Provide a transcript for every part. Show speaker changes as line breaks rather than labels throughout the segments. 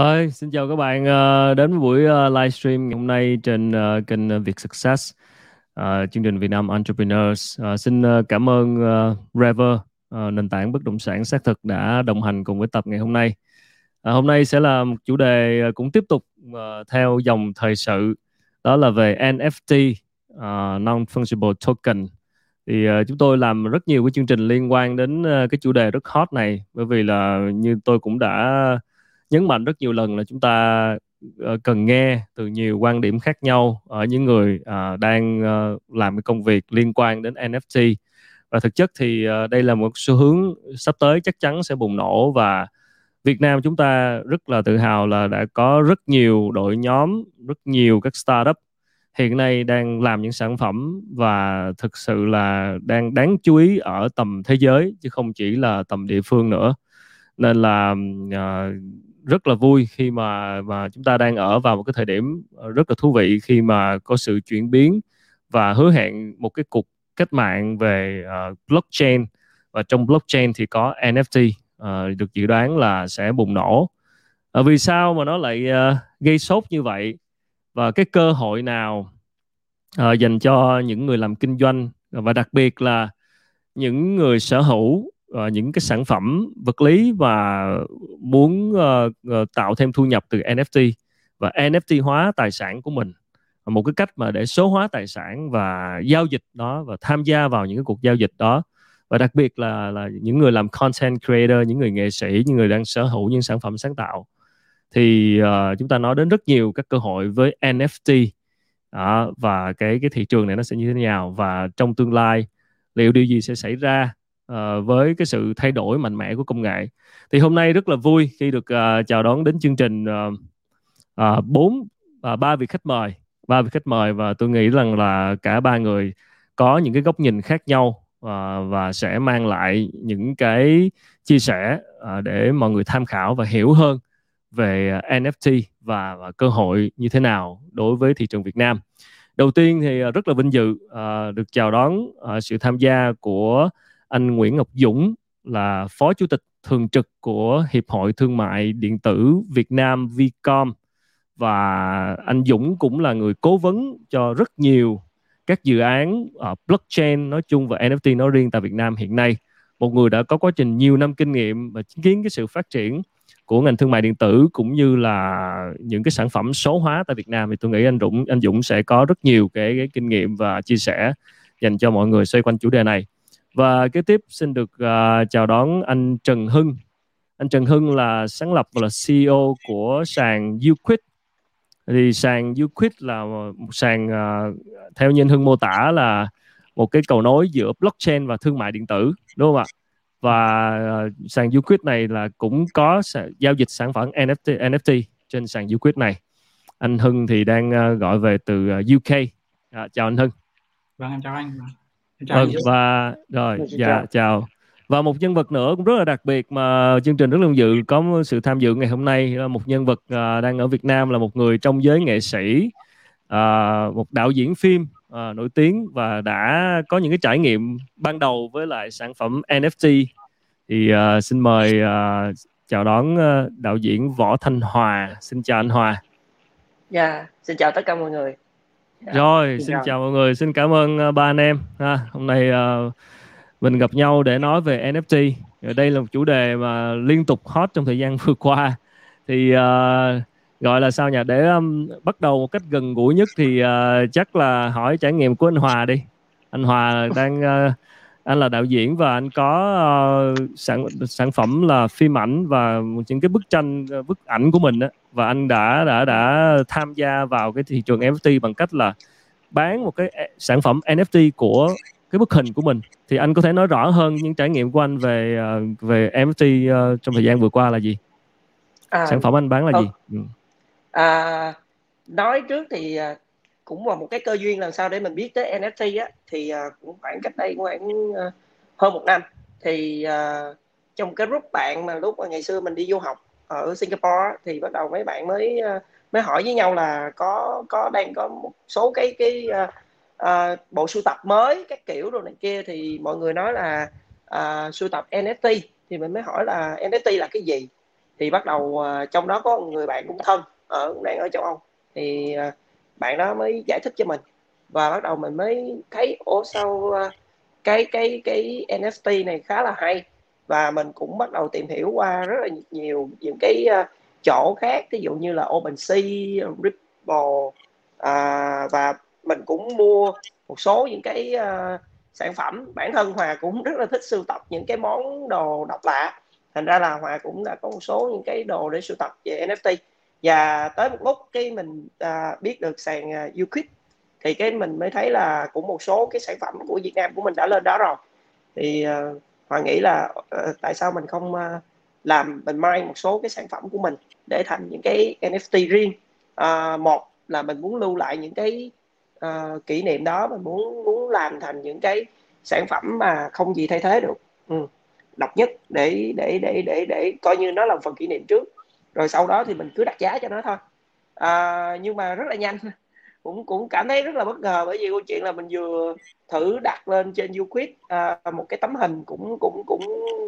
Ơi, xin chào các bạn ờ, đến với buổi ờ, livestream ngày hôm nay trên ờ, kênh Việt Success, chương trình Việt Nam Entrepreneurs. Xin cảm ơn Rever, nền tảng bất động sản xác thực đã đồng hành cùng với tập ngày hôm nay. Hôm nay sẽ là một chủ đề cũng tiếp tục theo dòng thời sự, đó là về NFT, Non-Fungible Token. Thì chúng tôi làm rất nhiều cái chương trình liên quan đến cái chủ đề rất hot này, bởi vì là như tôi cũng đã nhấn mạnh rất nhiều lần là chúng ta ờ, cần nghe từ nhiều quan điểm khác nhau ở những người à, đang ờ, làm cái công việc liên quan đến NFT và thực chất thì ờ, đây là một xu hướng sắp tới chắc chắn sẽ bùng nổ và Việt Nam chúng ta rất là tự hào là đã có rất nhiều đội nhóm, rất nhiều các startup hiện nay đang làm những sản phẩm và thực sự là đang đáng chú ý ở tầm thế giới chứ không chỉ là tầm địa phương nữa. Nên là uh, rất là vui khi mà mà chúng ta đang ở vào một cái thời điểm ờ, rất là thú vị khi mà có sự chuyển biến và hứa hẹn một cái cuộc cách mạng về uh, blockchain. Và trong blockchain thì có NFT uh, ờ, được dự đoán là sẽ bùng nổ. Uh, vì sao mà nó lại uh, gây sốt như vậy? Và cái cơ hội nào uh, dành cho những người làm kinh doanh? Và đặc biệt là những người sở hữu uh, những cái sản phẩm vật lý và muốn uh, uh, tạo thêm thu nhập từ NFT và NFT hóa tài sản của mình. Một cái cách mà để số hóa tài sản và giao dịch đó và tham gia vào những cái cuộc giao dịch đó. Và đặc biệt là là những người làm content creator những người nghệ sĩ những người đang sở hữu những sản phẩm sáng tạo. Thì uh, chúng ta nói đến rất nhiều các cơ hội với NFT đó, và cái cái thị trường này nó sẽ như thế nào và trong tương lai liệu điều gì sẽ xảy ra? Ờ, với cái sự thay đổi mạnh mẽ của công nghệ thì hôm nay rất là vui khi được uh, chào đón đến chương trình ờ, bốn và ba vị khách mời ba vị khách mời và tôi nghĩ rằng là cả ba người có những cái góc nhìn khác nhau và, và sẽ mang lại những cái chia sẻ uh, để mọi người tham khảo và hiểu hơn về NFT và, và cơ hội như thế nào đối với thị trường Việt Nam. Đầu tiên thì rất là vinh dự uh, được chào đón uh, sự tham gia của anh Nguyễn Ngọc Dũng là Phó Chủ tịch thường trực của Hiệp hội Thương mại Điện tử Việt Nam Vicom và anh Dũng cũng là người cố vấn cho rất nhiều các dự án ở blockchain nói chung và NFT nói riêng tại Việt Nam hiện nay. Một người đã có quá trình nhiều năm kinh nghiệm và chứng kiến cái sự phát triển của ngành thương mại điện tử cũng như là những cái sản phẩm số hóa tại Việt Nam thì tôi nghĩ anh Dũng anh Dũng sẽ có rất nhiều cái, cái kinh nghiệm và chia sẻ dành cho mọi người xoay quanh chủ đề này. Và kế tiếp xin được uh, chào đón anh Trần Hưng. Anh Trần Hưng là sáng lập và là CEO của sàn Uquid. Thì sàn Uquid là một sàn uh, theo như anh Hưng mô tả là một cái cầu nối giữa blockchain và thương mại điện tử, đúng không ạ? Và uh, sàn Uquid này là cũng có sa- giao dịch sản phẩm NFT NFT trên sàn Uquid này. Anh Hưng thì đang uh, gọi về từ uh, UK. À, dạ, chào anh Hưng.
Vâng em chào anh.
Vâng và rồi dạ
chào.
chào. Và một nhân vật nữa cũng rất là đặc biệt mà chương trình rất là vinh dự có sự tham dự ngày hôm nay là một nhân vật à, đang ở Việt Nam là một người trong giới nghệ sĩ, à, một đạo diễn phim à, nổi tiếng và đã có những cái trải nghiệm ban đầu với lại sản phẩm NFT. Thì à, xin mời à, chào đón à, đạo diễn Võ Thanh Hòa. Xin chào anh Hòa.
Dạ, xin chào tất cả mọi người. Dạ,
Rồi,
xin
xin
chào.
chào mọi người, xin cảm ơn ờ, ba anh em ha. Hôm nay ờ, mình gặp nhau để nói về NFT. Ở đây là một chủ đề mà liên tục hot trong thời gian vừa qua. Thì ờ, gọi là sao nhỉ? Để um, bắt đầu một cách gần gũi nhất thì ờ, chắc là hỏi trải nghiệm của anh Hòa đi. Anh Hòa đang ờ, anh là đạo diễn và anh có ờ, sản sản phẩm là phim ảnh và những cái bức tranh ờ, bức ảnh của mình á và anh đã đã đã tham gia vào cái thị trường NFT bằng cách là bán một cái e- sản phẩm NFT của cái bức hình của mình thì anh có thể nói rõ hơn những trải nghiệm của anh về ờ, về NFT ờ, trong thời gian vừa qua là gì
À,
sản phẩm anh bán là
ờ.
gì ừ.
à, nói trước thì à, cũng là một cái cơ duyên làm sao để mình biết tới NFT á. Thì uh, cũng khoảng cách đây khoảng uh, hơn một năm. Thì uh, trong cái group bạn mà lúc mà ngày xưa mình đi du học ở Singapore thì bắt đầu mấy bạn mới uh, mới hỏi với nhau là có có đang có một số cái cái uh, uh, bộ sưu tập mới các kiểu rồi này kia. Thì mọi người nói là uh, sưu tập NFT thì mình mới hỏi là NFT là cái gì? Thì bắt đầu uh, trong đó có một người bạn cũng thân ở đang ở châu Âu. Thì uh, bạn đó mới giải thích cho mình. Và bắt đầu mình mới thấy ủa sao ờ, cái cái cái NFT này khá là hay. Và mình cũng bắt đầu tìm hiểu qua rất là nhiều những cái uh, chỗ khác. Ví dụ như là OpenSea, Ripple à, và mình cũng mua một số những cái uh, sản phẩm. Bản thân Hòa cũng rất là thích sưu tập những cái món đồ độc lạ. Thành ra là Hòa cũng đã có một số những cái đồ để sưu tập về NFT và tới một lúc cái mình à, biết được sàn uh, Uquid thì cái mình mới thấy là cũng một số cái sản phẩm của Việt Nam của mình đã lên đó rồi. Thì à, uh, Hoàng nghĩ là uh, tại sao mình không uh, làm mình mai một số cái sản phẩm của mình để thành những cái NFT riêng? À, một là mình muốn lưu lại những cái uh, kỷ niệm đó mình muốn muốn làm thành những cái sản phẩm mà không gì thay thế được. Ừ. độc nhất để để để để để coi như nó là phần kỷ niệm trước rồi sau đó thì mình cứ đặt giá cho nó thôi. À, nhưng mà rất là nhanh. Cũng cũng cảm thấy rất là bất ngờ bởi vì câu chuyện là mình vừa thử đặt lên trên Uquid à, một cái tấm hình cũng cũng cũng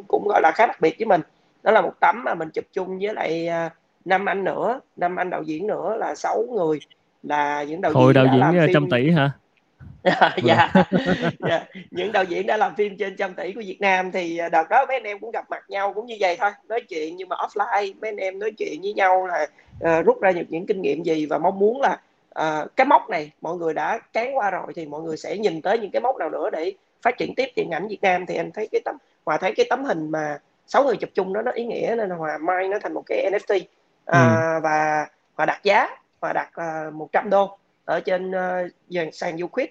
cũng gọi là khá đặc biệt với mình. Đó là một tấm mà mình chụp chung với lại à, năm anh nữa năm anh đạo diễn nữa là sáu người là những đạo
Hồi
diễn
đạo diễn phim... trăm tỷ hả
dạ, dạ. Những đạo diễn đã làm phim trên trăm tỷ của Việt Nam thì à, đợt đó mấy anh em cũng gặp mặt nhau cũng như vậy thôi nói chuyện nhưng mà offline mấy anh em nói chuyện với nhau là uh, rút ra được những kinh nghiệm gì và mong muốn là uh, cái mốc này mọi người đã cán qua rồi thì mọi người sẽ nhìn tới những cái mốc nào nữa để phát triển tiếp điện ảnh Việt Nam. Thì anh thấy cái tấm hòa thấy cái tấm hình mà sáu người chụp chung đó nó ý nghĩa nên hòa mai nó thành một cái NFT uh, ừ. và và đặt giá và đặt uh, 100 đô ở trên uh, sàn Uquid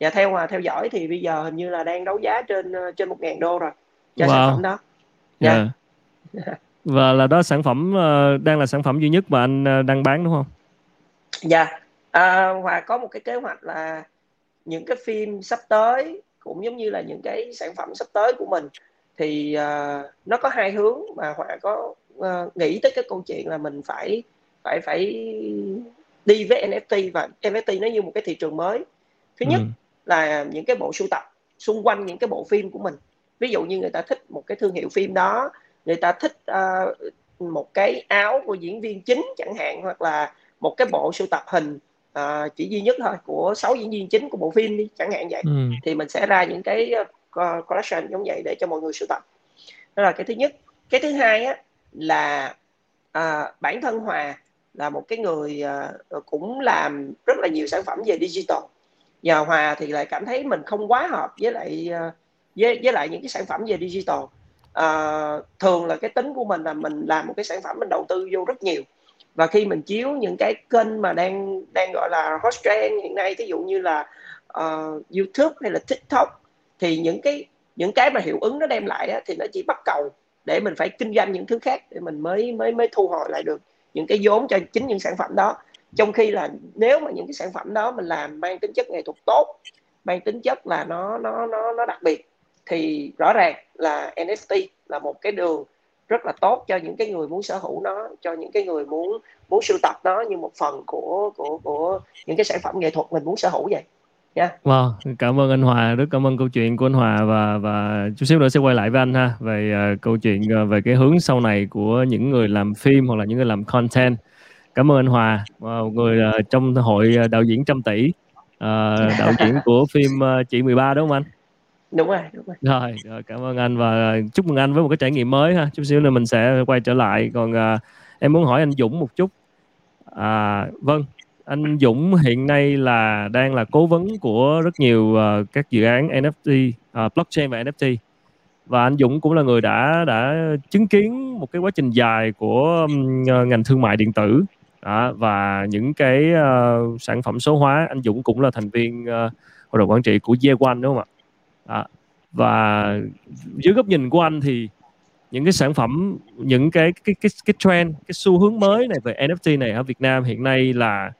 và theo mà theo dõi thì bây giờ hình như là đang đấu giá trên uh, trên một ngàn đô rồi cho wow. sản phẩm đó
yeah. yeah. và là đó sản phẩm uh, đang là sản phẩm duy nhất mà anh uh, đang bán đúng không
dạ yeah. à, hòa có một cái kế hoạch là những cái phim sắp tới cũng giống như là những cái sản phẩm sắp tới của mình thì uh, nó có hai hướng mà hòa có uh, nghĩ tới cái câu chuyện là mình phải phải phải đi với NFT và NFT nó như một cái thị trường mới. Thứ nhất ừ. là những cái bộ sưu tập xung quanh những cái bộ phim của mình. Ví dụ như người ta thích một cái thương hiệu phim đó người ta thích uh, một cái áo của diễn viên chính chẳng hạn hoặc là một cái bộ sưu tập hình uh, chỉ duy nhất thôi của sáu diễn viên chính của bộ phim đi chẳng hạn vậy. Ừ. thì mình sẽ ra những cái uh, collection giống vậy để cho mọi người sưu tập. Đó là cái thứ nhất. Cái thứ hai á là uh, bản thân hòa là một cái người uh, cũng làm rất là nhiều sản phẩm về digital. Và hòa thì lại cảm thấy mình không quá hợp với lại uh, với với lại những cái sản phẩm về digital. Uh, thường là cái tính của mình là mình làm một cái sản phẩm mình đầu tư vô rất nhiều. Và khi mình chiếu những cái kênh mà đang đang gọi là hot trend hiện nay ví dụ như là uh, YouTube hay là TikTok thì những cái những cái mà hiệu ứng nó đem lại á, thì nó chỉ bắt cầu để mình phải kinh doanh những thứ khác để mình mới mới mới thu hồi lại được những cái vốn cho chính những sản phẩm đó. Trong khi là nếu mà những cái sản phẩm đó mình làm mang tính chất nghệ thuật tốt, mang tính chất là nó nó nó nó đặc biệt, thì rõ ràng là NFT là một cái đường rất là tốt cho những cái người muốn sở hữu nó, cho những cái người muốn muốn sưu tập nó như một phần của của của những cái sản phẩm nghệ thuật mình muốn sở hữu vậy.
Yeah. Wow, cảm ơn anh Hòa, rất cảm ơn câu chuyện của anh Hòa và và chút xíu nữa sẽ quay lại với anh ha về uh, câu chuyện uh, về cái hướng sau này của những người làm phim hoặc là những người làm content. Cảm ơn anh Hòa, wow, một người uh, trong hội đạo diễn trăm tỷ, uh, đạo diễn của phim uh, chị 13 đúng không anh?
Đúng rồi, đúng rồi.
Rồi, rồi, cảm ơn anh và chúc mừng anh với một cái trải nghiệm mới ha. Chút xíu nữa mình sẽ quay trở lại. Còn uh, em muốn hỏi anh Dũng một chút. À, vâng, anh Dũng hiện nay là đang là cố vấn của rất nhiều uh, các dự án NFT, uh, ờ, blockchain và NFT. Và anh Dũng cũng là người đã đã chứng kiến một cái quá trình dài của um, ngành thương mại điện tử đó, và những cái uh, sản phẩm số hóa. Anh Dũng cũng là thành viên uh, hội đồng quản trị của Yeone đúng không ạ? Đó. Và dưới góc nhìn của anh thì những cái sản phẩm những cái cái cái cái trend cái xu hướng mới này về NFT này ở Việt Nam hiện nay là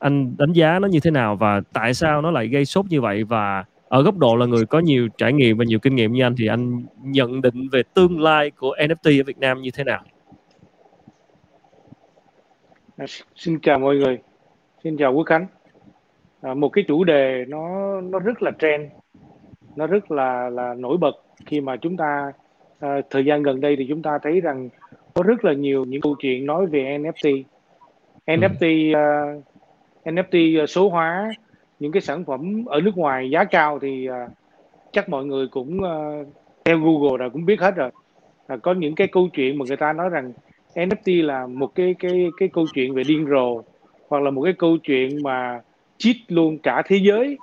anh đánh giá nó như thế nào và tại sao nó lại gây sốt như vậy và ở góc độ là người có nhiều trải nghiệm và nhiều kinh nghiệm như anh thì anh nhận định về tương lai của NFT ở Việt Nam như thế nào?
À, xin chào mọi người, xin chào Quốc Khánh. À, một cái chủ đề nó nó rất là trend, nó rất là là nổi bật khi mà chúng ta à, thời gian gần đây thì chúng ta thấy rằng có rất là nhiều những câu chuyện nói về NFT NFT uh, NFT số hóa những cái sản phẩm ở nước ngoài giá cao thì uh, chắc mọi người cũng uh, theo Google rồi cũng biết hết rồi. Là có những cái câu chuyện mà người ta nói rằng NFT là một cái cái cái câu chuyện về điên rồ hoặc là một cái câu chuyện mà cheat luôn cả thế giới.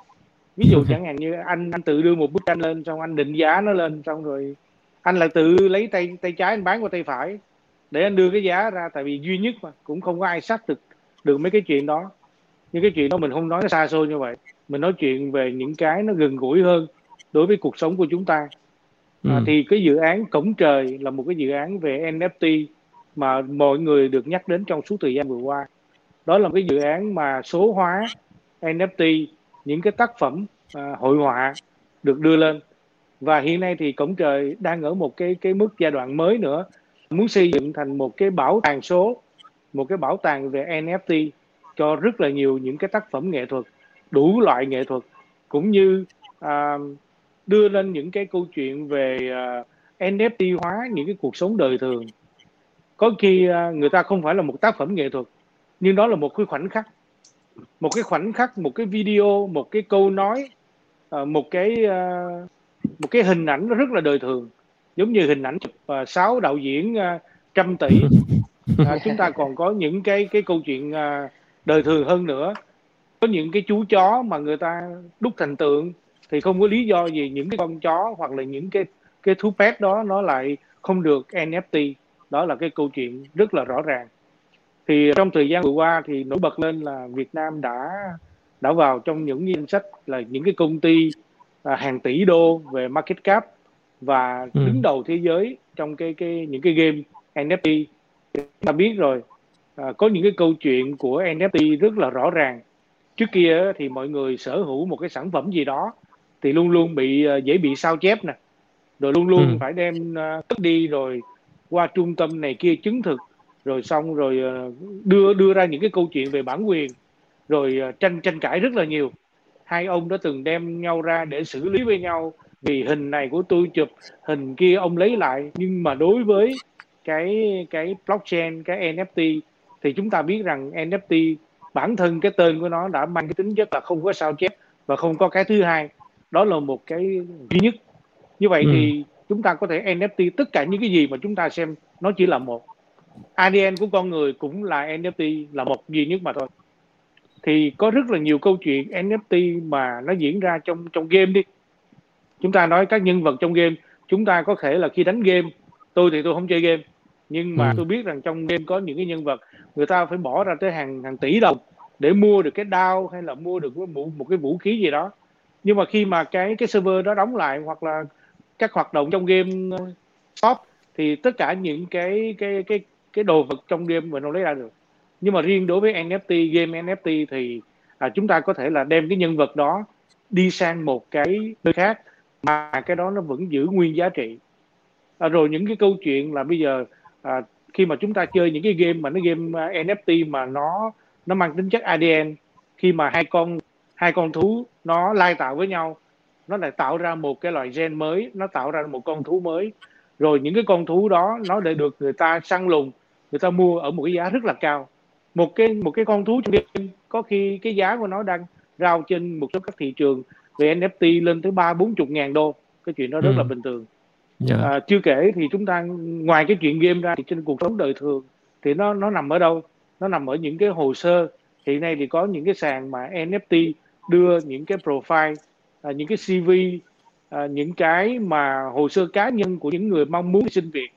Ví dụ chẳng hạn như anh anh tự đưa một bức tranh lên xong anh định giá nó lên xong rồi anh lại tự lấy tay tay trái anh bán qua tay phải để anh đưa cái giá ra tại vì duy nhất mà cũng không có ai xác thực được mấy cái chuyện đó những cái chuyện đó mình không nói nó xa xôi như vậy. Mình nói chuyện về những cái nó gần gũi hơn đối với cuộc sống của chúng ta. À, ừ. thì cái dự án cổng trời là một cái dự án về NFT mà mọi người được nhắc đến trong suốt thời gian vừa qua. Đó là một cái dự án mà số hóa NFT những cái tác phẩm à, hội họa được đưa lên. Và hiện nay thì cổng trời đang ở một cái cái mức giai đoạn mới nữa. Muốn xây dựng thành một cái bảo tàng số một cái bảo tàng về NFT cho rất là nhiều những cái tác phẩm nghệ thuật đủ loại nghệ thuật cũng như à, đưa lên những cái câu chuyện về à, NFT hóa những cái cuộc sống đời thường. Có khi à, người ta không phải là một tác phẩm nghệ thuật nhưng đó là một cái khoảnh khắc. Một cái khoảnh khắc một cái video một cái câu nói à, một cái à, một cái hình ảnh rất là đời thường. Giống như hình ảnh chụp à, sáu đạo diễn à, trăm tỷ. À, chúng ta còn có những cái cái câu chuyện à, đời thường hơn nữa. Có những cái chú chó mà người ta đúc thành tượng thì không có lý do gì những cái con chó hoặc là những cái cái thú pet đó nó lại không được NFT đó là cái câu chuyện rất là rõ ràng. Thì trong thời gian vừa qua thì nổi bật lên là Việt Nam đã đã vào trong những danh sách là những cái công ty à, hàng tỷ đô về market cap và ừ. đứng đầu thế giới trong cái cái những cái game NFT ta biết rồi à, có những cái câu chuyện của NFT rất là rõ ràng. Trước kia thì mọi người sở hữu một cái sản phẩm gì đó thì luôn luôn bị uh, dễ bị sao chép nè. Rồi luôn luôn ừ. phải đem uh, cất đi rồi qua trung tâm này kia chứng thực. Rồi xong rồi uh, đưa đưa ra những cái câu chuyện về bản quyền. Rồi tranh tranh cãi rất là nhiều. Hai ông đã từng đem nhau ra để xử lý với nhau vì hình này của tôi chụp hình kia ông lấy lại. Nhưng mà đối với cái cái blockchain cái NFT thì chúng ta biết rằng NFT bản thân cái tên của nó đã mang cái tính chất là không có sao chép và không có cái thứ hai. Đó là một cái duy nhất. Như vậy ừ. thì chúng ta có thể NFT tất cả những cái gì mà chúng ta xem nó chỉ là một. ADN của con người cũng là NFT là một duy nhất mà thôi. Thì có rất là nhiều câu chuyện NFT mà nó diễn ra trong trong game đi. Chúng ta nói các nhân vật trong game. Chúng ta có thể là khi đánh game tôi thì tôi không chơi game nhưng mà ừ. tôi biết rằng trong game có những cái nhân vật người ta phải bỏ ra tới hàng hàng tỷ đồng để mua được cái đao hay là mua được một, một cái vũ khí gì đó. Nhưng mà khi mà cái cái server đó đóng lại hoặc là các hoạt động trong game uh, shop thì tất cả những cái cái cái cái đồ vật trong game mình không lấy ra được. Nhưng mà riêng đối với NFT game NFT thì à, chúng ta có thể là đem cái nhân vật đó đi sang một cái nơi khác mà cái đó nó vẫn giữ nguyên giá trị. À, rồi những cái câu chuyện là bây giờ à, khi mà chúng ta chơi những cái game mà nó game uh, NFT mà nó nó mang tính chất ADN khi mà hai con hai con thú nó lai tạo với nhau nó lại tạo ra một cái loại gen mới nó tạo ra một con thú mới. Rồi những cái con thú đó nó để được người ta săn lùng người ta mua ở một cái giá rất là cao. Một cái một cái con thú trong game có khi cái giá của nó đang rao trên một số các thị trường về NFT lên tới ba bốn chục ngàn đô cái chuyện đó rất ừ. là bình thường yeah. À, chưa kể thì chúng ta ngoài cái chuyện game ra thì trên cuộc sống đời thường thì nó nó nằm ở đâu? Nó nằm ở những cái hồ sơ. Hiện nay thì có những cái sàn mà NFT đưa những cái profile à, những cái CV à, những cái mà hồ sơ cá nhân của những người mong muốn xin việc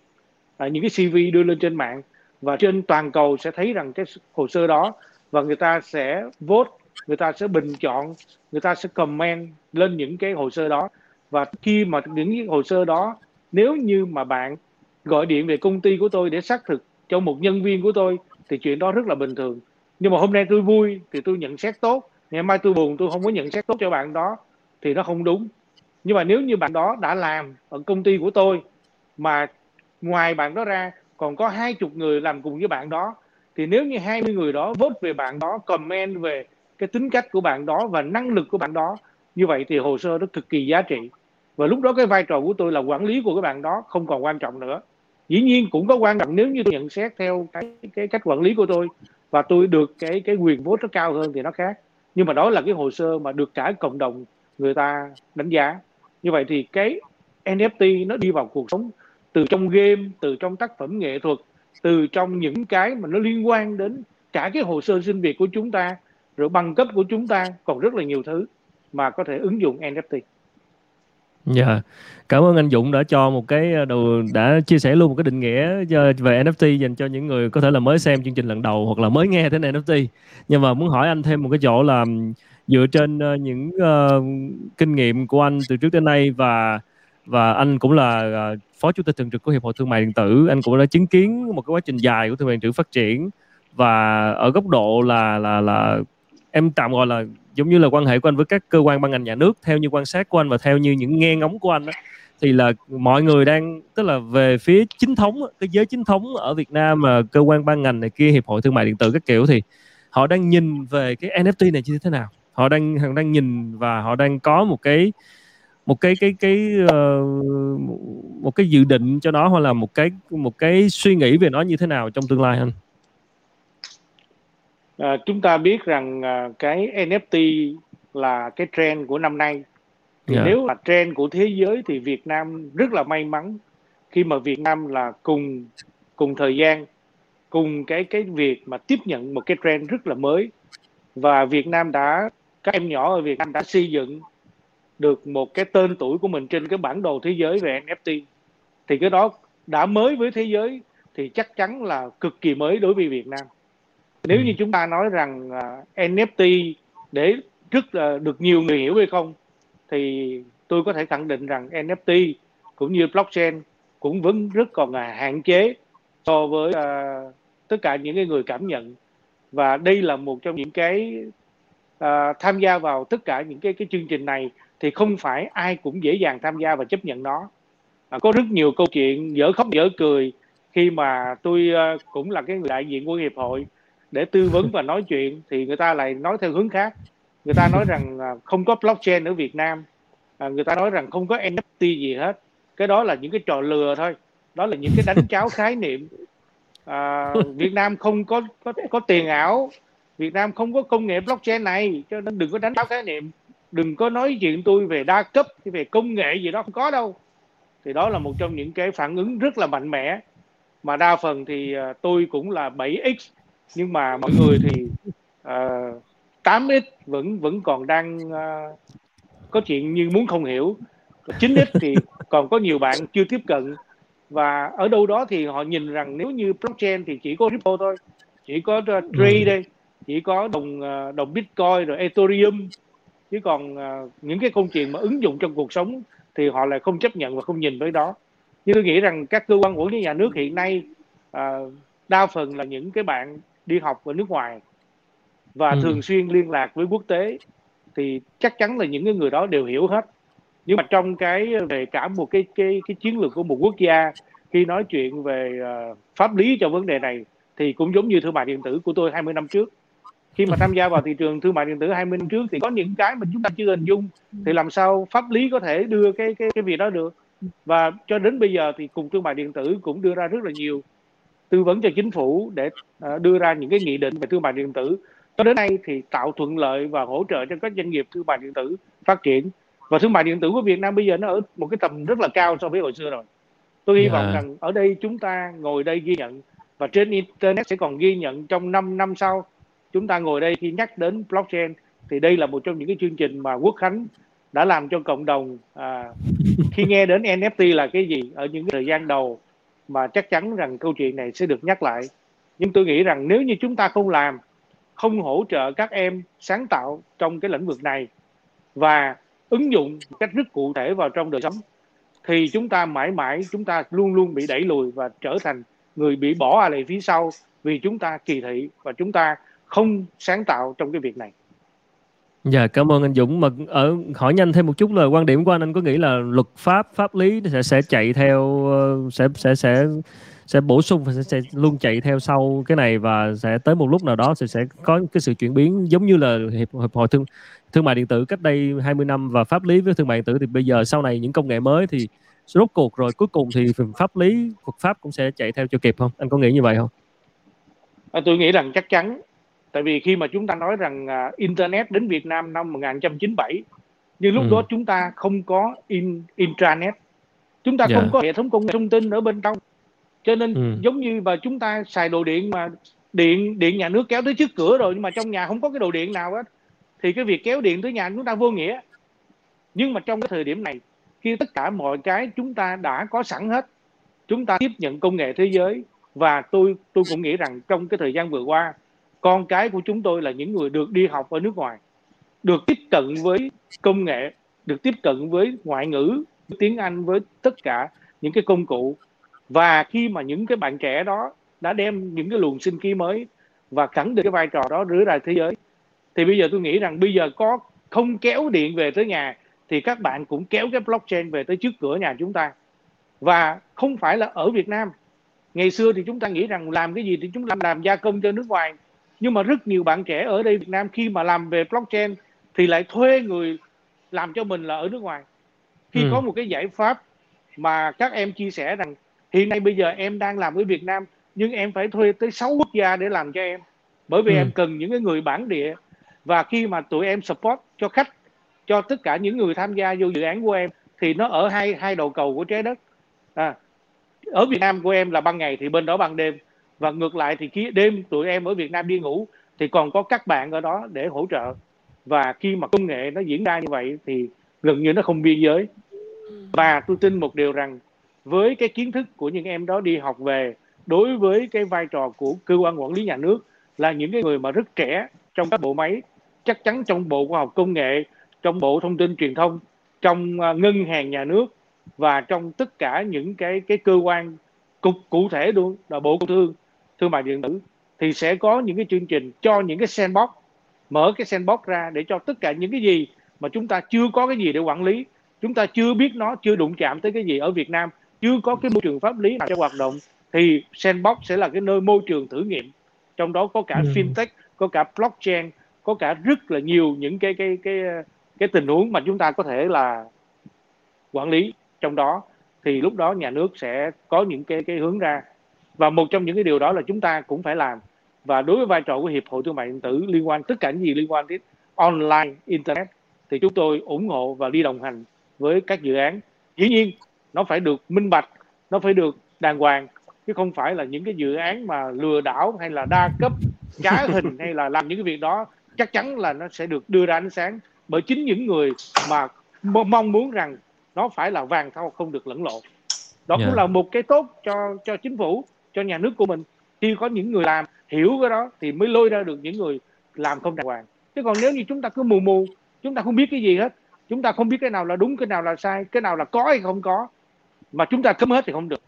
à, những cái CV đưa lên trên mạng. Và trên toàn cầu sẽ thấy rằng cái hồ sơ đó và người ta sẽ vote người ta sẽ bình chọn người ta sẽ comment lên những cái hồ sơ đó. Và khi mà những cái hồ sơ đó nếu như mà bạn gọi điện về công ty của tôi để xác thực cho một nhân viên của tôi thì chuyện đó rất là bình thường. Nhưng mà hôm nay tôi vui thì tôi nhận xét tốt. Ngày mai tôi buồn, tôi không có nhận xét tốt cho bạn đó thì nó không đúng. Nhưng mà nếu như bạn đó đã làm ở công ty của tôi mà ngoài bạn đó ra còn có hai chục người làm cùng với bạn đó, thì nếu như 20 người đó vote về bạn đó, comment về cái tính cách của bạn đó và năng lực của bạn đó, như vậy thì hồ sơ nó cực kỳ giá trị và lúc đó cái vai trò của tôi là quản lý của các bạn đó không còn quan trọng nữa. Dĩ nhiên cũng có quan trọng nếu như tôi nhận xét theo cái cái cách quản lý của tôi và tôi được cái cái quyền vốn nó cao hơn thì nó khác. Nhưng mà đó là cái hồ sơ mà được cả cộng đồng người ta đánh giá. Như vậy thì cái NFT nó đi vào cuộc sống từ trong game, từ trong tác phẩm nghệ thuật, từ trong những cái mà nó liên quan đến cả cái hồ sơ sinh việc của chúng ta, rồi bằng cấp của chúng ta, còn rất là nhiều thứ mà có thể ứng dụng NFT.
Dạ, cảm ơn anh Dũng đã cho một cái ờ, đầu đã chia sẻ luôn một cái định nghĩa ờ, về NFT dành cho những người có thể là mới xem chương trình lần đầu hoặc là mới nghe đến NFT. Nhưng mà muốn hỏi anh thêm một cái chỗ là dựa trên ờ, những uh, kinh nghiệm của anh từ trước đến nay và và anh cũng là uh, phó chủ tịch thường trực của hiệp hội thương mại điện tử, anh cũng đã chứng kiến một cái quá trình dài của thương mại điện tử phát triển và ở góc độ là là là em tạm gọi là giống như là quan hệ của anh với các cơ quan ban ngành nhà nước theo như quan sát của anh và theo như những nghe ngóng của anh đó, thì là mọi người đang tức là về phía chính thống cái giới chính thống ở Việt Nam mà cơ quan ban ngành này kia hiệp hội thương mại điện tử các kiểu thì họ đang nhìn về cái NFT này như thế nào? Họ đang họ đang nhìn và họ đang có một cái một cái cái cái uh, một cái dự định cho nó hoặc là một cái một cái suy nghĩ về nó như thế nào trong tương lai anh?
À, chúng ta biết rằng à, cái NFT là cái trend của năm nay thì yeah. Dạ. nếu là trend của thế giới thì Việt Nam rất là may mắn khi mà Việt Nam là cùng cùng thời gian cùng cái cái việc mà tiếp nhận một cái trend rất là mới và Việt Nam đã các em nhỏ ở Việt Nam đã xây dựng được một cái tên tuổi của mình trên cái bản đồ thế giới về NFT thì cái đó đã mới với thế giới thì chắc chắn là cực kỳ mới đối với Việt Nam nếu ừ. như chúng ta nói rằng uh, à, NFT để rất uh, được nhiều người hiểu hay không thì tôi có thể khẳng định rằng NFT cũng như blockchain cũng vẫn rất còn là hạn chế so với uh, tất cả những cái người cảm nhận. Và đây là một trong những cái uh, tham gia vào tất cả những cái cái chương trình này thì không phải ai cũng dễ dàng tham gia và chấp nhận nó. À, có rất nhiều câu chuyện dở khóc dở cười khi mà tôi uh, cũng là cái người đại diện của hiệp hội để tư vấn và nói chuyện thì người ta lại nói theo hướng khác. Người ta nói rằng không có blockchain ở Việt Nam à, người ta nói rằng không có NFT gì hết. Cái đó là những cái trò lừa thôi. Đó là những cái đánh cháo khái niệm. À, Việt Nam không có, có có tiền ảo. Việt Nam không có công nghệ blockchain này cho nên đừng có đánh cháo khái niệm. Đừng có nói chuyện tôi về đa cấp về công nghệ gì đó không có đâu. Thì đó là một trong những cái phản ứng rất là mạnh mẽ. Mà đa phần thì à, tôi cũng là 7x nhưng mà mọi người thì uh, 8x vẫn vẫn còn đang uh, có chuyện như muốn không hiểu. 9x thì còn có nhiều bạn chưa tiếp cận. Và ở đâu đó thì họ nhìn rằng nếu như blockchain thì chỉ có Ripple thôi. Chỉ có uh, Trade ừ. đây chỉ có đồng đồng Bitcoin rồi Ethereum. Chứ còn uh, những cái công chuyện mà ứng dụng trong cuộc sống thì họ lại không chấp nhận và không nhìn với đó. Nhưng tôi nghĩ rằng các cơ quan quản lý nhà nước hiện nay uh, đa phần là những cái bạn đi học ở nước ngoài và ừ. thường xuyên liên lạc với quốc tế thì chắc chắn là những cái người đó đều hiểu hết. Nhưng mà trong cái về cả một cái cái cái chiến lược của một quốc gia khi nói chuyện về uh, pháp lý cho vấn đề này thì cũng giống như thương mại điện tử của tôi 20 năm trước. Khi mà tham gia vào thị trường thương mại điện tử 20 năm trước thì có những cái mà chúng ta chưa hình dung thì làm sao pháp lý có thể đưa cái cái cái việc đó được. Và cho đến bây giờ thì cùng thương mại điện tử cũng đưa ra rất là nhiều tư vấn cho chính phủ để uh, đưa ra những cái nghị định về thương mại điện tử cho đến nay thì tạo thuận lợi và hỗ trợ cho các doanh nghiệp thương mại điện tử phát triển và thương mại điện tử của Việt Nam bây giờ nó ở một cái tầm rất là cao so với hồi xưa rồi tôi hy yeah. vọng dạ. rằng ở đây chúng ta ngồi đây ghi nhận và trên internet sẽ còn ghi nhận trong 5 năm sau chúng ta ngồi đây khi nhắc đến blockchain thì đây là một trong những cái chương trình mà Quốc Khánh đã làm cho cộng đồng à, khi nghe đến NFT là cái gì ở những thời gian đầu mà chắc chắn rằng câu chuyện này sẽ được nhắc lại. Nhưng tôi nghĩ rằng nếu như chúng ta không làm, không hỗ trợ các em sáng tạo trong cái lĩnh vực này và ứng dụng một cách rất cụ thể vào trong đời sống, thì chúng ta mãi mãi chúng ta luôn luôn bị đẩy lùi và trở thành người bị bỏ à lại phía sau vì chúng ta kỳ thị và chúng ta không sáng tạo trong cái việc này.
Dạ cảm ơn anh Dũng. Mà ở hỏi nhanh thêm một chút là quan điểm của anh. Anh có nghĩ là luật pháp pháp lý sẽ sẽ chạy theo ờ, sẽ sẽ sẽ sẽ bổ sung và sẽ, sẽ luôn chạy theo sau cái này và sẽ tới một lúc nào đó sẽ sẽ có cái sự chuyển biến giống như là hiệp, hiệp hội thương thương mại điện tử cách đây 20 năm và pháp lý với thương mại điện tử thì bây giờ sau này những công nghệ mới thì rốt cuộc rồi cuối cùng thì pháp lý luật pháp cũng sẽ chạy theo cho kịp không? Anh có nghĩ như vậy không?
À, tôi nghĩ rằng chắc chắn tại vì khi mà chúng ta nói rằng uh, internet đến Việt Nam năm 1997 nhưng lúc ừ. đó chúng ta không có in intranet chúng ta yeah. không dạ. có hệ thống công nghệ thông tin ở bên trong cho nên ừ. giống như mà chúng ta xài đồ điện mà điện điện nhà nước kéo tới trước cửa rồi nhưng mà trong nhà không có cái đồ điện nào hết thì cái việc kéo điện tới nhà chúng ta vô nghĩa nhưng mà trong cái thời điểm này khi tất cả mọi cái chúng ta đã có sẵn hết chúng ta tiếp nhận công nghệ thế giới và tôi tôi cũng nghĩ rằng trong cái thời gian vừa qua con cái của chúng tôi là những người được đi học ở nước ngoài, được tiếp cận với công nghệ, được tiếp cận với ngoại ngữ, tiếng Anh với tất cả những cái công cụ. Và khi mà những cái bạn trẻ đó đã đem những cái luồng sinh khí mới và khẳng định cái vai trò đó rửa ra thế giới, thì bây giờ tôi nghĩ rằng bây giờ có không kéo điện về tới nhà thì các bạn cũng kéo cái blockchain về tới trước cửa nhà chúng ta. Và không phải là ở Việt Nam. Ngày xưa thì chúng ta nghĩ rằng làm cái gì thì chúng ta làm gia công cho nước ngoài nhưng mà rất nhiều bạn trẻ ở đây Việt Nam khi mà làm về blockchain thì lại thuê người làm cho mình là ở nước ngoài khi ừ. có một cái giải pháp mà các em chia sẻ rằng hiện nay bây giờ em đang làm ở Việt Nam nhưng em phải thuê tới 6 quốc gia để làm cho em bởi vì ừ. em cần những cái người bản địa và khi mà tụi em support cho khách cho tất cả những người tham gia vô dự án của em thì nó ở hai hai đầu cầu của trái đất à, ở Việt Nam của em là ban ngày thì bên đó ban đêm và ngược lại thì khi đêm tụi em ở Việt Nam đi ngủ, thì còn có các bạn ở đó để hỗ trợ. Và khi mà công nghệ nó diễn ra như vậy thì gần như nó không biên giới. Và tôi tin một điều rằng, với cái kiến thức của những em đó đi học về, đối với cái vai trò của cơ quan quản lý nhà nước là những cái người mà rất trẻ trong các bộ máy, chắc chắn trong bộ khoa học công nghệ, trong bộ thông tin truyền thông, trong à, ngân hàng nhà nước và trong tất cả những cái cái cơ quan cục cụ thể luôn là bộ công thương thương mại điện tử thì sẽ có những cái chương trình cho những cái sandbox mở cái sandbox ra để cho tất cả những cái gì mà chúng ta chưa có cái gì để quản lý chúng ta chưa biết nó chưa đụng chạm tới cái gì ở Việt Nam chưa có cái môi trường pháp lý nào cho hoạt động thì sandbox sẽ là cái nơi môi trường thử nghiệm trong đó có cả ừ. fintech có cả blockchain có cả rất là nhiều những cái cái cái cái tình huống mà chúng ta có thể là quản lý trong đó thì lúc đó nhà nước sẽ có những cái cái hướng ra và một trong những cái điều đó là chúng ta cũng phải làm và đối với vai trò của hiệp hội thương mại điện tử liên quan tất cả những gì liên quan đến online internet thì chúng tôi ủng hộ và đi đồng hành với các dự án dĩ nhiên nó phải được minh bạch nó phải được đàng hoàng chứ không phải là những cái dự án mà lừa đảo hay là đa cấp trá hình hay là làm những cái việc đó chắc chắn là nó sẽ được đưa ra ánh sáng bởi chính những người mà mong muốn rằng nó phải là vàng thau không được lẫn lộn đó yeah. cũng dạ. là một cái tốt cho cho chính phủ cho nhà nước của mình. Khi có những người làm hiểu cái đó thì mới lôi ra được những người làm không đàng hoàng. Chứ còn nếu như chúng ta cứ mù mù, chúng ta không biết cái gì hết, chúng ta không biết cái nào là đúng, cái nào là sai, cái nào là có hay không có, mà chúng ta cấm hết thì không được.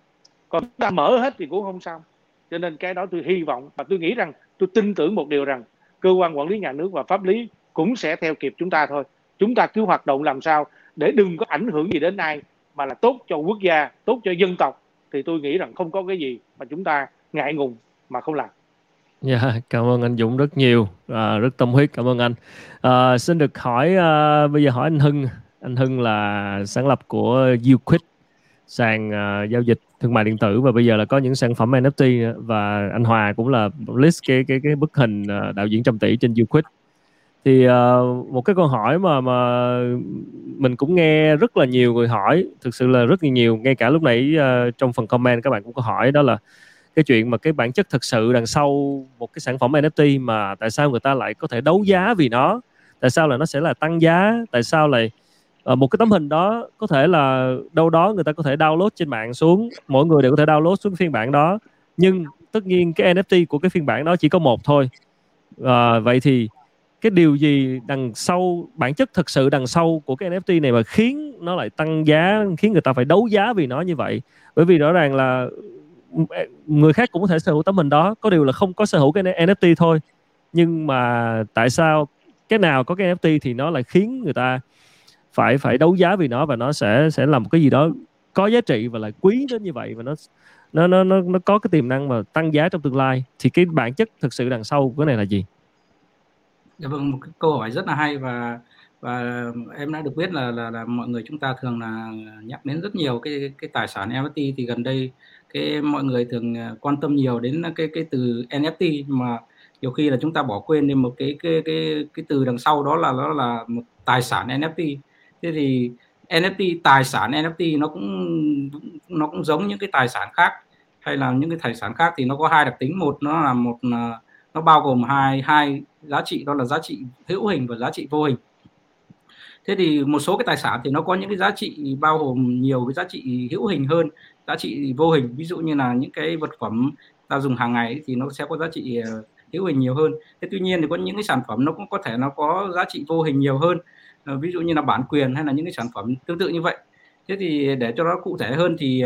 Còn chúng ta mở hết thì cũng không sao. Cho nên cái đó tôi hy vọng và tôi nghĩ rằng, tôi tin tưởng một điều rằng, cơ quan quản lý nhà nước và pháp lý cũng sẽ theo kịp chúng ta thôi. Chúng ta cứ hoạt động làm sao để đừng có ảnh hưởng gì đến ai mà là tốt cho quốc gia, tốt cho dân tộc thì tôi nghĩ rằng không có cái gì mà chúng ta ngại ngùng mà không làm
Dạ, yeah, cảm ơn anh Dũng rất nhiều, à, rất tâm huyết, cảm ơn anh. À, xin được hỏi, à, bây giờ hỏi anh Hưng. Anh Hưng là sáng lập của Uquid, sàn à, giao dịch thương mại điện tử và bây giờ là có những sản phẩm NFT và anh Hòa cũng là list cái cái cái bức hình à, đạo diễn trăm tỷ trên Uquid. Thì uh, một cái câu hỏi mà mà mình cũng nghe rất là nhiều người hỏi, thực sự là rất là nhiều, ngay cả lúc nãy uh, trong phần comment các bạn cũng có hỏi đó là cái chuyện mà cái bản chất thực sự đằng sau một cái sản phẩm NFT mà tại sao người ta lại có thể đấu giá vì nó? Tại sao là nó sẽ là tăng giá? Tại sao lại uh, một cái tấm hình đó có thể là đâu đó người ta có thể download trên mạng xuống mỗi người đều có thể download xuống phiên bản đó nhưng tất nhiên cái NFT của cái phiên bản đó chỉ có một thôi. Uh, vậy thì cái điều gì đằng sau, bản chất thực sự đằng sau của cái NFT này mà khiến nó lại tăng giá, khiến người ta phải đấu giá vì nó như vậy? Bởi vì rõ ràng là người khác cũng có thể sở hữu tấm hình đó, có điều là không có sở hữu cái NFT thôi. Nhưng mà tại sao cái nào có cái NFT thì nó lại khiến người ta phải phải đấu giá vì nó và nó sẽ sẽ làm một cái gì đó có giá trị và lại quý đến như vậy và nó nó nó nó nó có cái tiềm năng mà tăng giá trong tương lai? Thì cái bản chất thực sự đằng sau của cái này là gì?
Dạ vâng một cái câu hỏi rất là hay và và em đã được biết là là, là mọi người chúng ta thường là nhắc đến rất nhiều cái cái tài sản NFT thì gần đây cái mọi người thường à, quan tâm nhiều đến cái cái từ NFT mà nhiều khi là chúng ta bỏ quên đi một cái cái cái cái từ đằng sau đó là nó là một tài sản NFT thế thì NFT tài sản NFT nó cũng nó cũng giống những cái tài sản khác hay là những cái tài sản khác thì nó có hai đặc tính. Một nó là một là nó bao gồm hai hai giá trị, đó là giá trị hữu hình và giá trị vô hình. Thế thì một số cái tài sản thì nó có những cái giá trị bao gồm nhiều cái giá trị hữu hình hơn, giá trị vô hình. Ví dụ như là những cái vật phẩm ta dùng hàng ngày thì nó sẽ có giá trị ờ, hữu hình nhiều hơn. Thế tuy nhiên thì có những cái sản phẩm nó cũng có thể nó có giá trị vô hình nhiều hơn. Ờ, ví dụ như là bản quyền hay là những cái sản phẩm tương tự như vậy. Thế thì để cho nó cụ thể hơn thì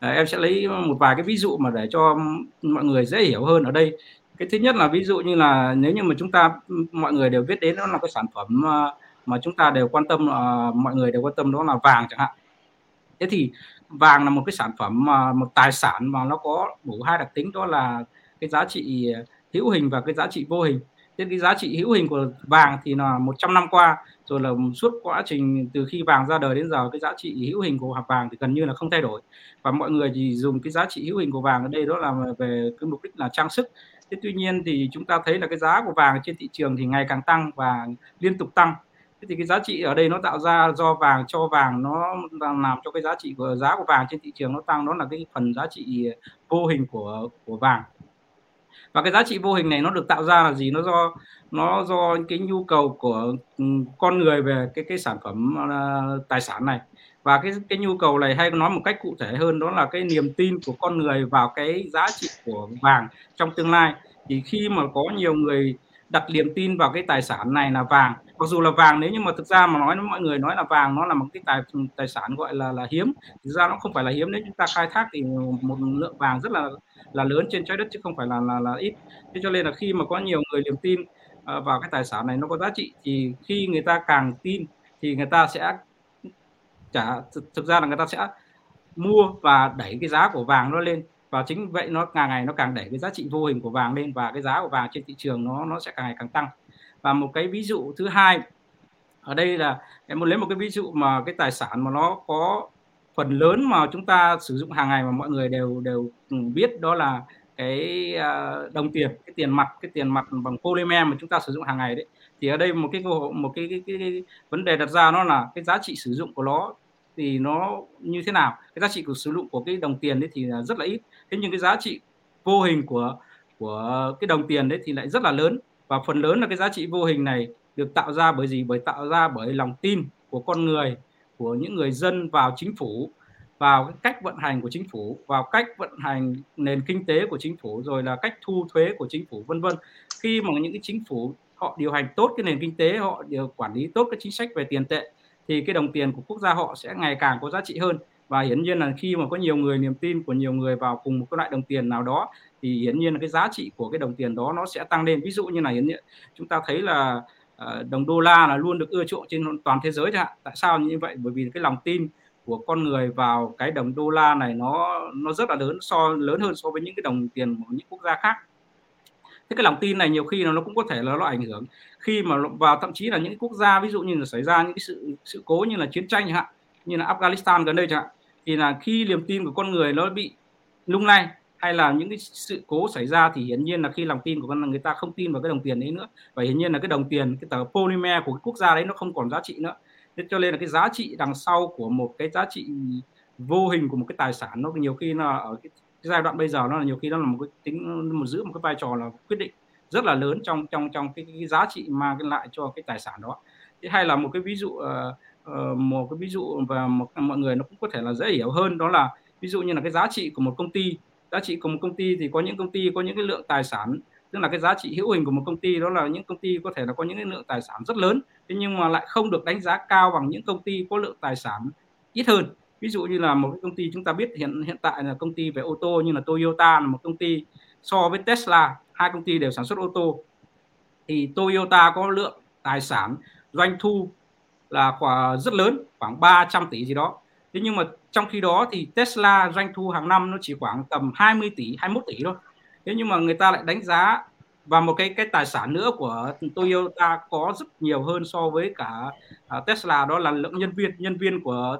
ờ, em sẽ lấy một vài cái ví dụ mà để cho mọi người dễ hiểu hơn ở đây cái thứ nhất là ví dụ như là nếu như mà chúng ta mọi người đều biết đến nó là cái sản phẩm ờ, mà chúng ta đều quan tâm ờ, mọi người đều quan tâm đó là vàng chẳng hạn. Thế thì vàng là một cái sản phẩm mà, một tài sản mà nó có đủ hai đặc tính, đó là cái giá trị hữu hình và cái giá trị vô hình. Thế cái giá trị hữu hình của vàng thì là 100 năm qua, rồi là suốt quá trình từ khi vàng ra đời đến giờ, cái giá trị hữu hình của hạt vàng thì gần như là không thay đổi. Và mọi người thì dùng cái giá trị hữu hình của vàng ở đây đó là về cái mục đích là trang sức thế tuy nhiên thì chúng ta thấy là cái giá của vàng trên thị trường thì ngày càng tăng và liên tục tăng. Thế thì cái giá trị ở đây nó tạo ra do vàng cho vàng nó làm cho cái giá trị của giá của vàng trên thị trường nó tăng đó là cái phần giá trị vô hình của của vàng. Và cái giá trị vô hình này nó được tạo ra là gì? Nó do nó do cái nhu cầu của ừ, con người về cái cái sản phẩm uh, tài sản này và cái cái nhu cầu này hay nói một cách cụ thể hơn đó là cái niềm tin của con người vào cái giá trị của vàng trong tương lai. Thì khi mà có nhiều người đặt niềm tin vào cái tài sản này là vàng mặc dù là vàng nếu như mà thực ra mà nói mọi người nói là vàng nó là một cái tài tài sản gọi là là hiếm thực ra nó không phải là hiếm. Nếu chúng ta khai thác thì một lượng vàng rất là là lớn trên trái đất chứ không phải là là, là ít. Thế cho nên là khi mà có nhiều người niềm tin ờ, vào cái tài sản này nó có giá trị thì khi người ta càng tin thì người ta sẽ trả thực, thực ra là người ta sẽ mua và đẩy cái giá của vàng nó lên. Và chính vậy nó càng ngày nó càng đẩy cái giá trị vô hình của vàng lên và cái giá của vàng trên thị trường nó nó sẽ càng ngày càng tăng. Và một cái ví dụ thứ hai ở đây là em muốn lấy một cái ví dụ mà cái tài sản mà nó có phần lớn mà chúng ta sử dụng hàng ngày mà mọi người đều đều ừ, biết đó là cái à, đồng tiền cái tiền mặt cái tiền mặt bằng polymer mà chúng ta sử dụng hàng ngày đấy. Thì ở đây một cái một cái, cái, cái, cái vấn đề đặt ra nó là cái giá trị sử dụng của nó thì nó như thế nào? Cái giá trị của sử dụng của cái đồng tiền đấy thì là rất là ít. Thế nhưng cái giá trị vô hình của của cái đồng tiền đấy thì lại rất là lớn. Và phần lớn là cái giá trị vô hình này được tạo ra bởi gì? Bởi tạo ra bởi lòng tin của con người, của những người dân vào chính phủ, vào cái cách vận hành của chính phủ, vào cách vận hành nền kinh tế của chính phủ, rồi là cách thu thuế của chính phủ, vân vân. Khi mà những cái chính phủ họ điều hành tốt cái nền kinh tế, họ điều quản lý tốt các chính sách về tiền tệ thì cái đồng tiền của quốc gia họ sẽ ngày càng có giá trị hơn. Và hiển nhiên là khi mà có nhiều người, niềm tin của nhiều người vào cùng một cái loại đồng tiền nào đó, thì hiển nhiên là cái giá trị của cái đồng tiền đó nó sẽ tăng lên. Ví dụ như là hiển nhiên, chúng ta thấy là ờ, đồng đô la là luôn được ưa chuộng trên toàn thế giới chẳng hạn. Tại sao như vậy? Bởi vì cái lòng tin của con người vào cái đồng đô la này nó nó rất là lớn, so, lớn hơn so với những cái đồng tiền của những quốc gia khác thế cái lòng tin này nhiều khi nó cũng có thể là nó ảnh hưởng. Khi mà vào thậm chí là những quốc gia, ví dụ như là xảy ra những cái sự sự cố như là chiến tranh chẳng hạn, như là Afghanistan gần đây chẳng hạn, thì là khi niềm tin của con người nó bị lung lay hay là những cái sự cố xảy ra thì hiển nhiên là khi lòng tin của con, người ta không tin vào cái đồng tiền đấy nữa. Và hiển nhiên là cái đồng tiền, cái tờ polymer của cái quốc gia đấy nó không còn giá trị nữa. Thế cho nên là cái giá trị đằng sau của một cái giá trị vô hình của một cái tài sản nó nhiều khi là ở cái giai đoạn bây giờ nó là nhiều khi nó là một cái tính một giữ một cái vai trò là quyết định rất là lớn trong trong trong cái, cái giá trị mang lại cho cái tài sản đó. Thế hay là một cái ví dụ uh, một cái ví dụ và một, mọi người nó cũng có thể là dễ hiểu hơn đó là ví dụ như là cái giá trị của một công ty. Giá trị của một công ty thì có những công ty có những cái lượng tài sản tức là cái giá trị hữu hình của một công ty đó là những công ty có thể là có những cái lượng tài sản rất lớn thế nhưng mà lại không được đánh giá cao bằng những công ty có lượng tài sản ít hơn ví dụ như là một cái công ty chúng ta biết hiện hiện tại là công ty về ô tô như là Toyota là một công ty so với Tesla, hai công ty đều sản xuất ô tô. Thì Toyota có lượng tài sản doanh thu là khoảng rất lớn, khoảng 300 tỷ gì đó. Thế nhưng mà trong khi đó thì Tesla doanh thu hàng năm nó chỉ khoảng tầm 20 tỷ 21 tỷ thôi. Thế nhưng mà người ta lại đánh giá và một cái cái tài sản nữa của Toyota có rất nhiều hơn so với cả uh, Tesla đó là lượng nhân viên. Nhân viên của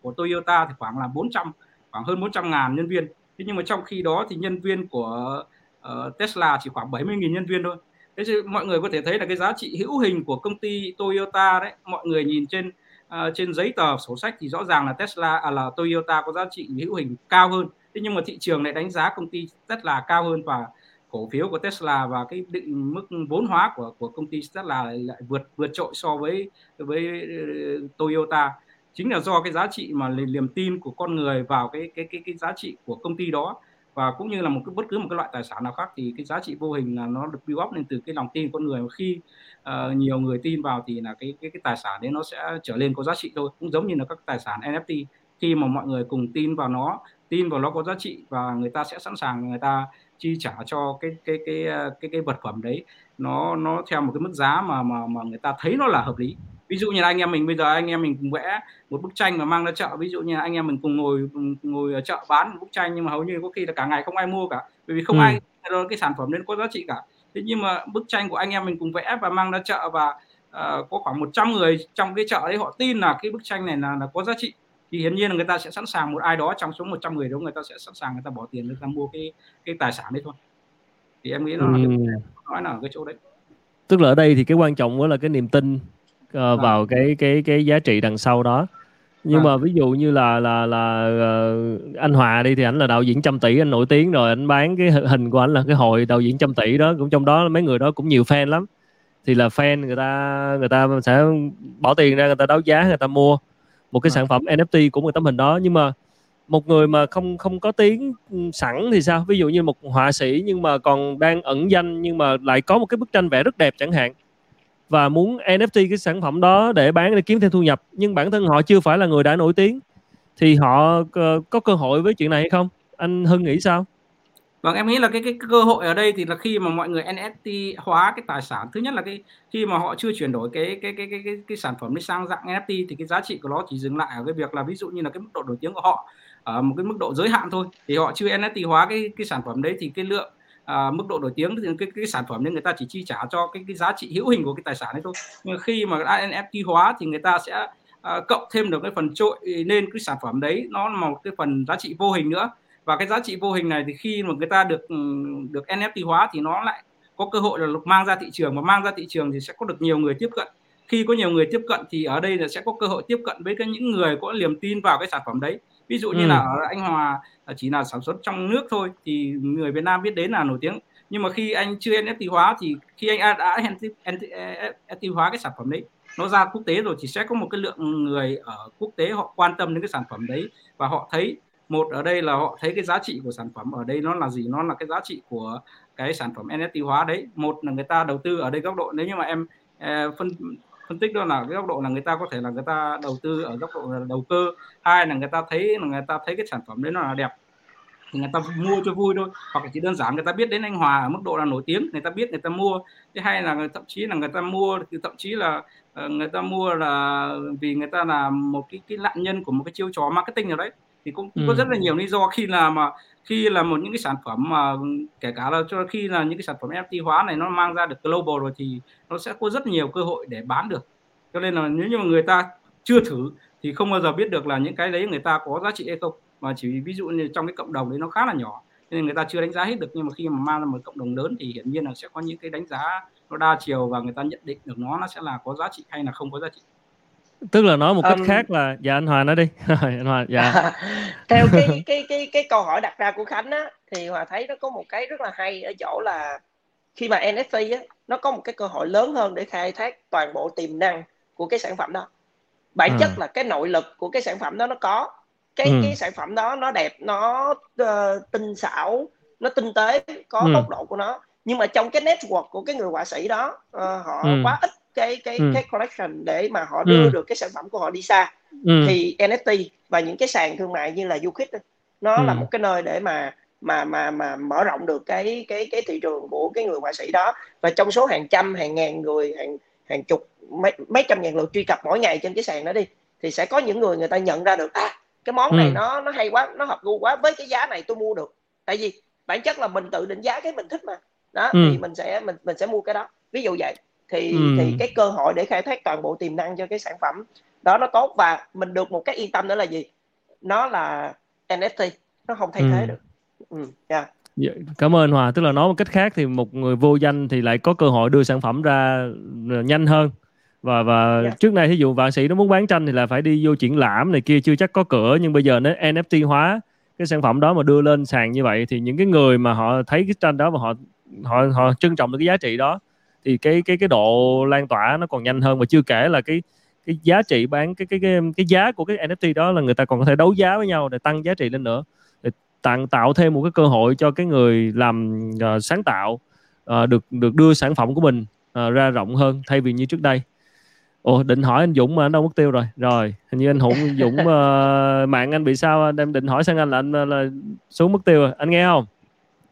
của Toyota thì khoảng là 400 khoảng hơn 400 ngàn nhân viên. Thế nhưng mà trong khi đó thì nhân viên của uh, Tesla chỉ khoảng 70.000 nhân viên thôi. Thế thì mọi người có thể thấy là cái giá trị hữu hình của công ty Toyota đấy mọi người nhìn trên uh, trên giấy tờ sổ sách thì rõ ràng là Tesla à, là Toyota có giá trị hữu hình cao hơn. Thế nhưng mà thị trường lại đánh giá công ty Tesla cao hơn và cổ phiếu của Tesla và cái định mức vốn hóa của của công ty Tesla lại, lại vượt vượt trội so với với ờ, Toyota. Chính là do cái giá trị mà niềm tin của con người vào cái cái cái cái giá trị của công ty đó. Và cũng như là một cái bất cứ một cái loại tài sản nào khác thì cái giá trị vô hình là nó được build up lên từ cái lòng tin của con người. Khi uh, nhiều người tin vào thì là cái cái cái tài sản đấy nó sẽ trở lên có giá trị thôi. Cũng giống như là các tài sản NFT khi mà mọi người cùng tin vào nó tin vào nó có giá trị và người ta sẽ sẵn sàng người ta chi trả cho cái cái cái ờ, cái cái vật phẩm đấy nó nó theo một cái mức giá mà mà mà người ta thấy nó là hợp lý. Ví dụ như là anh em mình bây giờ anh em mình cùng vẽ một bức tranh mà mang ra chợ ví dụ như là anh em mình cùng ngồi cùng ngồi ở chợ bán một bức tranh nhưng mà hầu như có khi là cả ngày không ai mua cả bởi vì không ừ. ai cái sản phẩm nên có giá trị cả. Thế nhưng mà bức tranh của anh em mình cùng vẽ và mang ra chợ và uh, có khoảng 100 người trong cái chợ đấy họ tin là cái bức tranh này là, là có giá trị thì hiển nhiên là người ta sẽ sẵn sàng một ai đó trong số 100 người đó người ta sẽ sẵn sàng người ta bỏ tiền người ta mua cái cái tài sản đấy thôi. Thì em nghĩ nó là ừ. nói là ở cái chỗ đấy.
Tức là ở đây thì cái quan trọng là cái niềm tin uh, vào cái cái cái giá trị đằng sau đó. Nhưng à. mà ví dụ như là là là uh, anh Hòa đi thì anh là đạo diễn trăm tỷ anh nổi tiếng rồi anh bán cái hình của anh là cái hội đạo diễn trăm tỷ đó cũng trong đó mấy người đó cũng nhiều fan lắm. Thì là fan người ta người ta sẽ bỏ tiền ra người ta đấu giá người ta mua một cái à. sản phẩm NFT của một tấm hình đó. Nhưng mà một người mà không không có tiếng sẵn thì sao? Ví dụ như một họa sĩ nhưng mà còn đang ẩn danh nhưng mà lại có một cái bức tranh vẽ rất đẹp chẳng hạn. Và muốn NFT cái sản phẩm đó để bán để kiếm thêm thu nhập. Nhưng bản thân họ chưa phải là người đã nổi tiếng. Thì họ có cơ hội với chuyện này hay không? Anh Hưng nghĩ sao
Vâng, em nghĩ là cái cái cơ hội ở đây thì là khi mà mọi người NFT hóa cái tài sản. Thứ nhất là cái khi mà họ chưa chuyển đổi cái cái cái cái cái, cái sản phẩm đi sang dạng NFT thì cái giá trị của nó chỉ dừng lại ở cái việc là ví dụ như là cái mức độ nổi tiếng của họ ở một cái mức độ giới hạn thôi. Thì họ chưa NFT hóa cái cái sản phẩm đấy thì cái lượng à, mức độ nổi tiếng thì cái cái sản phẩm nên người ta chỉ chi trả cho cái cái giá trị hữu hình của cái tài sản đấy thôi. Nhưng khi mà đã NFT hóa thì người ta sẽ à, cộng thêm được cái phần trội nên cái sản phẩm đấy nó là một cái phần giá trị vô hình nữa và cái giá trị vô hình này thì khi mà người ta được ừ, được NFT hóa thì nó lại có cơ hội là mang ra thị trường. Và mang ra thị trường thì sẽ có được nhiều người tiếp cận. Khi có nhiều người tiếp cận thì ở đây là sẽ có cơ hội tiếp cận với cái những người có niềm tin vào cái sản phẩm đấy. Ví dụ như ừ. là ở anh Hòa chỉ là sản xuất trong nước thôi thì người Việt Nam biết đến là nổi tiếng. Nhưng mà khi anh chưa NFT hóa thì khi anh đã NFT hóa cái sản phẩm đấy nó ra quốc tế rồi thì sẽ có một cái lượng người ở quốc tế họ quan tâm đến cái sản phẩm đấy. Và họ thấy một ở đây là họ thấy cái giá trị của sản phẩm ở đây nó là gì nó là cái giá trị của cái sản phẩm NFT hóa đấy một là người ta đầu tư ở đây góc độ nếu như mà em eh, phân phân tích đó là cái góc độ là người ta có thể là người ta đầu tư ở góc độ là đầu cơ hai là người ta thấy là người ta thấy cái sản phẩm đấy nó là đẹp thì người ta mua cho vui thôi hoặc là chỉ đơn giản người ta biết đến anh Hòa ở mức độ là nổi tiếng người ta biết người ta mua thứ hai là thậm chí là người ta mua thì thậm chí là người ta mua là vì người ta là một cái cái nạn nhân của một cái chiêu trò marketing nào đấy thì cũng, cũng ừ. có rất là nhiều lý do khi là mà khi là một những cái sản phẩm mà kể cả là cho khi là những cái sản phẩm NFT hóa này nó mang ra được global rồi thì nó sẽ có rất nhiều cơ hội để bán được. Cho nên là nếu như mà người ta chưa thử thì không bao giờ biết được là những cái đấy người ta có giá trị hay không. Mà chỉ ví dụ như trong cái cộng đồng đấy nó khá là nhỏ nên người ta chưa đánh giá hết được. Nhưng mà khi mà mang ra một cộng đồng lớn thì hiển nhiên là sẽ có những cái đánh giá nó đa chiều và người ta nhận định được nó nó sẽ là có giá trị hay là không có giá trị
tức là nói một cách um, khác là dạ anh Hòa nói đi anh Hòa dạ
theo cái cái cái cái câu hỏi đặt ra của Khánh á thì Hòa thấy nó có một cái rất là hay ở chỗ là khi mà NFT á nó có một cái cơ hội lớn hơn để khai thác toàn bộ tiềm năng của cái sản phẩm đó bản ừ. chất là cái nội lực của cái sản phẩm đó nó có cái ừ. cái sản phẩm đó nó đẹp nó uh, tinh xảo nó tinh tế có ừ. tốc độ của nó nhưng mà trong cái network của cái người họa sĩ đó uh, họ ừ. quá ít cái cái ừ. cái collection để mà họ đưa ừ. được cái sản phẩm của họ đi xa ừ. thì NFT và những cái sàn thương mại như là Ukip nó ừ. là một cái nơi để mà mà mà mà mở rộng được cái cái cái thị trường của cái người họa sĩ đó và trong số hàng trăm hàng ngàn người hàng hàng chục mấy mấy trăm ngàn lượt truy cập mỗi ngày trên cái sàn đó đi thì sẽ có những người người ta nhận ra được à cái món này ừ. nó nó hay quá nó hợp gu quá với cái giá này tôi mua được tại vì bản chất là mình tự định giá cái mình thích mà đó
ừ.
thì mình sẽ mình mình sẽ mua cái đó ví dụ vậy thì
ừ.
thì cái cơ hội để khai thác toàn bộ tiềm năng cho cái sản phẩm đó nó tốt và mình được một cái yên tâm nữa là gì nó là NFT nó không thay ừ. thế được ừ, yeah.
Dạ, cảm ơn Hòa tức là nói một cách khác thì một người vô danh thì lại có cơ hội đưa sản phẩm ra ờ, nhanh hơn và và yeah. Dạ. trước đây ví dụ vạn sĩ nó muốn bán tranh thì là phải đi vô triển lãm này kia chưa chắc có cửa nhưng bây giờ nó NFT hóa cái sản phẩm đó mà đưa lên sàn như vậy thì những cái người mà họ thấy cái tranh đó và họ họ họ trân trọng được cái giá trị đó thì cái cái cái độ lan tỏa nó còn nhanh hơn. Và chưa kể là cái cái giá trị bán cái cái cái cái giá của cái NFT đó là người ta còn có thể đấu giá với nhau để tăng giá trị lên nữa. Để tặng tạo thêm một cái cơ hội cho cái người làm uh, sáng tạo uh, được được đưa sản phẩm của mình uh, ra rộng hơn thay vì như trước đây. Ồ định hỏi anh Dũng mà anh đâu mất tiêu rồi. Rồi hình như anh Hùng Dũng uh, mạng anh bị sao à? em định hỏi sang anh là anh là xuống mất tiêu rồi. Anh nghe không?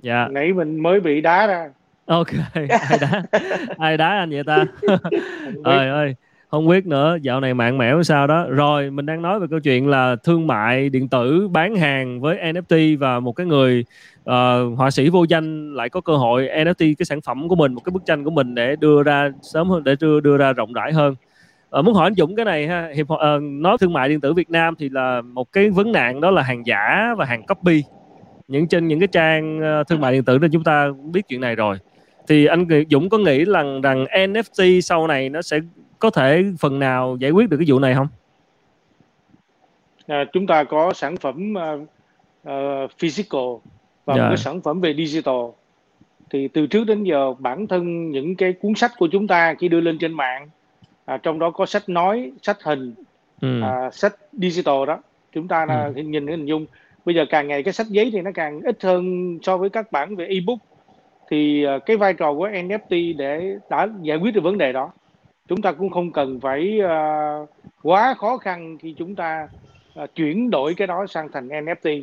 Dạ. Nãy mình mới bị đá ra
ok ai đá. Ai đá anh vậy ta? Trời ơi không biết nữa. Dạo này mạng mẻo sao đó. Rồi mình đang nói về câu chuyện là thương mại điện tử bán hàng với NFT và một cái người uh, họa sĩ vô danh lại có cơ hội NFT cái sản phẩm của mình một cái bức tranh của mình để đưa ra sớm hơn để đưa đưa ra rộng rãi hơn. Uh, muốn hỏi anh Dũng cái này ha. Hiệp uh, nói thương mại điện tử Việt Nam thì là một cái vấn nạn đó là hàng giả và hàng copy. Những trên những cái trang uh, thương mại điện tử nên chúng ta biết chuyện này rồi thì anh Dũng có nghĩ rằng rằng NFT sau này nó sẽ có thể phần nào giải quyết được cái vụ này không?
À, chúng ta có sản phẩm uh, uh, physical và yeah. một dạ. cái sản phẩm về digital thì từ trước đến giờ bản thân những cái cuốn sách của chúng ta khi đưa lên trên mạng à, trong đó có sách nói sách hình ừ. à, sách digital đó chúng ta là ừ. nhìn hình dung bây giờ càng ngày cái sách giấy thì nó càng ít hơn so với các bản về ebook thì uh, cái vai trò của NFT để đã giải quyết được vấn đề đó chúng ta cũng không cần phải uh, quá khó khăn khi chúng ta uh, chuyển đổi cái đó sang thành NFT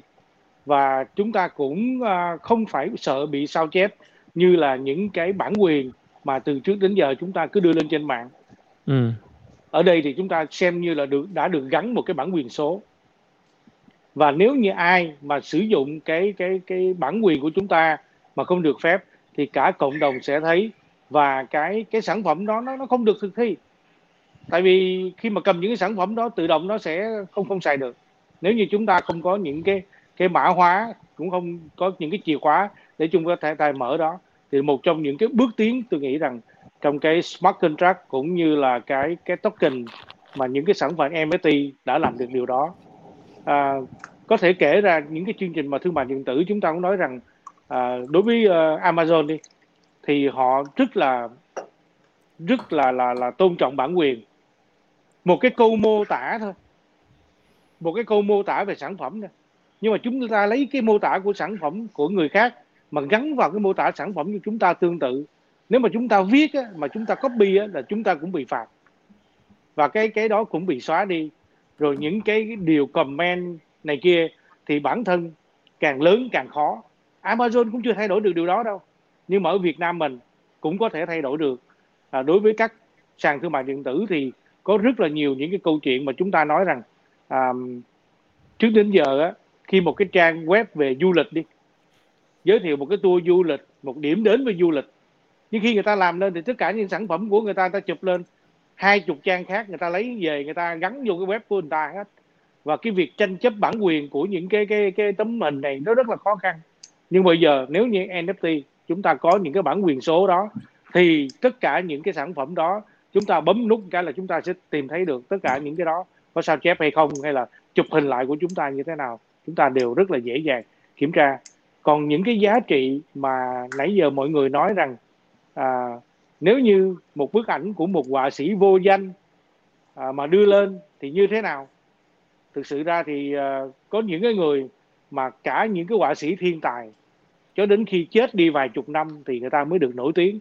và chúng ta cũng uh, không phải sợ bị sao chép như là những cái bản quyền mà từ trước đến giờ chúng ta cứ đưa lên trên mạng. Ừ. ở đây thì chúng ta xem như là được đã được gắn một cái bản quyền số. Và nếu như ai mà sử dụng cái cái cái bản quyền của chúng ta mà không được phép thì cả cộng đồng sẽ thấy và cái cái sản phẩm đó nó nó không được thực thi. Tại vì khi mà cầm những cái sản phẩm đó tự động nó sẽ không không xài được. Nếu như chúng ta không có những cái cái mã hóa cũng không có những cái chìa khóa để chúng ta thể tài mở đó thì một trong những cái bước tiến tôi nghĩ rằng trong cái smart contract cũng như là cái cái token mà những cái sản phẩm NFT đã làm được điều đó. À, có thể kể ra những cái chương trình mà thương mại điện tử chúng ta cũng nói rằng à, đối với uh, Amazon đi thì họ rất là rất là là là tôn trọng bản quyền. Một cái câu mô tả thôi. Một cái câu mô tả về sản phẩm thôi nhưng mà chúng ta lấy cái mô tả của sản phẩm của người khác mà gắn vào cái mô tả sản phẩm của chúng ta tương tự. Nếu mà chúng ta viết á, mà chúng ta copy á, là chúng ta cũng bị phạt. Và cái cái đó cũng bị xóa đi. Rồi những cái điều comment này kia thì bản thân càng lớn càng khó. Amazon cũng chưa thay đổi được điều đó đâu. Nhưng mà ở Việt Nam mình cũng có thể thay đổi được. À, đối với các sàn thương mại điện tử thì có rất là nhiều những cái câu chuyện mà chúng ta nói rằng à, trước đến giờ á, khi một cái trang web về du lịch đi giới thiệu một cái tour du lịch một điểm đến về du lịch nhưng khi người ta làm lên thì tất cả những sản phẩm của người ta người ta chụp lên hai chục trang khác người ta lấy về người ta gắn vô cái web của người ta hết. Và cái việc tranh chấp bản quyền của những cái cái cái tấm hình này nó rất là khó khăn nhưng bây giờ nếu như NFT chúng ta có những cái bản quyền số đó thì tất cả những cái sản phẩm đó chúng ta bấm nút cái là chúng ta sẽ tìm thấy được tất cả những cái đó có sao chép hay không hay là chụp hình lại của chúng ta như thế nào. Chúng ta đều rất là dễ dàng kiểm tra. Còn những cái giá trị mà nãy giờ mọi người nói rằng à, nếu như một bức ảnh của một họa sĩ vô danh à, mà đưa lên thì như thế nào? Thực sự ra thì à, có những cái người mà cả những cái họa sĩ thiên tài cho đến khi chết đi vài chục năm thì người ta mới được nổi tiếng.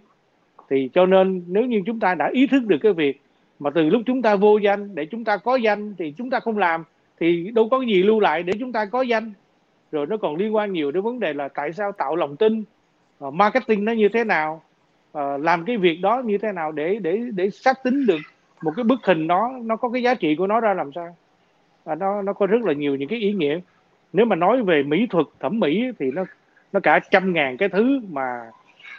Thì cho nên nếu như chúng ta đã ý thức được cái việc mà từ lúc chúng ta vô danh để chúng ta có danh thì chúng ta không làm thì đâu có gì lưu lại để chúng ta có danh. Rồi nó còn liên quan nhiều đến vấn đề là tại sao tạo lòng tin uh, marketing nó như thế nào uh, làm cái việc đó như thế nào để để để xác tính được một cái bức hình đó nó có cái giá trị của nó ra làm sao. À, nó nó có rất là nhiều những cái ý nghĩa nếu mà nói về mỹ thuật thẩm mỹ thì nó nó cả trăm ngàn cái thứ mà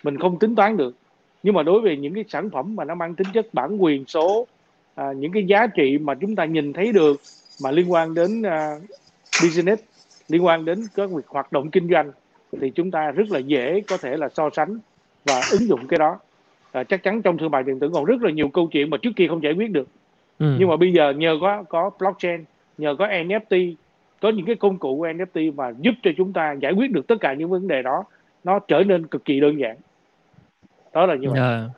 mình không tính toán được. Nhưng mà đối với những cái sản phẩm mà nó mang tính chất bản quyền số à, những cái giá trị mà chúng ta nhìn thấy được mà liên quan đến uh, business liên quan đến các việc hoạt động kinh doanh thì chúng ta rất là dễ có thể là so sánh và ứng dụng cái đó. À, chắc chắn trong thương mại điện tử còn rất là nhiều câu chuyện mà trước kia không giải quyết được. Ừ. nhưng mà bây giờ nhờ có có blockchain nhờ có NFT có những cái công cụ của NFT mà giúp cho chúng ta giải quyết được tất cả những vấn đề đó nó trở nên cực kỳ đơn giản. Đó là như vậy. Yeah.
Dạ.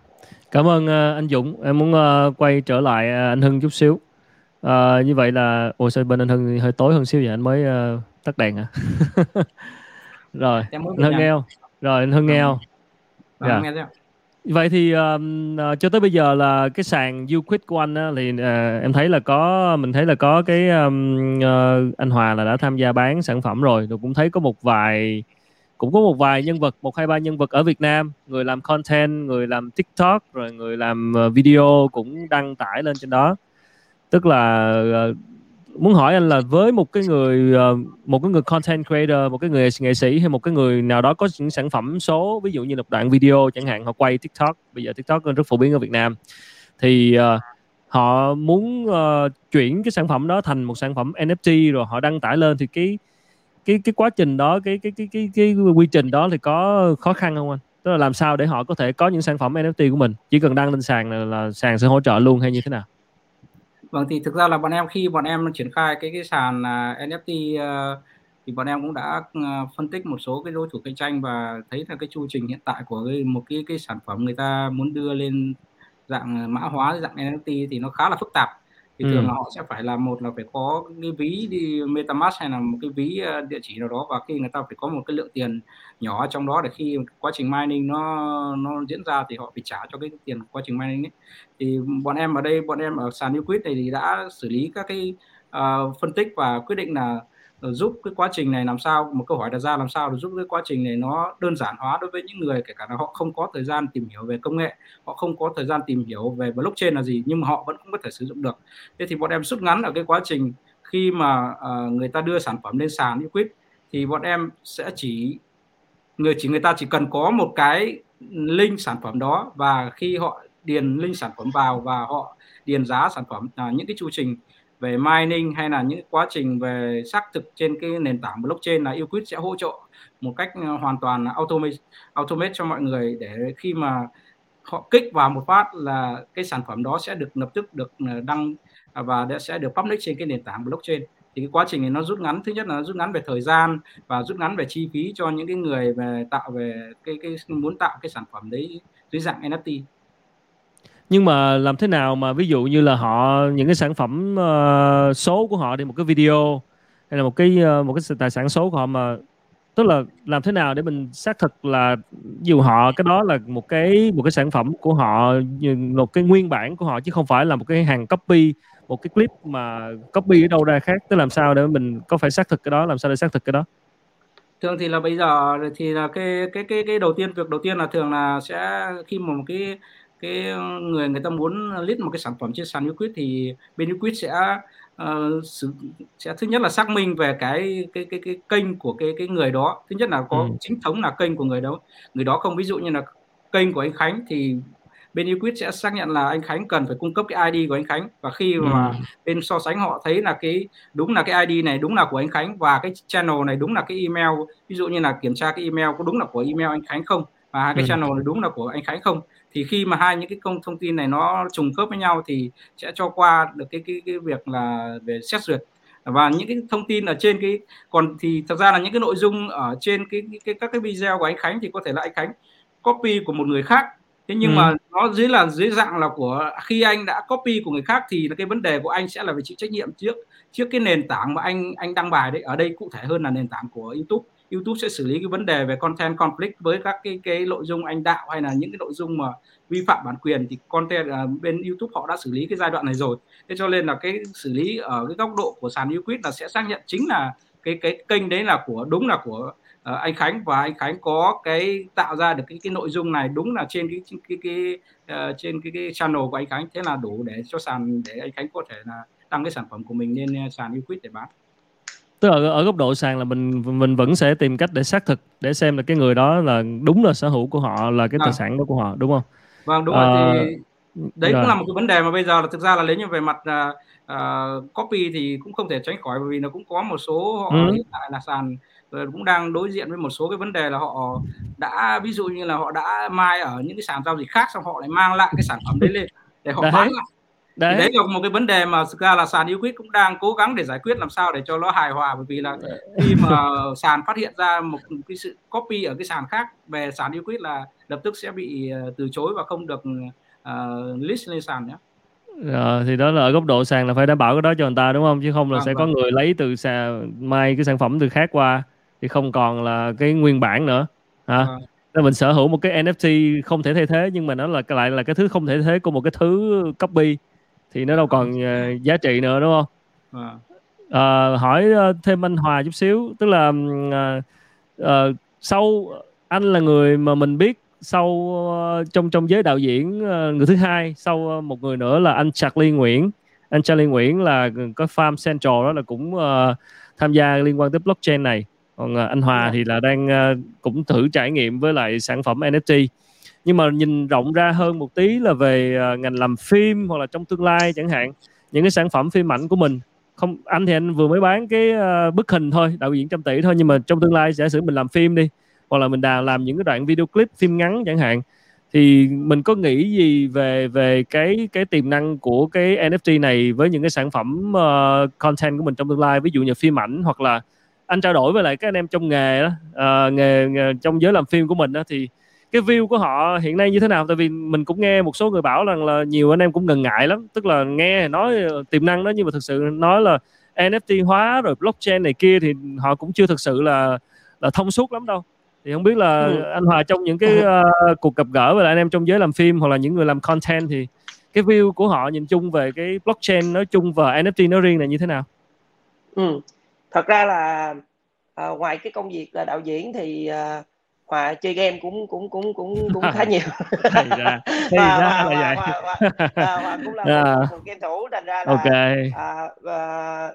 cảm ơn uh, anh Dũng. Em muốn uh, quay trở lại uh, anh Hưng chút xíu. Uh, như vậy là ồ sao bên anh Hưng hơi tối hơn xíu vậy? Anh mới uh, tắt đèn à rồi. Anh Hưng nghe không? Rồi anh Hưng nghe không?
Dạ. nghe
vậy thì uh, cho tới bây giờ là cái sàn Uquid của anh á, thì uh, em thấy là có mình thấy là có cái um, uh, anh Hòa là đã tham gia bán sản phẩm rồi. Rồi cũng thấy có một vài cũng có một vài nhân vật một hai ba nhân vật ở Việt Nam người làm content người làm TikTok rồi người làm video cũng đăng tải lên trên đó. Tức là uh, muốn hỏi anh là với một cái người ờ, một cái người content creator một cái người nghệ sĩ hay một cái người nào đó có những sản phẩm số ví dụ như một đoạn video chẳng hạn họ quay tiktok bây giờ tiktok rất phổ biến ở việt nam thì uh, họ muốn uh, chuyển cái sản phẩm đó thành một sản phẩm nft rồi họ đăng tải lên thì cái cái cái quá trình đó cái cái cái cái cái, cái quy trình đó thì có khó khăn không anh? Tức là làm sao để họ có thể có những sản phẩm nft của mình? Chỉ cần đăng lên sàn là, là sàn sẽ hỗ trợ luôn hay như thế nào?
Vâng thì thực ra là bọn em khi bọn em triển khai cái cái sàn à, uh, NFT uh, ờ, thì bọn em cũng đã uh, phân tích một số cái đối thủ cạnh tranh và thấy là cái chu trình hiện tại của cái, một cái cái sản phẩm người ta muốn đưa lên dạng à, mã hóa dạng NFT thì nó khá là phức tạp thì thường ừ. là họ sẽ phải là một là phải có cái ví đi MetaMask hay là một cái ví ờ, địa chỉ nào đó và khi người ta phải có một cái lượng tiền nhỏ trong đó để khi quá trình mining nó nó diễn ra thì họ phải trả cho cái tiền quá trình mining ấy thì bọn em ở đây bọn em ở sàn Liquid này thì đã xử lý các cái uh, phân tích và quyết định là Ờ, giúp cái quá trình này làm sao một câu hỏi đặt ra làm sao để giúp cái quá trình này nó đơn giản hóa đối với những người kể cả là họ không có thời gian tìm hiểu về công nghệ họ không có thời gian tìm hiểu về blockchain là gì nhưng mà họ vẫn cũng có thể sử dụng được. Thế thì bọn em rút ngắn ở cái quá trình khi mà uh, người ta đưa sản phẩm lên sàn liquid thì bọn em sẽ chỉ người chỉ người ta chỉ cần có một cái link sản phẩm đó và khi họ điền link sản phẩm vào và họ điền giá sản phẩm là những cái chu trình về mining hay là những quá trình về xác thực trên cái nền tảng blockchain là Uquid sẽ hỗ trợ một cách ờ, hoàn toàn automate automate cho mọi người để khi mà họ kích vào một phát là cái sản phẩm đó sẽ được lập tức được ờ, đăng à, và sẽ được public trên cái nền tảng blockchain. Thì cái quá trình này nó rút ngắn, thứ nhất là rút ngắn về thời gian và rút ngắn về chi phí cho những cái người về tạo về cái cái, muốn tạo cái sản phẩm đấy dưới dạng NFT
nhưng mà làm thế nào mà ví dụ như là họ những cái sản phẩm uh, số của họ đi một cái video hay là một cái uh, một cái tài sản số của họ mà tức là làm thế nào để mình xác thực là dù họ cái đó là một cái một cái sản phẩm của họ một cái nguyên bản của họ chứ không phải là một cái hàng copy một cái clip mà copy ở đâu ra khác tức làm sao để mình có phải xác thực cái đó làm sao để xác thực cái đó?
Thường thì là bây giờ thì là cái cái cái cái đầu tiên việc đầu tiên là thường là sẽ khi mà một cái cái người người ta muốn list một cái sản phẩm trên sàn Uquid thì bên Uquid sẽ uh, sẽ thứ nhất là xác minh về cái cái cái cái kênh của cái cái người đó thứ nhất là có ừ. chính thống là kênh của người đó người đó không ví dụ như là kênh của anh Khánh thì bên Uquid sẽ xác nhận là anh Khánh cần phải cung cấp cái ID của anh Khánh và khi ừ. mà bên so sánh họ thấy là cái đúng là cái ID này đúng là của anh Khánh và cái channel này đúng là cái email ví dụ như là kiểm tra cái email có đúng là của email anh Khánh không và cái ừ. channel này đúng là của anh Khánh không thì khi mà hai những cái công thông tin này nó trùng khớp với nhau thì sẽ cho qua được cái cái cái việc là về xét duyệt. Và những cái thông tin ở trên cái còn thì thật ra là những cái nội dung ở trên cái, cái, cái các cái video của anh Khánh thì có thể là anh Khánh copy của một người khác. Thế nhưng ừ. mà nó dưới là dưới dạng là của khi anh đã copy của người khác thì là cái vấn đề của anh sẽ là phải chịu trách nhiệm trước trước cái nền tảng mà anh anh đăng bài đấy. Ở đây cụ thể hơn là nền tảng của YouTube YouTube sẽ xử lý cái vấn đề về content conflict với các cái cái nội dung anh đạo hay là những cái nội dung mà vi phạm bản quyền thì content uh, bên YouTube họ đã xử lý cái giai đoạn này rồi. Thế cho nên là cái xử lý ở cái góc độ của sàn Uquid là sẽ xác nhận chính là cái cái kênh đấy là của đúng là của uh, anh Khánh và anh Khánh có cái tạo ra được cái cái nội dung này đúng là trên cái cái cái, cái uh, trên cái cái channel của anh Khánh thế là đủ để cho sàn để anh Khánh có thể là tăng cái sản phẩm của mình lên sàn Uquid để bán
tức là ở góc độ sàn là mình mình vẫn sẽ tìm cách để xác thực để xem là cái người đó là đúng là sở hữu của họ là cái tài
À.
sản đó của họ đúng không
vâng đúng
Ờ,
rồi thì đấy
rồi.
cũng là một cái vấn đề mà bây giờ là thực ra là nếu như về mặt à, à, copy thì cũng không thể tránh khỏi bởi vì nó cũng có một số họ
Ừ.
hiện tại là sàn ờ, cũng đang đối diện với một số cái vấn đề là họ đã ví dụ như là họ đã mai ở những cái sàn giao dịch khác xong họ lại mang lại cái sản phẩm đấy lên để họ
Đấy.
bán lại thì
đấy,
đấy là một cái vấn đề mà thực ra là sàn Uquid cũng đang cố gắng để giải quyết làm sao để cho nó hài hòa bởi vì là khi mà sàn phát hiện ra một cái sự copy ở cái sàn khác về sàn Uquid là lập tức sẽ bị ờ, từ chối và không được ờ, list lên sàn nhé.
Ờ, thì đó là ở góc độ sàn là phải đảm bảo cái đó cho người ta đúng không chứ không là
Vâng,
sẽ có
vâng.
người lấy từ sàn mai cái sản phẩm từ khác qua thì không còn là cái nguyên bản nữa hả
Vâng.
nên mình sở hữu một cái NFT không thể thay thế nhưng mà nó là lại là cái thứ không thể thế của một cái thứ copy thì nó đâu còn ờ, giá trị nữa đúng không. Ờ, hỏi thêm anh Hòa chút xíu. Tức là ờ, ờ, sau anh là người mà mình biết sau trong trong giới đạo diễn người thứ hai sau một người nữa là anh Charlie Nguyễn. Anh Charlie Nguyễn là có Farm Central đó là cũng ờ, tham gia liên quan tới blockchain này. Còn anh Hòa
Dạ.
thì là đang ờ, cũng thử trải nghiệm với lại sản phẩm NFT nhưng mà nhìn rộng ra hơn một tí là về à, ngành làm phim hoặc là trong tương lai chẳng hạn những cái sản phẩm phim ảnh của mình. Không anh thì anh vừa mới bán cái à, bức hình thôi đạo diễn trăm tỷ thôi nhưng mà trong tương lai giả sử mình làm phim đi hoặc là mình đào làm những cái đoạn video clip phim ngắn chẳng hạn. Thì mình có nghĩ gì về về cái cái tiềm năng của cái NFT này với những cái sản phẩm uh, content của mình trong tương lai? Ví dụ như phim ảnh hoặc là anh trao đổi với lại các anh em trong nghề đó uh, nghề, nghề trong giới làm phim của mình đó thì cái view của họ hiện nay như thế nào tại vì mình cũng nghe một số người bảo rằng là nhiều anh em cũng ngần ngại lắm tức là nghe nói ờ, tiềm năng đó nhưng mà thực sự nói là NFT hóa rồi blockchain này kia thì họ cũng chưa thực sự là là thông suốt lắm đâu thì không biết là
Ừ.
anh Hòa trong những cái ờ, cuộc gặp gỡ với lại anh em trong giới làm phim hoặc là những người làm content thì cái view của họ nhìn chung về cái blockchain nói chung và NFT nói riêng là như thế nào
Ừ. Thật ra là à, ngoài cái công việc là đạo diễn thì à, Hòa chơi game cũng cũng cũng cũng cũng khá nhiều.
thì ra thì ra là vậy
cũng là
À.
một, một game thủ thành ra là
ok
à, và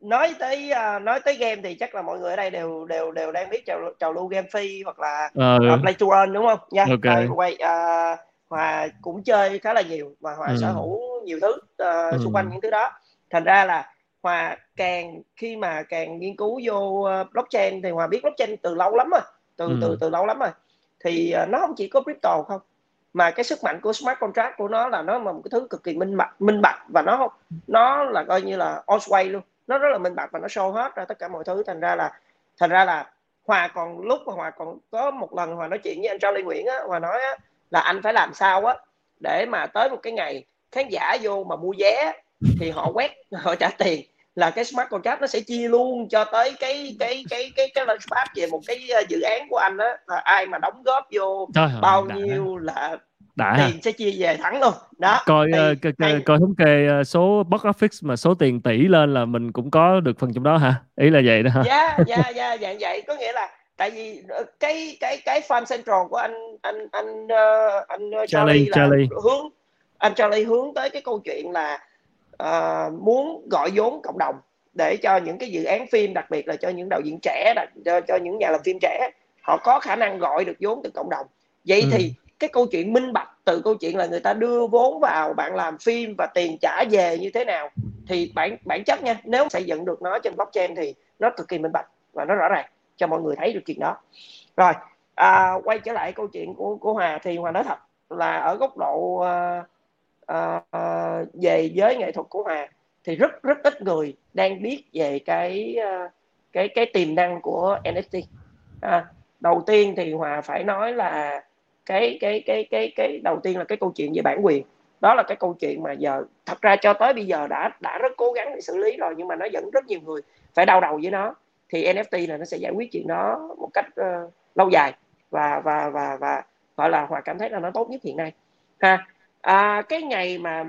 nói tới à, nói tới game thì chắc là mọi người ở đây đều đều đều đang biết trào trào lưu game phi hoặc là
Ờ,
uh, play to earn đúng không nha
Ok.
Rồi, quay à, hòa cũng chơi khá là nhiều và hòa
Ừ.
sở hữu nhiều thứ ờ,
Ừ.
xung quanh những thứ đó thành ra là hòa càng khi mà càng nghiên cứu vô ờ, blockchain thì hòa biết blockchain từ lâu lắm rồi từ
Ừ.
từ từ lâu lắm rồi. Thì ờ, nó không chỉ có crypto không mà cái sức mạnh của smart contract của nó là nó là một cái thứ cực kỳ minh bạch minh bạch và nó nó là coi như là all way luôn. Nó rất là minh bạch và nó show hết ra tất cả mọi thứ. Thành ra là thành ra là hòa còn lúc mà hòa còn có một lần hòa nói chuyện với anh Charlie Nguyễn á hòa nói á, là anh phải làm sao á để mà tới một cái ngày khán giả vô mà mua vé thì họ quét họ trả tiền là cái smart contract nó sẽ chia luôn cho tới cái cái cái cái cái launchpad về một cái ờ, dự án của anh á. Là ai mà đóng góp vô
trời
bao
đã,
nhiêu là
đã
tiền sẽ chia về thẳng luôn. Đó
coi
thì
ờ, coi, coi, coi thống kê ờ, số box office mà số tiền tỷ lên là mình cũng có được phần trong đó hả ý là vậy đó hả
dạ dạ dạ dạng vậy. Có nghĩa là tại vì cái cái cái farm central của anh anh anh anh ờ,
Charlie,
Charlie, là
Charlie.
hướng anh Charlie hướng tới cái câu chuyện là ờ, muốn gọi vốn cộng đồng để cho những cái dự án phim đặc biệt là cho những đạo diễn trẻ đặc, cho, cho những nhà làm phim trẻ họ có khả năng gọi được vốn từ cộng đồng vậy
Ừ.
thì cái câu chuyện minh bạch từ câu chuyện là người ta đưa vốn vào bạn làm phim và tiền trả về như thế nào thì bản bản chất nha nếu xây dựng được nó trên blockchain thì nó cực kỳ minh bạch và nó rõ ràng cho mọi người thấy được chuyện đó rồi à, quay trở lại câu chuyện của của Hòa thì Hòa nói thật là ở góc độ à, Ờ, ờ, về giới nghệ thuật của Hòa thì rất rất ít người đang biết về cái ờ, cái cái tiềm năng của NFT à, đầu tiên thì Hòa phải nói là cái cái cái cái cái đầu tiên là cái câu chuyện về bản quyền. Đó là cái câu chuyện mà giờ thật ra cho tới bây giờ đã đã rất cố gắng để xử lý rồi nhưng mà nó vẫn rất nhiều người phải đau đầu với nó. Thì NFT là nó sẽ giải quyết chuyện đó một cách uh, lâu dài. Và và và và gọi là hòa cảm thấy là nó tốt nhất hiện nay. Ha à, cái ngày mà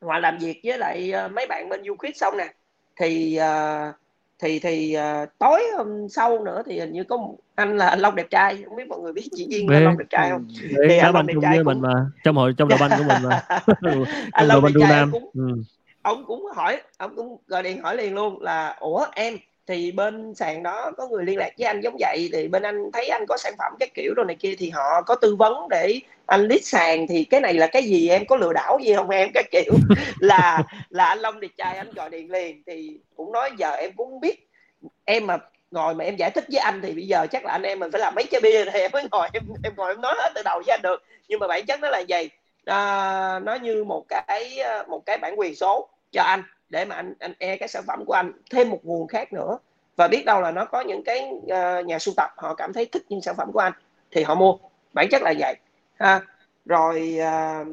hòa làm việc với lại ờ, mấy bạn bên Uquid xong nè thì ờ, thì thì ờ, tối hôm sau nữa thì hình như có một anh là anh Long đẹp trai không biết mọi người biết viên
Biết.
anh Long đẹp trai không
Để
Thì anh Long đẹp trai cũng-
mình mà trong hội trong đội banh của mình mà
anh Long đẹp trai
nam
cũng
ừ.
ông cũng hỏi ông cũng gọi điện hỏi liền luôn là ủa em thì bên sàn đó có người liên lạc với anh giống vậy thì bên anh thấy anh có sản phẩm các kiểu đồ này kia thì họ có tư vấn để anh list sàn thì cái này là cái gì em có lừa đảo gì không em? Các kiểu là là anh Long điệp trai anh gọi điện liền thì cũng nói giờ em cũng biết. Em mà ngồi mà em giải thích với anh thì bây giờ chắc là anh em mình phải làm mấy chai bia thì em mới ngồi em em ngồi em nói hết từ đầu với anh được. Nhưng mà bản chất nó là gì à, nó như một cái à, một cái bản quyền số cho anh để mà anh anh e cái sản phẩm của anh thêm một nguồn khác nữa. Và biết đâu là nó có những cái uh, nhà sưu tập họ cảm thấy thích những sản phẩm của anh thì họ mua. Bản chất là vậy ha. Rồi uh,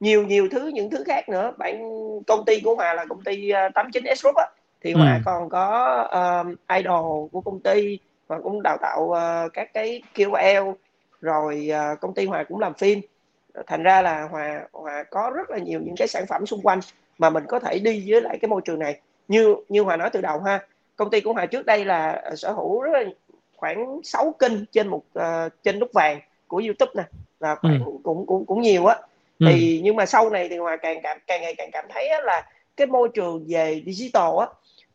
nhiều nhiều thứ những thứ khác nữa. Bạn công ty của Hòa là công ty uh, 89 S Group á. Thì Hòa ừ. còn có uh, idol của công ty và cũng đào tạo uh, các cái KOL rồi uh, công ty Hòa cũng làm phim. Thành ra là Hòa Hòa có rất là nhiều những cái sản phẩm xung quanh mà mình có thể đi với lại cái môi trường này như như Hòa nói từ đầu ha công ty của Hòa trước đây là sở hữu rất là khoảng 6 kênh trên một uh, trên nút vàng của YouTube nè là khoảng ừ. cũng cũng cũng nhiều á ừ. thì nhưng mà sau này thì Hòa càng cảm càng ngày càng cảm thấy là cái môi trường về digital á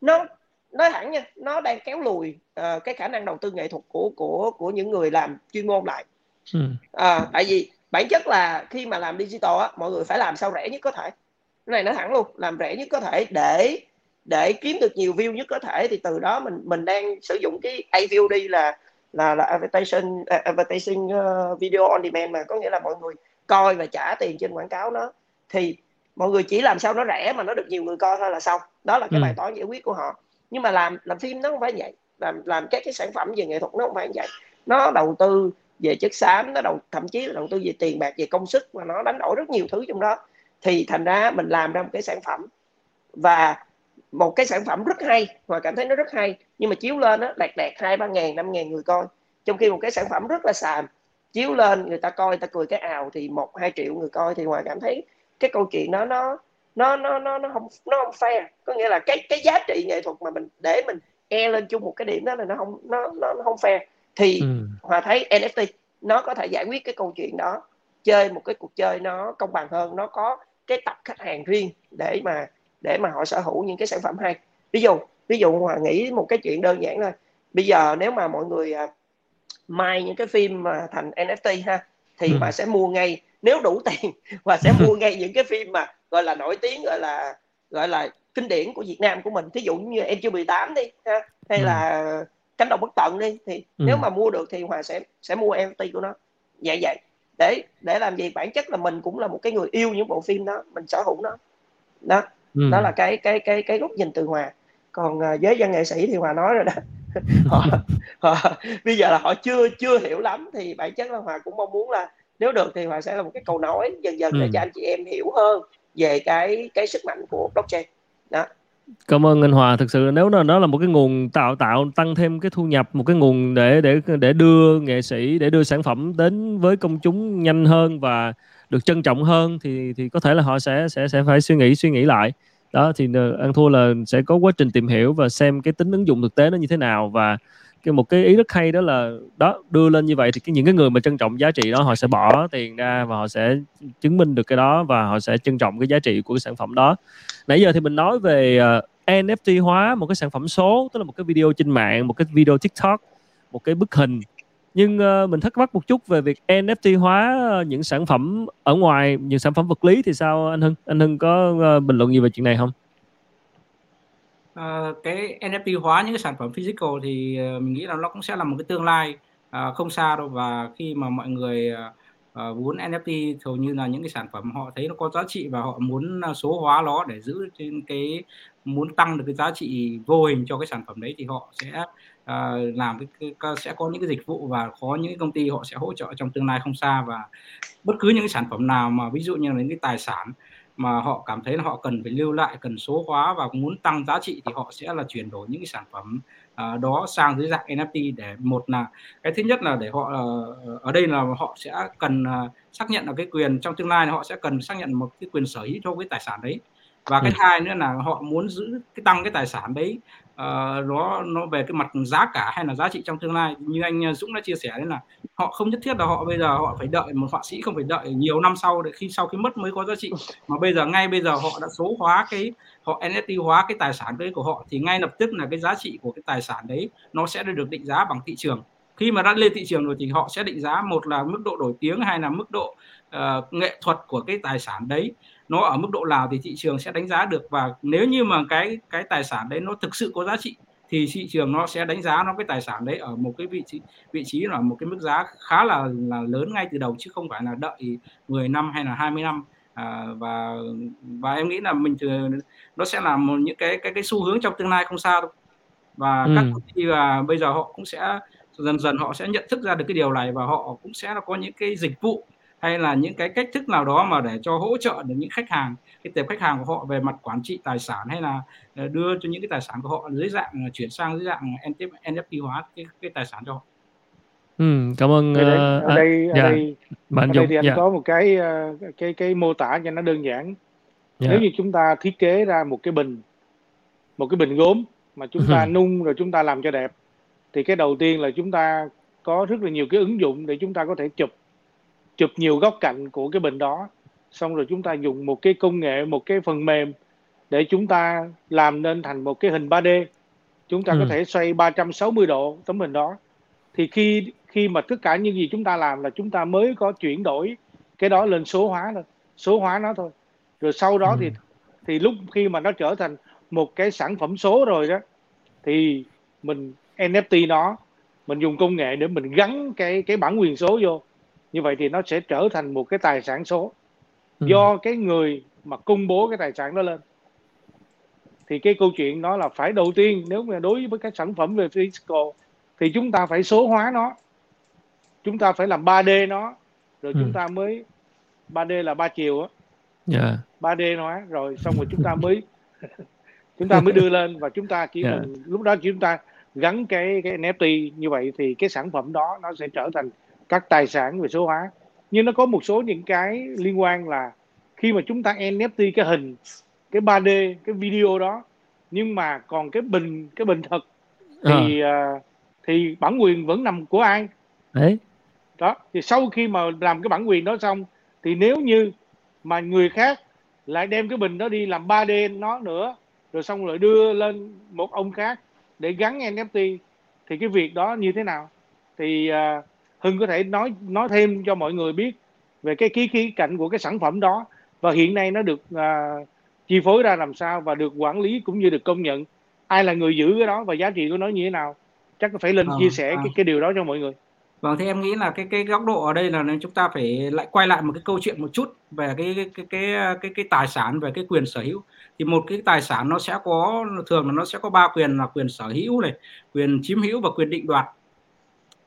nó nói thẳng nha nó đang kéo lùi uh, cái khả năng đầu tư nghệ thuật của của của những người làm chuyên môn lại ừ. à, tại vì bản chất là khi mà làm digital á mọi người phải làm sao rẻ nhất có thể cái này nói thẳng luôn làm rẻ nhất có thể để để kiếm được nhiều view nhất có thể thì từ đó mình mình đang sử dụng cái AVOD là là là advertising uh, advertising uh, video on demand mà. Có nghĩa là mọi người coi và trả tiền trên quảng cáo nó. Thì mọi người chỉ làm sao nó rẻ mà nó được nhiều người coi thôi là xong. Đó là cái ừ. bài toán giải quyết của họ. Nhưng mà làm làm phim nó không phải vậy. Làm làm các cái sản phẩm về nghệ thuật nó không phải vậy. Nó đầu tư về chất xám nó đầu thậm chí là đầu tư về tiền bạc về công sức và nó đánh đổi rất nhiều thứ trong đó thì thành ra mình làm ra một cái sản phẩm. Và một cái sản phẩm rất hay và cảm thấy nó rất hay nhưng mà chiếu lên á đạt đạt hai ba ngàn năm ngàn người coi. Trong khi một cái sản phẩm rất là xàm chiếu lên người ta coi người ta cười cái ào thì một hai triệu người coi thì ngoài cảm thấy cái câu chuyện đó nó nó nó nó nó không nó không fair. Có nghĩa là cái cái giá trị nghệ thuật mà mình để mình e lên chung một cái điểm đó là nó không nó nó, nó không fair. Thì ừ. hòa thấy NFT nó có thể giải quyết cái câu chuyện đó chơi một cái cuộc chơi nó công bằng hơn nó có cái tập khách hàng riêng để mà để mà họ sở hữu những cái sản phẩm hay ví dụ ví dụ hòa nghĩ một cái chuyện đơn giản thôi bây giờ nếu mà mọi người uh, mai những cái phim mà thành NFT ha thì ừ. mà sẽ mua ngay nếu đủ tiền và sẽ mua ngay những cái phim mà gọi là nổi tiếng gọi là gọi là kinh điển của Việt Nam của mình thí dụ như em chưa 18 đi ha hay ừ. là cánh đồng bất tận đi thì ừ. nếu mà mua được thì hòa sẽ sẽ mua NFT của nó vậy vậy để để làm gì? Bản chất là mình cũng là một cái người yêu những bộ phim đó mình sở hữu nó. Đó. Ừ. đó là cái cái cái cái góc nhìn từ hòa. Còn với văn nghệ sĩ thì hòa nói rồi đó. Họ, họ bây giờ là họ chưa chưa hiểu lắm thì bản chất là hòa cũng mong muốn là nếu được thì hòa sẽ là một cái câu nói dần dần ừ. để cho anh chị em hiểu hơn về cái cái sức mạnh của blockchain. Đó
cảm ơn anh Hòa, thực sự nếu là đó là một cái nguồn tạo tạo tăng thêm cái thu nhập, một cái nguồn để để để đưa nghệ sĩ, để đưa sản phẩm đến với công chúng nhanh hơn và được trân trọng hơn, thì thì có thể là họ sẽ sẽ sẽ phải suy nghĩ suy nghĩ lại. Đó, thì ờ, ăn thua là sẽ có quá trình tìm hiểu và xem cái tính ứng dụng thực tế nó như thế nào và cái một cái ý rất hay đó là đó đưa lên như vậy thì cái những cái người mà trân trọng giá trị đó họ sẽ bỏ tiền ra và họ sẽ chứng minh được cái đó và họ sẽ trân trọng cái giá trị của cái sản phẩm đó. Nãy giờ thì mình nói về ờ, uh, NFT hóa một cái sản phẩm số tức là một cái video trên mạng một cái video TikTok một cái bức hình. Nhưng uh, mình thắc mắc một chút về việc NFT hóa ờ, những sản phẩm ở ngoài những sản phẩm vật lý thì sao anh Hưng? Anh Hưng có uh, bình luận gì về chuyện này không?
Uh, cái NFT hóa những cái sản phẩm physical thì uh, mình nghĩ là nó cũng sẽ là một cái tương lai uh, không xa đâu. Và khi mà mọi người uh, muốn NFT hầu như là những cái sản phẩm họ thấy nó có giá trị và họ muốn số hóa nó để giữ trên cái muốn tăng được cái giá trị vô hình cho cái sản phẩm đấy thì họ sẽ uh, làm cái, cái sẽ có những cái dịch vụ và có những cái công ty họ sẽ hỗ trợ trong tương lai không xa. Và bất cứ những cái sản phẩm nào mà ví dụ như là những cái tài sản mà họ cảm thấy là họ cần phải lưu lại cần số hóa và muốn tăng giá trị thì họ sẽ là chuyển đổi những cái sản phẩm uh, đó sang dưới dạng NFT để một là cái thứ nhất là để họ uh, ở đây là họ sẽ cần uh, xác nhận là cái quyền trong tương lai họ sẽ cần xác nhận một cái quyền sở hữu cho cái tài sản đấy. Và cái hai nữa là họ muốn giữ cái tăng cái tài sản đấy uh, nó nó về cái mặt giá cả hay là giá trị trong tương lai. Như anh ờ, Dũng đã chia sẻ đấy là họ không nhất thiết là họ bây giờ họ phải đợi một họa sĩ không phải đợi nhiều năm sau để khi sau khi mất mới có giá trị. Mà bây giờ ngay bây giờ họ đã số hóa cái họ NFT hóa cái tài sản đấy của họ thì ngay lập tức là cái giá trị của cái tài sản đấy nó sẽ được định giá bằng thị trường. Khi mà đã lên thị trường rồi thì họ sẽ định giá một là mức độ nổi tiếng hay là mức độ uh, nghệ thuật của cái tài sản đấy nó ở mức độ nào thì thị trường sẽ đánh giá được. Và nếu như mà cái cái tài sản đấy nó thực sự có giá trị thì thị trường nó sẽ đánh giá nó cái tài sản đấy ở một cái vị trí vị trí là một cái mức giá khá là là lớn ngay từ đầu chứ không phải là đợi 10 năm hay là 20 năm. À, và và em nghĩ là mình nó sẽ là một những cái cái cái xu hướng trong tương lai không xa đâu và ừ. các công ty là bây giờ họ cũng sẽ dần dần họ sẽ nhận thức ra được cái điều này và họ cũng sẽ có những cái dịch vụ hay là những cái cách thức nào đó mà để cho hỗ trợ được những khách hàng cái tệp khách hàng của họ về mặt quản trị tài sản hay là ờ, đưa cho những cái tài sản của họ dưới dạng ờ, chuyển sang dưới dạng NFT hóa cái, cái tài sản cho họ.
Ừ, cảm ơn
ở đây, ở
uh,
đây, ở
dạ.
đây,
bạn
ở đây thì anh
dạ.
có một cái cái cái mô tả cho nó đơn giản
Dạ.
nếu như chúng ta thiết kế ra một cái bình một cái bình gốm mà chúng ta nung rồi chúng ta làm cho đẹp thì cái đầu tiên là chúng ta có rất là nhiều cái ứng dụng để chúng ta có thể chụp chụp nhiều góc cạnh của cái bình đó. Xong rồi chúng ta dùng một cái công nghệ một cái phần mềm để chúng ta làm nên thành một cái hình 3D chúng ta
Ừ.
có thể xoay 360 độ tấm hình đó. Thì khi khi mà tất cả những gì chúng ta làm là chúng ta mới có chuyển đổi cái đó lên số hóa thôi số hóa nó thôi. Rồi sau đó
Ừ.
thì thì lúc khi mà nó trở thành một cái sản phẩm số rồi đó thì mình NFT nó mình dùng công nghệ để mình gắn cái cái bản quyền số vô như vậy thì nó sẽ trở thành một cái tài sản số
Ừ.
do cái người mà công bố cái tài sản đó lên thì cái câu chuyện đó là phải đầu tiên nếu mà đối với các sản phẩm về physical thì chúng ta phải số hóa nó chúng ta phải làm 3D nó rồi
Ừ.
chúng ta mới 3D là ba chiều á
Dạ.
3D hóa rồi xong rồi chúng ta mới chúng ta mới đưa lên và chúng ta chỉ
Dạ.
cần lúc đó chúng ta gắn cái cái NFT như vậy thì cái sản phẩm đó nó sẽ trở thành các tài sản về số hóa. Nhưng nó có một số những cái liên quan là khi mà chúng ta NFT cái hình cái 3D cái video đó nhưng mà còn cái bình cái bình thật thì à, thì bản quyền vẫn nằm của ai?
Đấy.
đó thì sau khi mà làm cái bản quyền đó xong thì nếu như mà người khác lại đem cái bình đó đi làm 3D nó nữa rồi xong rồi đưa lên một ông khác để gắn NFT thì cái việc đó như thế nào? Thì à, Hưng có thể nói nói thêm cho mọi người biết về cái ký khí cạnh của cái sản phẩm đó và hiện nay nó được à, chi phối ra làm sao và được quản lý cũng như được công nhận ai là người giữ cái đó và giá trị của nó như thế nào chắc phải lên
Ờ,
chia sẻ
ờ.
cái cái điều đó cho mọi người
Vâng, thì em nghĩ là cái cái góc độ ở đây là chúng ta phải lại quay lại một cái câu chuyện một chút về cái cái cái cái cái, cái tài sản về cái quyền sở hữu. Thì một cái tài sản nó sẽ có thường là nó sẽ có ba quyền là quyền sở hữu này, quyền chiếm hữu và quyền định đoạt.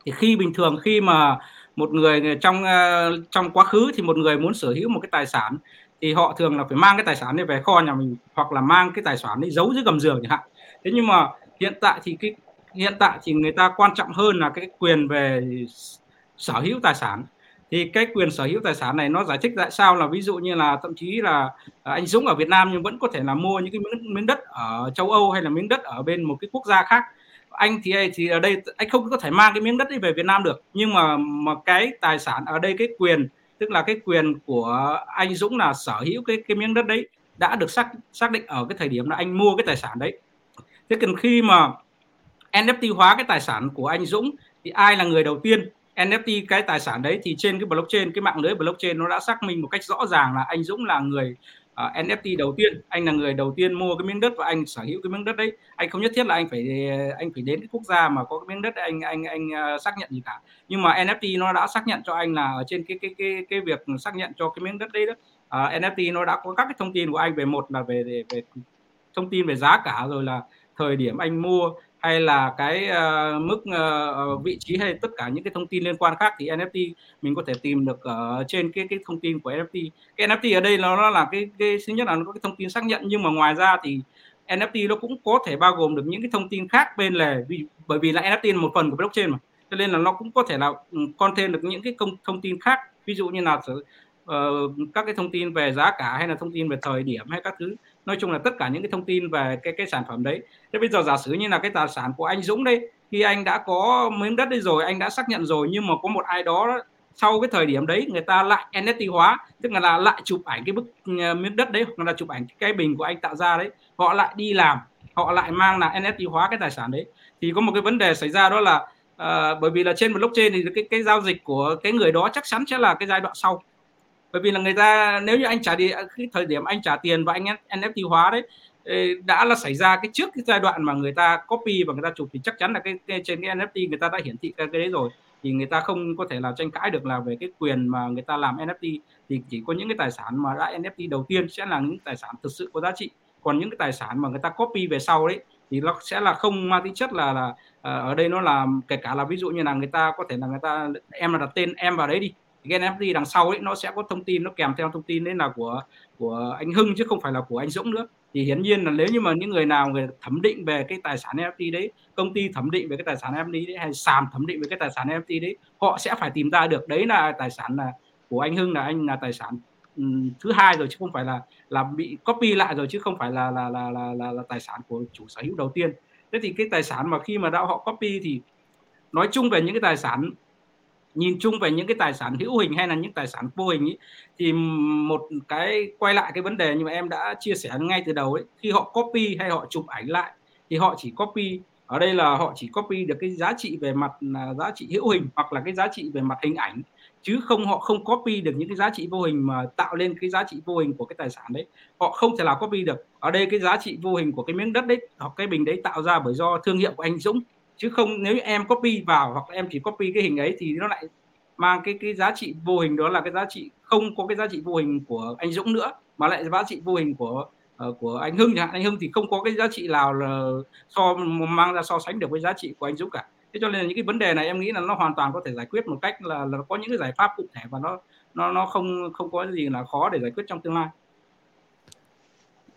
Thì khi bình thường khi mà một người trong ờ, trong quá khứ thì một người muốn sở hữu một cái tài sản thì họ thường là phải mang cái tài sản này về kho nhà mình hoặc là mang cái tài sản ấy giấu dưới gầm giường chẳng hạn. Thế nhưng mà hiện tại thì cái hiện tại thì người ta quan trọng hơn là cái quyền về sở hữu tài sản thì cái quyền sở hữu tài sản này nó giải thích tại sao là ví dụ như là thậm chí là à, anh Dũng ở Việt Nam nhưng vẫn có thể là mua những cái miếng, miếng đất ở châu Âu hay là miếng đất ở bên một cái quốc gia khác anh thì thì ở đây anh không có thể mang cái miếng đất đi về Việt Nam được. Nhưng mà mà cái tài sản ở đây, cái quyền, tức là cái quyền của anh Dũng là sở hữu cái cái miếng đất đấy, đã được xác xác định ở cái thời điểm là anh mua cái tài sản đấy. Thế cần khi mà NFT hóa cái tài sản của anh Dũng thì ai là người đầu tiên? NFT cái tài sản đấy thì trên cái blockchain, cái mạng lưới blockchain nó đã xác minh một cách rõ ràng là anh Dũng là người Ờ, uh, NFT đầu tiên anh là người đầu tiên mua cái miếng đất và anh sở hữu cái miếng đất đấy. Anh không nhất thiết là anh phải anh phải đến cái quốc gia mà có cái miếng đất đấy, anh anh anh uh, xác nhận gì cả. Nhưng mà NFT nó đã xác nhận cho anh là ở trên cái cái cái cái việc xác nhận cho cái miếng đất đấy đó. Ờ, uh, NFT nó đã có các cái thông tin của anh về một là về về, về thông tin về giá cả rồi là thời điểm anh mua hay là cái uh, mức uh, vị trí hay tất cả những cái thông tin liên quan khác thì NFT mình có thể tìm được ở trên cái cái thông tin của NFT. Cái NFT ở đây nó, nó là cái cái thứ nhất là nó có cái thông tin xác nhận nhưng mà ngoài ra thì NFT nó cũng có thể bao gồm được những cái thông tin khác bên lề. Vì bởi vì là NFT là một phần của blockchain mà cho nên là nó cũng có thể là ừ, con thêm được những cái công thông tin khác. Ví dụ như là uh, các cái thông tin về giá cả hay là thông tin về thời điểm hay các thứ nói chung là tất cả những cái thông tin về cái cái sản phẩm đấy. Thế bây giờ giả sử như là cái tài sản của anh Dũng đây khi anh đã có miếng đất đấy rồi anh đã xác nhận rồi nhưng mà có một ai đó sau cái thời điểm đấy người ta lại NFT hóa tức là lại chụp ảnh cái bức ờ, miếng đất đấy hoặc là chụp ảnh cái bình của anh tạo ra đấy họ lại đi làm họ lại mang là NFT hóa cái tài sản đấy. Thì có một cái vấn đề xảy ra đó là uh, bởi vì là trên blockchain thì cái cái giao dịch của cái người đó chắc chắn sẽ là cái giai đoạn sau bởi vì là người ta nếu như anh trả đi cái thời điểm anh trả tiền và anh NFT hóa đấy đã là xảy ra cái trước cái giai đoạn mà người ta copy và người ta chụp thì chắc chắn là cái, cái trên cái NFT người ta đã hiển thị cái, cái đấy rồi. Thì người ta không có thể là tranh cãi được là về cái quyền mà người ta làm NFT thì chỉ có những cái tài sản mà đã NFT đầu tiên sẽ là những tài sản thực sự có giá trị. Còn những cái tài sản mà người ta copy về sau đấy thì nó sẽ là không mang tính chất là là ờ, ở đây nó là kể cả là ví dụ như là người ta có thể là người ta em là đặt tên em vào đấy đi cái NFT đằng sau ấy nó sẽ có thông tin nó kèm theo thông tin đấy là của của anh Hưng chứ không phải là của anh Dũng nữa. Thì hiển nhiên là nếu như mà những người nào người thẩm định về cái tài sản NFT đấy công ty thẩm định về cái tài sản NFT đấy hay sàn thẩm định về cái tài sản NFT đấy họ sẽ phải tìm ra được. Đấy là tài sản là của anh Hưng là anh là tài sản thứ hai rồi chứ không phải là là bị copy lại rồi chứ không phải là là là là là, là tài sản của chủ sở hữu đầu tiên. Thế thì cái tài sản mà khi mà đã họ copy thì nói chung về những cái tài sản nhìn chung về những cái tài sản hữu hình hay là những tài sản vô hình ý, thì một cái quay lại cái vấn đề như mà em đã chia sẻ ngay từ đầu ấy khi họ copy hay họ chụp ảnh lại thì họ chỉ copy ở đây là họ chỉ copy được cái giá trị về mặt là giá trị hữu hình hoặc là cái giá trị về mặt hình ảnh chứ không họ không copy được những cái giá trị vô hình mà tạo lên cái giá trị vô hình của cái tài sản đấy. Họ không thể nào copy được. Ở đây cái giá trị vô hình của cái miếng đất đấy hoặc cái bình đấy tạo ra bởi do thương hiệu của anh Dũng chứ không nếu như em copy vào hoặc em chỉ copy cái hình ấy thì nó lại mang cái cái giá trị vô hình đó là cái giá trị không có cái giá trị vô hình của anh Dũng nữa mà lại giá trị vô hình của uh, của anh Hưng chẳng hạn. Anh Hưng thì không có cái giá trị nào là so mang ra so sánh được với giá trị của anh Dũng cả. Thế cho nên là những cái vấn đề này em nghĩ là nó hoàn toàn có thể giải quyết một cách là, là có những cái giải pháp cụ thể và nó nó nó không không có gì là khó để giải quyết trong tương lai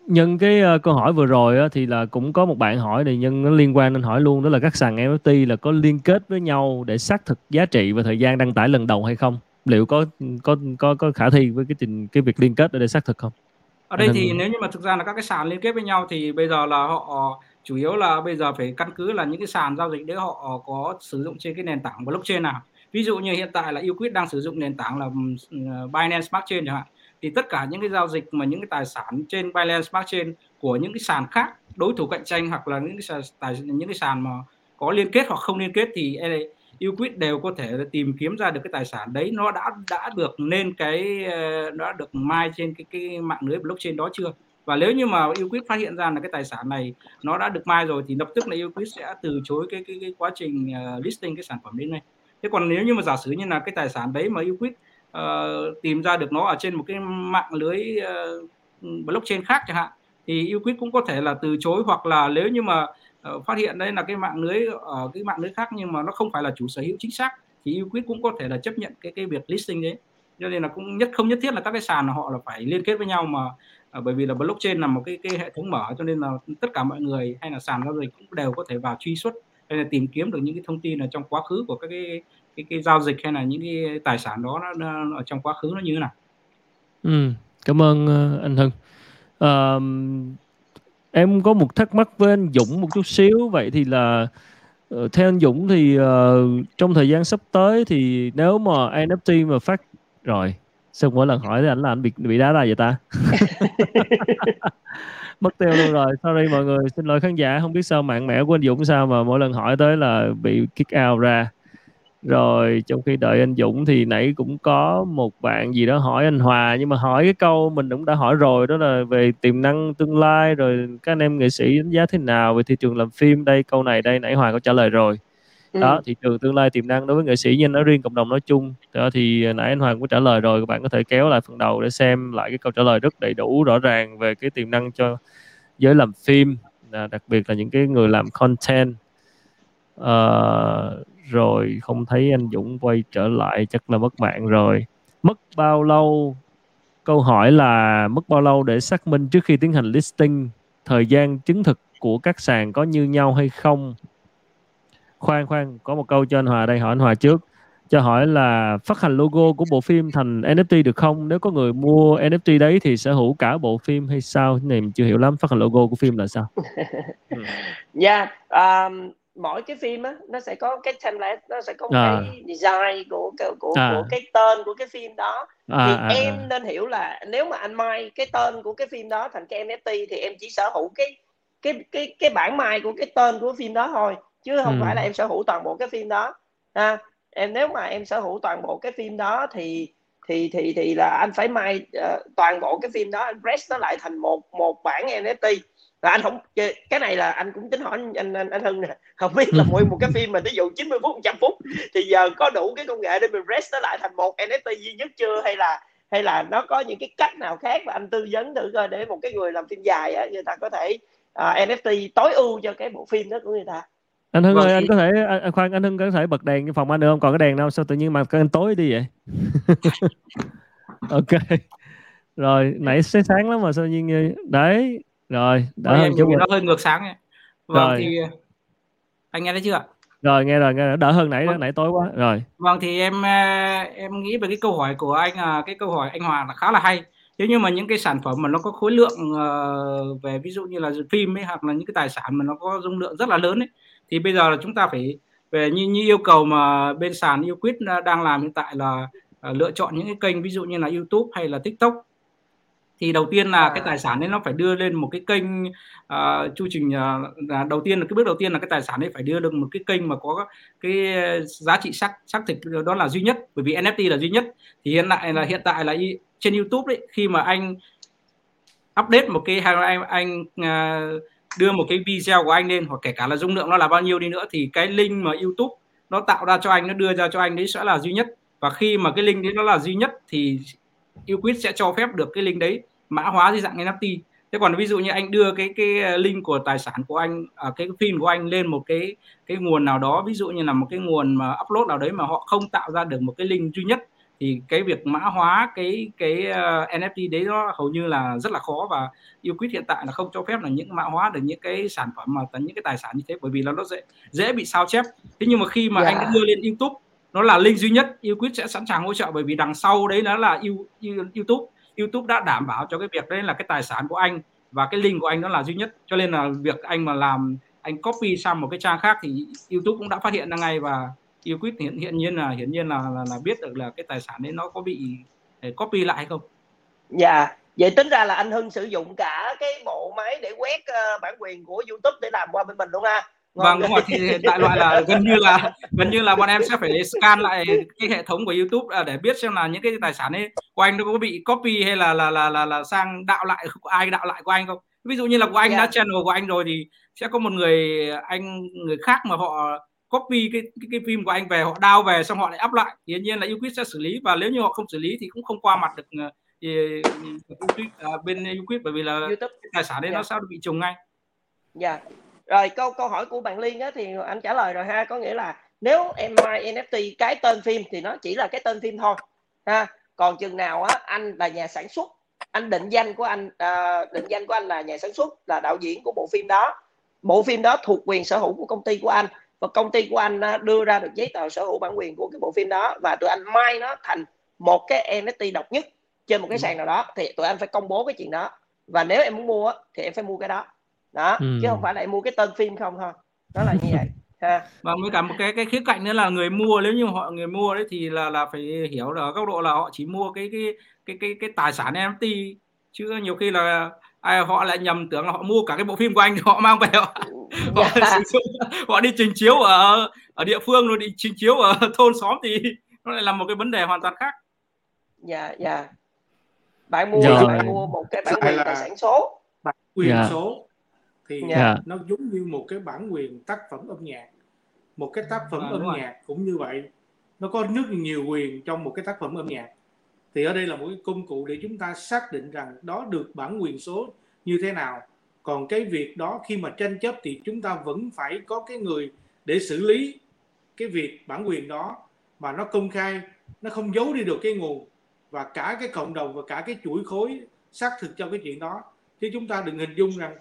nhân cái uh, câu hỏi vừa rồi á, thì là cũng có một bạn hỏi này nhân nó liên quan nên hỏi luôn đó là các sàn NFT là có liên kết với nhau để xác thực giá trị và thời gian đăng tải lần đầu hay không? Liệu có có có có khả thi với cái trình cái việc liên kết để xác thực không?
Ở đây thì nếu như mà thực ra là các cái sàn liên kết với nhau thì bây giờ là họ chủ yếu là bây giờ phải căn cứ là những cái sàn giao dịch đấy họ có sử dụng trên cái nền tảng blockchain nào. Ví dụ như hiện tại là Uquid đang sử dụng nền tảng là Binance Smart Chain chẳng hạn thì tất cả những cái giao dịch mà những cái tài sản trên Binance Smart Chain của những cái sàn khác đối thủ cạnh tranh hoặc là những cái sàn tài những cái sàn mà có liên kết hoặc không liên kết thì e, Uquid đều có thể tìm kiếm ra được cái tài sản đấy. Nó đã đã được nên cái e, đã được mai trên cái cái mạng lưới blockchain đó chưa? Và nếu như mà Uquid phát hiện ra là cái tài sản này nó đã được mai rồi thì lập tức là Uquid sẽ từ chối cái cái, cái quá trình à, listing cái sản phẩm đến này thế còn nếu như mà giả sử như là cái tài sản đấy mà Uquid uh, tìm ra được nó ở trên một cái mạng lưới uh, blockchain khác chẳng hạn thì Uquid cũng có thể là từ chối hoặc là nếu như mà uh, phát hiện đây là cái mạng lưới ở cái mạng lưới khác nhưng mà nó không phải là chủ sở hữu chính xác thì Uquid cũng có thể là chấp nhận cái cái việc listing đấy. Cho nên là cũng nhất không nhất thiết là các cái sàn họ là phải liên kết với nhau mà uh, bởi vì là blockchain là một cái cái hệ thống mở cho nên là tất cả mọi người hay là sàn giao dịch cũng đều có thể vào truy xuất hay là tìm kiếm được những cái thông tin ở trong quá khứ của các cái cái, cái giao dịch hay là những cái tài sản đó nó, nó ở trong quá khứ nó như thế nào?
Ừ, cảm ơn ờ, anh Hưng. À, em có một thắc mắc với anh Dũng một chút xíu. Vậy thì là ờ, theo anh Dũng thì uh, trong thời gian sắp tới thì nếu mà NFT mà phát rồi sao mỗi lần hỏi thì anh là anh bị bị đá ra vậy ta? Mất tiêu luôn rồi. Sorry mọi người xin lỗi khán giả. Không biết sao mạng mẹ của anh Dũng sao mà mỗi lần hỏi tới là bị kick out ra rồi trong khi đợi anh Dũng thì nãy cũng có một bạn gì đó hỏi anh Hòa nhưng mà hỏi cái câu mình cũng đã hỏi rồi đó là về tiềm năng tương lai rồi các anh em nghệ sĩ đánh giá thế nào về thị trường làm phim? Đây câu này đây nãy Hòa có trả lời rồi. Ừ. đó thị trường tương lai tiềm năng đối với nghệ sĩ nhưng nói riêng cộng đồng nói chung. Đó thì nãy anh Hoàng cũng trả lời rồi các bạn có thể kéo lại phần đầu để xem lại cái câu trả lời rất đầy đủ rõ ràng về cái tiềm năng cho giới làm phim đặc biệt là những cái người làm content. Uh, rồi không thấy anh Dũng quay trở lại chắc là mất mạng rồi mất bao lâu câu hỏi là mất bao lâu để xác minh trước khi tiến hành listing thời gian chứng thực của các sàn có như nhau hay không khoan khoan có một câu cho anh Hòa đây hỏi anh Hòa trước cho hỏi là phát hành logo của bộ phim thành NFT được không? Nếu có người mua NFT đấy thì sở hữu cả bộ phim hay sao? Này mình chưa hiểu lắm. Phát hành logo của phim là sao?
Dạ, yeah, um, mỗi cái phim á nó sẽ có cái template, nó sẽ có
À.
cái design của của của,
À.
của cái tên của cái phim đó.
À,
thì
à,
em
à.
nên hiểu là nếu mà anh mai cái tên của cái phim đó thành cái NFT thì em chỉ sở hữu cái cái cái cái bản mai của cái tên của phim đó thôi chứ không
Ừ.
phải là em sở hữu toàn bộ cái phim đó ha em nếu mà em sở hữu toàn bộ cái phim đó thì thì thì thì là anh phải mai ờ, toàn bộ cái phim đó anh press nó lại thành một một bản NFT là anh không cái này là anh cũng tính hỏi anh anh, anh Hưng nè không biết là
Ừ.
mỗi một cái phim mà ví dụ 90 phút 100 phút thì giờ có đủ cái công nghệ để mình press nó lại thành một NFT duy nhất chưa hay là hay là nó có những cái cách nào khác mà anh tư vấn thử coi để một cái người làm phim dài á người ta có thể à, NFT tối ưu cho cái bộ phim đó của người ta
Anh Hưng
Vâng,
ơi, anh có thể anh, anh khoan anh Hưng có thể bật đèn trong phòng anh được không? Còn cái đèn đâu sao tự nhiên mà cái tối đi vậy? ok. Rồi, nãy sáng lắm mà sao nhiên như- đấy. Rồi, hơn
em
chút
nó hơi ngược sáng ấy. Vâng
Rồi.
thì anh nghe thấy chưa ạ?
Rồi nghe rồi, nghe rồi, đỡ hơn nãy đó,
Vâng.
nãy tối quá. Rồi.
Vâng thì em ờ, em nghĩ về cái câu hỏi của anh à, cái câu hỏi anh Hoàng là khá là hay. Nếu như mà những cái sản phẩm mà nó có khối lượng ờ, về ví dụ như là phim ấy hoặc là những cái tài sản mà nó có dung lượng rất là lớn ấy thì bây giờ là chúng ta phải về như như yêu cầu mà bên sàn Uquid đang làm hiện tại là ờ, lựa chọn những cái kênh ví dụ như là YouTube hay là TikTok thì đầu tiên là
À.
cái tài sản ấy nó phải đưa lên một cái kênh ờ, chu trình là đầu tiên là cái bước đầu tiên là cái tài sản ấy phải đưa được một cái kênh mà có cái giá trị xác xác thực đó là duy nhất bởi vì NFT là duy nhất. Thì hiện tại là hiện tại là trên YouTube đấy khi mà anh update một cái hay là anh anh à, đưa một cái video của anh lên hoặc kể cả là dung lượng nó là bao nhiêu đi nữa thì cái link mà YouTube nó tạo ra cho anh nó đưa ra cho anh đấy sẽ là duy nhất. Và khi mà cái link đấy nó là duy nhất thì Uquid sẽ cho phép được cái link đấy mã hóa dưới dạng NFT thế còn ví dụ như anh đưa cái cái link của tài sản của anh à, cái phim của anh lên một cái cái nguồn nào đó ví dụ như là một cái nguồn mà upload nào đấy mà họ không tạo ra được một cái link duy nhất thì cái việc mã hóa cái cái ờ, NFT đấy nó hầu như là rất là khó. Và Uquid hiện tại là không cho phép là những mã hóa được những cái sản phẩm mà những cái tài sản như thế bởi vì là nó dễ dễ bị sao chép. Thế nhưng mà khi mà
Dạ.
anh đã đưa lên YouTube nó là link duy nhất Uquid sẽ sẵn sàng hỗ trợ bởi vì đằng sau đấy nó là YouTube. YouTube đã đảm bảo cho cái việc đấy là cái tài sản của anh và cái link của anh nó là duy nhất. Cho nên là việc anh mà làm anh copy sang một cái trang khác thì YouTube cũng đã phát hiện ra ngay và Uquid hiện hiện nhiên là hiển nhiên là, là là biết được là cái tài sản đấy nó có bị ờ, copy lại hay không.
Dạ. Vậy tính ra là anh Hưng sử dụng cả cái bộ máy để quét uh, bản quyền của YouTube để làm qua bên mình luôn ha
vâng đúng rồi thì hiện tại loại là gần như là gần như là bọn em sẽ phải scan lại cái hệ thống của YouTube à, để biết xem là những cái tài sản ấy của anh nó có bị copy hay là là là là, là sang đạo lại của ai đạo lại của anh không ví dụ như là của anh
Dạ.
đã channel của anh rồi thì sẽ có một người anh người khác mà họ copy cái cái, cái phim của anh về họ đao về xong họ lại up lại thì nhiên là Uquid sẽ xử lý và nếu như họ không xử lý thì cũng không qua mặt được ờ, thì, Uquid, à, bên Uquid bởi vì là
YouTube
tài sản đấy
Dạ.
nó sẽ bị trùng ngay
Dạ. Rồi câu câu hỏi của bạn Liên á, thì anh trả lời rồi ha, có nghĩa là nếu em mai NFT cái tên phim thì nó chỉ là cái tên phim thôi ha. Còn chừng nào á anh là nhà sản xuất, anh định danh của anh à, định danh của anh là nhà sản xuất là đạo diễn của bộ phim đó. Bộ phim đó thuộc quyền sở hữu của công ty của anh và công ty của anh á, đưa ra được giấy tờ sở hữu bản quyền của cái bộ phim đó và tụi anh mai nó thành một cái NFT độc nhất trên một cái sàn nào đó thì tụi anh phải công bố cái chuyện đó. Và nếu em muốn mua á, thì em phải mua cái đó đó
Ừ.
chứ không phải em mua cái tên phim không thôi. Nó là như vậy ha.
Và với cả một cái cái khía cạnh nữa là người mua nếu như họ người mua đấy thì là là phải hiểu là ở góc độ là họ chỉ mua cái cái cái cái cái tài sản NFT. Chứ nhiều khi là ai họ lại nhầm tưởng là họ mua cả cái bộ phim của anh thì họ mang về họ, họ,
Dạ.
sử dụng, họ đi trình chiếu ở ở địa phương rồi đi trình chiếu ở thôn xóm thì nó lại là một cái vấn đề hoàn toàn khác.
Dạ dạ. Bạn mua là bạn mua một cái bản quyền
là-
tài sản số.
Bản quyền
Dạ.
số thì
Dạ.
nó giống như một cái bản quyền tác phẩm âm nhạc. Một cái tác phẩm
À,
âm
rồi.
nhạc cũng như vậy. Nó có rất nhiều quyền trong một cái tác phẩm âm nhạc. Thì ở đây là một cái công cụ để chúng ta xác định rằng đó được bản quyền số như thế nào. Còn cái việc đó khi mà tranh chấp thì chúng ta vẫn phải có cái người để xử lý cái việc bản quyền đó. Mà nó công khai nó không giấu đi được cái nguồn. Và cả cái cộng đồng và cả cái chuỗi khối xác thực cho cái chuyện đó. Chứ chúng ta đừng hình dung rằng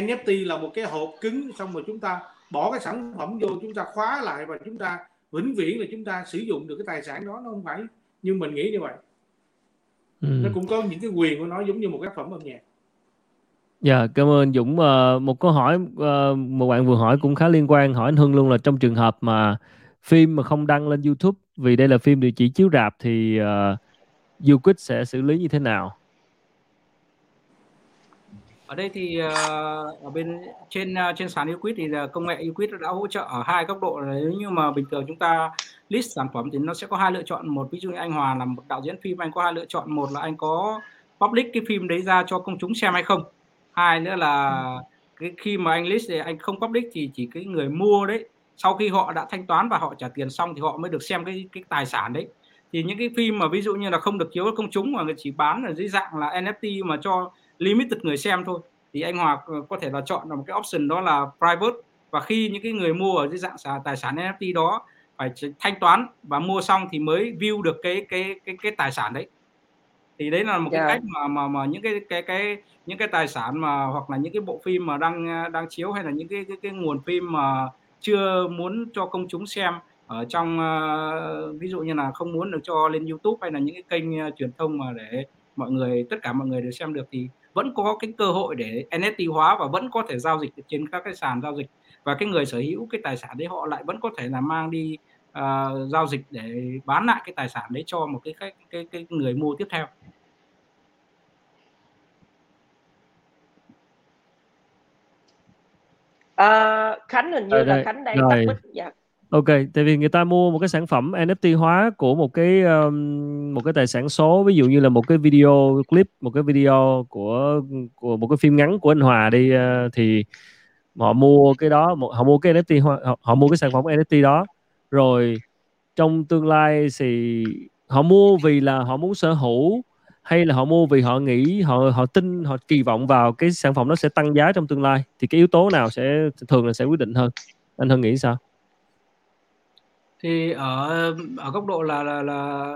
NFT là một cái hộp cứng xong rồi chúng ta bỏ cái sản phẩm vô chúng ta khóa lại và chúng ta vĩnh viễn là chúng ta sử dụng được cái tài sản đó nó không phải nhưng mình nghĩ như vậy
ừ.
nó cũng có những cái quyền của nó giống như một cái tác phẩm âm nhạc
Dạ, yeah, cảm ơn Dũng. Uh, một câu hỏi uh, một bạn vừa hỏi cũng khá liên quan hỏi anh Hưng luôn là trong trường hợp mà phim mà không đăng lên YouTube vì đây là phim được chỉ chiếu rạp thì uh, YouQuick sẽ xử lý như thế nào?
Ở đây thì uh, ở bên trên uh, trên sàn YouQuick thì là công nghệ YouQuick đã hỗ trợ ở hai góc độ. Nếu như mà bình thường chúng ta list sản phẩm thì nó sẽ có hai lựa chọn. Một ví dụ như anh Hòa là một đạo diễn phim anh có hai lựa chọn. Một là anh có public cái phim đấy ra cho công chúng xem hay không. Hai nữa là cái khi mà anh list thì anh không public thì chỉ cái người mua đấy sau khi họ đã thanh toán và họ trả tiền xong thì họ mới được xem cái cái tài sản đấy. Thì những cái phim mà ví dụ như là không được chiếu công chúng mà người chỉ bán ở dưới dạng là NFT mà cho limited người xem thôi thì anh Hòa có thể là chọn là một cái option đó là private và khi những cái người mua ở dưới dạng tài sản NFT đó phải thanh toán và mua xong thì mới view được cái cái cái cái tài sản đấy thì đấy là một yeah. cái dạ. cách mà mà mà những cái cái cái những cái tài sản mà hoặc là những cái bộ phim mà đang đang chiếu hay là những cái cái, cái nguồn phim mà chưa muốn cho công chúng xem ở trong uh, ví dụ như là không muốn được cho lên YouTube hay là những cái kênh uh, truyền thông mà để mọi người tất cả mọi người đều xem được thì vẫn có cái cơ hội để NFT hóa và vẫn có thể giao dịch trên các cái sàn giao dịch và cái người sở hữu cái tài sản đấy họ lại vẫn có thể là mang đi uh, giao dịch để bán lại cái tài sản đấy cho một cái cái cái, cái người mua tiếp theo
À, Khánh hình như là Khánh đang tắt mic. Dạ.
Ok, tại vì người ta mua một cái sản phẩm NFT hóa của một cái um, một cái tài sản số, ví dụ như là một cái video clip, một cái video của của một cái phim ngắn của anh Hòa đi uh, thì họ mua cái đó, họ mua cái NFT họ, họ mua cái sản phẩm NFT đó, rồi trong tương lai thì họ mua vì là họ muốn sở hữu hay là họ mua vì họ nghĩ họ họ tin họ kỳ vọng vào cái sản phẩm nó sẽ tăng giá trong tương lai thì cái yếu tố nào sẽ thường là sẽ quyết định hơn? Anh hơn nghĩ sao?
Thì ở ở góc độ là là là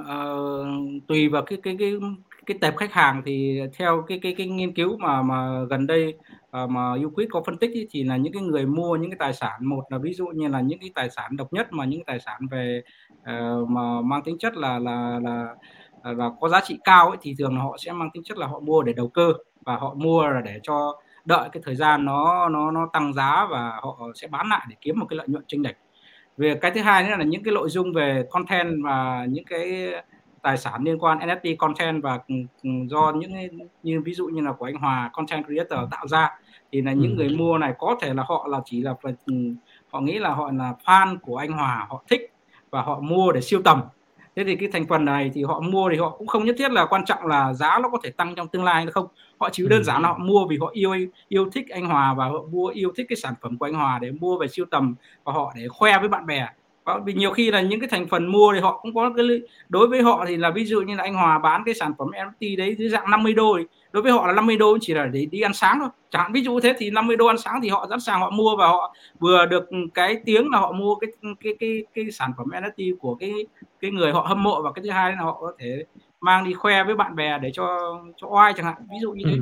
uh, tùy vào cái cái cái cái tệp khách hàng thì theo cái cái cái nghiên cứu mà mà gần đây uh, mà Euclid có phân tích ý, thì là những cái người mua những cái tài sản một là ví dụ như là những cái tài sản độc nhất mà những cái tài sản về uh, mà mang tính chất là là là là có giá trị cao ấy, thì thường là họ sẽ mang tính chất là họ mua để đầu cơ và họ mua là để cho đợi cái thời gian nó nó nó tăng giá và họ sẽ bán lại để kiếm một cái lợi nhuận chênh lệch về cái thứ hai nữa là những cái nội dung về content và những cái tài sản liên quan NFT content và do những như ví dụ như là của anh Hòa content creator tạo ra thì là những ừ. người mua này có thể là họ là chỉ là họ nghĩ là họ là fan của anh Hòa họ thích và họ mua để siêu tầm thế thì cái thành phần này thì họ mua thì họ cũng không nhất thiết là quan trọng là giá nó có thể tăng trong tương lai hay không. Họ chỉ đơn giản là họ mua vì họ yêu yêu thích anh Hòa và họ mua yêu thích cái sản phẩm của anh Hòa để mua về siêu tầm và họ để khoe với bạn bè vì nhiều khi là những cái thành phần mua thì họ cũng có cái đối với họ thì là ví dụ như là anh Hòa bán cái sản phẩm NFT đấy dưới dạng 50 đô thì đối với họ là 50 đô chỉ là để đi ăn sáng thôi. Chẳng hạn ví dụ thế thì 50 đô ăn sáng thì họ sẵn sàng họ mua và họ vừa được cái tiếng là họ mua cái cái cái cái sản phẩm NFT của cái cái người họ hâm mộ và cái thứ hai là họ có thể mang đi khoe với bạn bè để cho cho oai chẳng hạn. Ví dụ như thế.
Ừ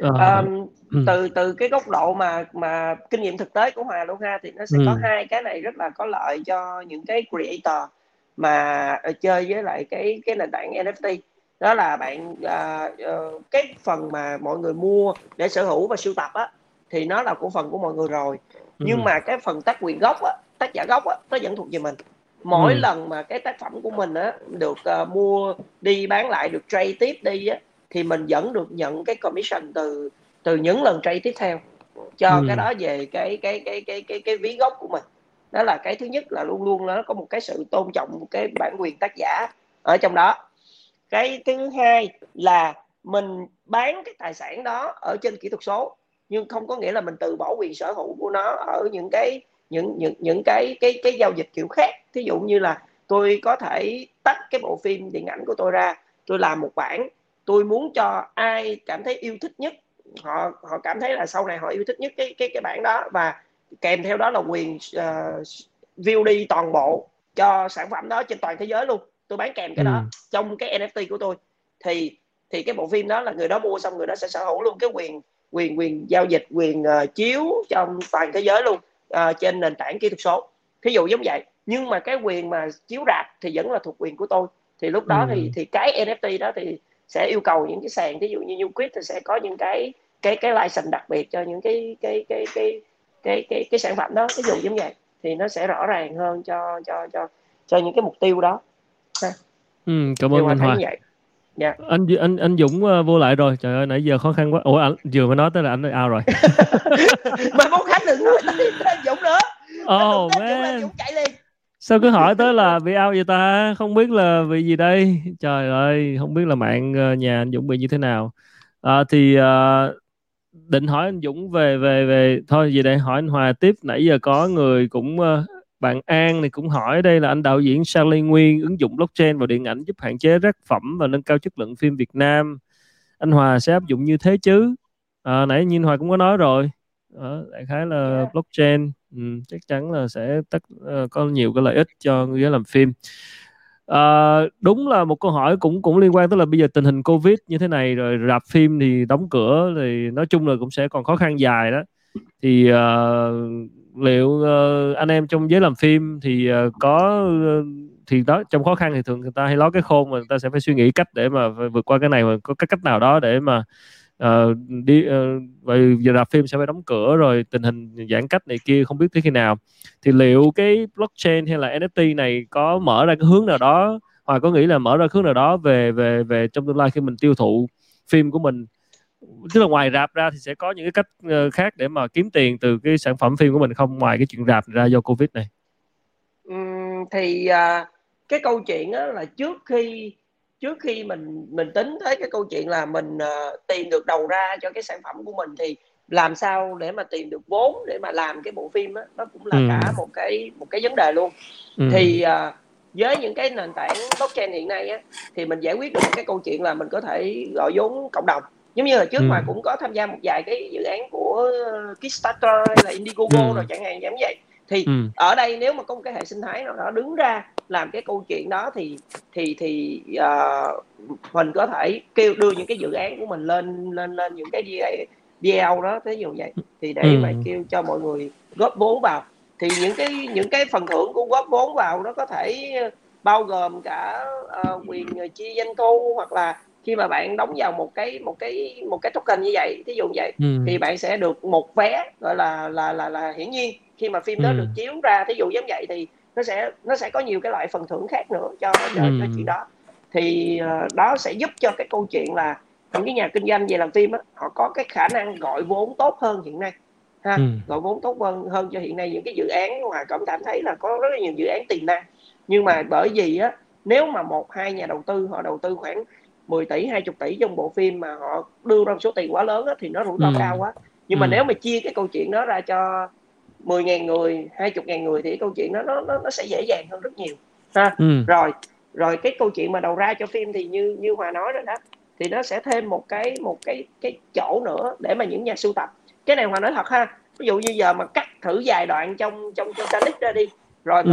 um, từ từ cái góc độ mà mà kinh nghiệm thực tế của Hòa luôn ha thì nó sẽ ừ. có hai cái này rất là có lợi cho những cái creator mà chơi với lại cái cái nền tảng NFT đó là bạn uh, cái phần mà mọi người mua để sở hữu và sưu tập á thì nó là của phần của mọi người rồi ừ. nhưng mà cái phần tác quyền gốc á tác giả gốc á nó vẫn thuộc về mình mỗi ừ. lần mà cái tác phẩm của mình á được uh, mua đi bán lại được trade tiếp đi á thì mình vẫn được nhận cái commission từ từ những lần trade tiếp theo cho ừ. cái đó về cái cái cái cái cái cái ví gốc của mình. Đó là cái thứ nhất là luôn luôn nó có một cái sự tôn trọng cái bản quyền tác giả ở trong đó. Cái thứ hai là mình bán cái tài sản đó ở trên kỹ thuật số nhưng không có nghĩa là mình từ bỏ quyền sở hữu của nó ở những cái những những những cái cái cái giao dịch kiểu khác. Thí dụ như là tôi có thể tách cái bộ phim điện ảnh của tôi ra tôi làm một bản tôi muốn cho ai cảm thấy yêu thích nhất họ họ cảm thấy là sau này họ yêu thích nhất cái cái cái bản đó. Và kèm theo đó là quyền uh, view đi toàn bộ cho sản phẩm đó trên toàn thế giới luôn. Tôi bán kèm cái ừ. đó trong cái NFT của tôi. Thì thì cái bộ phim đó là người đó mua xong người đó sẽ sở hữu luôn cái quyền quyền quyền giao dịch quyền uh, chiếu trong toàn thế giới luôn uh, trên nền tảng kỹ thuật số. Thí dụ giống vậy. Nhưng mà cái quyền mà chiếu rạp thì vẫn là thuộc quyền của tôi. Thì lúc đó
ừ.
thì thì cái NFT đó thì sẽ yêu cầu những cái sàn ví dụ như Newquist thì sẽ có những cái cái cái license đặc biệt cho những cái cái cái cái cái cái cái sản phẩm đó. Ví dụ giống vậy thì nó sẽ rõ ràng hơn cho cho cho cho những cái mục tiêu đó.
Ừ, cảm ơn anh Hòa.
Yeah.
anh anh anh Dũng uh, vô lại rồi. Trời ơi nãy giờ khó khăn quá. Ủa anh vừa mới nói tới là anh out rồi.
Mà muốn khách đừng nói tới Dũng nữa.
Oh man
Dũng chạy liền
sao cứ hỏi tới là bị out vậy ta? Không biết là vì gì đây? Trời ơi không biết là mạng ờ, nhà anh Dũng bị như thế nào. À, thì uh, định hỏi anh Dũng về về về. Thôi gì đây hỏi anh Hòa tiếp. Nãy giờ có người cũng uh, bạn An thì cũng hỏi đây là anh đạo diễn Charlie Nguyên ứng dụng blockchain vào điện ảnh giúp hạn chế rác phẩm và nâng cao chất lượng phim Việt Nam. Anh Hòa sẽ áp dụng như thế chứ? À, nãy Nhiên Hòa cũng có nói rồi. Đó, đại khái là yeah. blockchain ừ, chắc chắn là sẽ tất uh, có nhiều cái lợi ích cho người làm phim. À, đúng là một câu hỏi cũng cũng liên quan tới là bây giờ tình hình covid như thế này rồi rạp phim thì đóng cửa thì nói chung là cũng sẽ còn khó khăn dài đó. Thì uh, liệu uh, anh em trong giới làm phim thì uh, có uh, thì đó trong khó khăn thì thường người ta hay nói cái khôn mà người ta sẽ phải suy nghĩ cách để mà vượt qua cái này mà có cái cách nào đó để mà uh, đi uh, vậy giờ rạp phim sẽ phải đóng cửa rồi tình hình giãn cách này kia không biết tới khi nào. Thì liệu cái blockchain hay là NFT này có mở ra cái hướng nào đó hoặc có nghĩ là mở ra hướng nào đó về về về trong tương lai khi mình tiêu thụ phim của mình? Tức là ngoài rạp ra thì sẽ có những cái cách ờ, khác để mà kiếm tiền từ cái sản phẩm phim của mình không ngoài cái chuyện rạp ra do covid này?
Uhm, thì uh, cái câu chuyện đó là trước khi trước khi mình mình tính tới cái câu chuyện là mình uh, tìm được đầu ra cho cái sản phẩm của mình thì làm sao để mà tìm được vốn để mà làm cái bộ phim á nó cũng là ừ. cả một cái một cái vấn đề luôn ừ. thì uh, với những cái nền tảng blockchain hiện nay á thì mình giải quyết được cái câu chuyện là mình có thể gọi vốn cộng đồng giống như là trước ừ. mà cũng có tham gia một vài cái dự án của Kickstarter hay là Indiegogo ừ. rồi chẳng hạn giống vậy thì ừ. ở đây nếu mà có một cái hệ sinh thái nào đó đứng ra làm cái câu chuyện đó thì thì thì uh, mình có thể kêu đưa những cái dự án của mình lên lên lên những cái DL đó thế như vậy thì để ừ. mà kêu cho mọi người góp vốn vào thì những cái những cái phần thưởng của góp vốn vào nó có thể bao gồm cả uh, quyền chia doanh thu hoặc là khi mà bạn đóng vào một cái một cái một cái token như vậy thí dụ vậy ừ. thì bạn sẽ được một vé gọi là là là là hiển nhiên khi mà phim đó ừ. được chiếu ra thí dụ giống vậy thì nó sẽ nó sẽ có nhiều cái loại phần thưởng khác nữa cho cho, ừ. cho chuyện đó thì uh, đó sẽ giúp cho cái câu chuyện là những cái nhà kinh doanh về làm phim á họ có cái khả năng gọi vốn tốt hơn hiện nay ha ừ. gọi vốn tốt hơn hơn cho hiện nay những cái dự án mà cảm cảm thấy là có rất là nhiều dự án tiềm năng nhưng mà bởi vì á nếu mà một hai nhà đầu tư họ đầu tư khoảng 10 tỷ 20 tỷ trong bộ phim mà họ đưa ra một số tiền quá lớn á, thì nó rủi ro ừ. cao quá nhưng ừ. mà nếu mà chia cái câu chuyện đó ra cho 10.000 người 20.000 người thì câu chuyện đó nó, nó nó sẽ dễ dàng hơn rất nhiều ha ừ. rồi rồi cái câu chuyện mà đầu ra cho phim thì như như hòa nói rồi đó thì nó sẽ thêm một cái một cái cái chỗ nữa để mà những nhà sưu tập cái này hòa nói thật ha ví dụ như giờ mà cắt thử vài đoạn trong trong Titanic ra đi rồi ừ.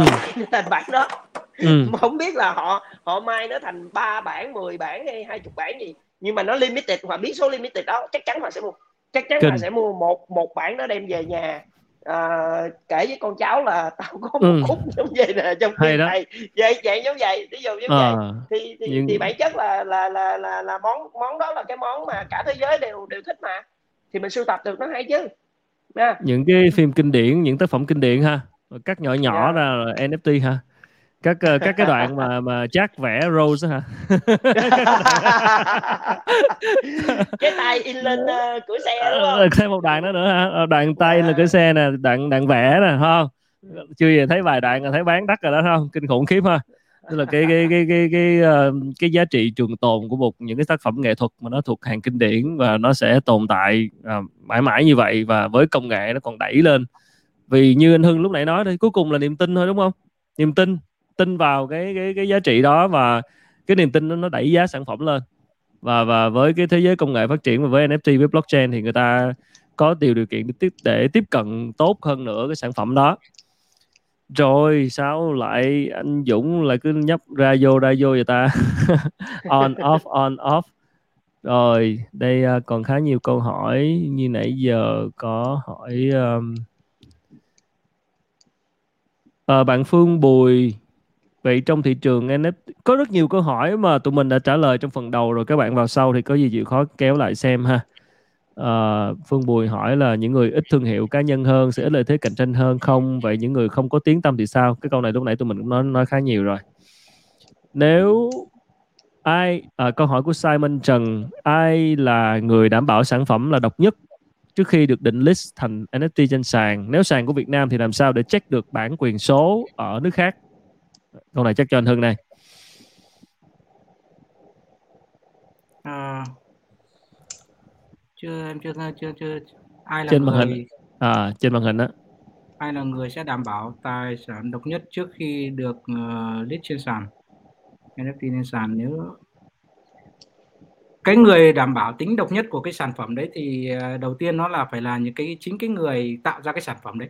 thành bản đó ừ. mà không biết là họ họ mai nó thành ba bản 10 bản hay hai chục bản gì nhưng mà nó limited hoặc biết số limited đó chắc chắn họ sẽ mua chắc chắn Kinh. họ sẽ mua một một bản đó đem về nhà à, kể với con cháu là tao có một ừ. khúc giống vậy nè trong phim này vậy vậy giống vậy ví dụ giống à, vậy thì thì, nhưng... thì bản chất là là là là là món món đó là cái món mà cả thế giới đều đều thích mà thì mình sưu tập được nó hay chứ
nha. những cái phim kinh điển những tác phẩm kinh điển ha cắt nhỏ nhỏ yeah. Dạ. ra là NFT ha các ờ, các cái đoạn mà mà Jack vẽ Rose hả?
Cái tay in lên uh, cửa xe đúng không?
Thêm một đoạn nữa nữa hả? Ờ, đoạn tay yeah. là cửa xe nè đoạn đoạn vẽ nè không? Chưa gì thấy vài đoạn là thấy bán đắt rồi đó không? Kinh khủng khiếp ha. Tức là cái cái cái cái cái cái, giá trị trường tồn của một những cái tác phẩm nghệ thuật mà nó thuộc hàng kinh điển và nó sẽ tồn tại uh, mãi mãi như vậy và với công nghệ nó còn đẩy lên. Vì như anh Hưng lúc nãy nói đây cuối cùng là niềm tin thôi đúng không? Niềm tin tin vào cái cái cái giá trị đó và cái niềm tin nó nó đẩy giá sản phẩm lên. Và và với cái thế giới công nghệ phát triển và với NFT với blockchain thì người ta có điều điều kiện để tiếp để tiếp cận tốt hơn nữa cái sản phẩm đó. Rồi sao lại anh Dũng lại cứ nhấp ra vô ra vô vậy ta? On off on off. Rồi đây uh, còn khá nhiều câu hỏi. Như nãy giờ có hỏi um, à, bạn Phương Bùi vậy trong thị trường NFT có rất nhiều câu hỏi mà tụi mình đã trả lời trong phần đầu rồi. Các bạn vào sau thì có gì chịu khó kéo lại xem ha. À, Phương Bùi hỏi là những người ít thương hiệu cá nhân hơn sẽ ít lợi thế cạnh tranh hơn không? Vậy những người không có tiếng tâm thì sao? Cái câu này lúc nãy tụi mình cũng nói nói khá nhiều rồi. Nếu ai à, câu hỏi của Simon Trần ai là người đảm bảo sản phẩm là độc nhất trước khi được định list thành NFT trên sàn? Nếu sàn của Việt Nam thì làm sao để check được bản quyền số ở nước khác? Câu này chắc cho anh Hưng đây.
À, chưa em chưa chưa chưa ai là
trên
người,
màn hình à trên màn hình đó
ai là người sẽ đảm bảo tài sản độc nhất trước khi được uh, list trên sàn? NFT trên sàn nếu cái người đảm bảo tính độc nhất của cái sản phẩm đấy thì ờ, đầu tiên nó là phải là những cái chính cái người tạo ra cái sản phẩm đấy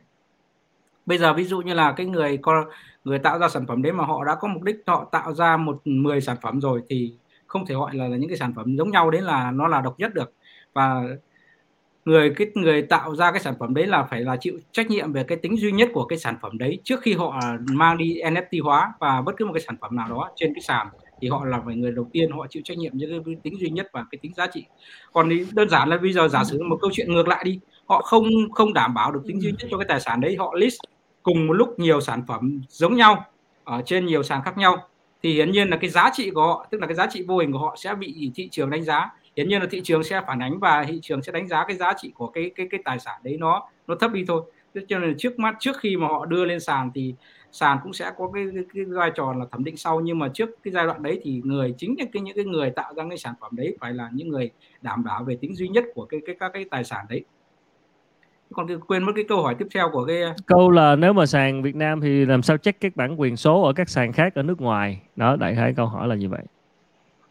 bây giờ ví dụ như là cái người con người tạo ra sản phẩm đấy mà họ đã có mục đích họ tạo ra một 10 sản phẩm rồi thì không thể gọi là, là những cái sản phẩm giống nhau đấy là nó là độc nhất được. Và người cái người tạo ra cái sản phẩm đấy là phải là chịu trách nhiệm về cái tính duy nhất của cái sản phẩm đấy trước khi họ mang đi NFT hóa và bất cứ một cái sản phẩm nào đó trên cái sàn thì họ là phải người đầu tiên họ chịu trách nhiệm với cái tính duy nhất và cái tính giá trị. Còn thì đơn giản là bây giờ giả sử một câu chuyện ngược lại đi họ không không đảm bảo được tính duy nhất cho cái tài sản đấy. Họ list cùng một lúc nhiều sản phẩm giống nhau ở trên nhiều sàn khác nhau. Thì hiển nhiên là cái giá trị của họ tức là cái giá trị vô hình của họ sẽ bị thị trường đánh giá. Hiển nhiên là thị trường sẽ phản ánh và thị trường sẽ đánh giá cái giá trị của cái cái cái tài sản đấy nó nó thấp đi thôi. Cho nên trước mắt trước khi mà họ đưa lên sàn thì sàn cũng sẽ có cái, cái, cái vai trò là thẩm định sau. Nhưng mà trước cái giai đoạn đấy thì người chính những cái những cái người tạo ra cái sản phẩm đấy phải là những người đảm bảo về tính duy nhất của cái cái các cái tài sản đấy còn quên mất cái câu hỏi tiếp theo của cái
câu là nếu mà sàn Việt Nam thì làm sao check các bản quyền số ở các sàn khác ở nước ngoài? Đó đại khái câu hỏi là như vậy.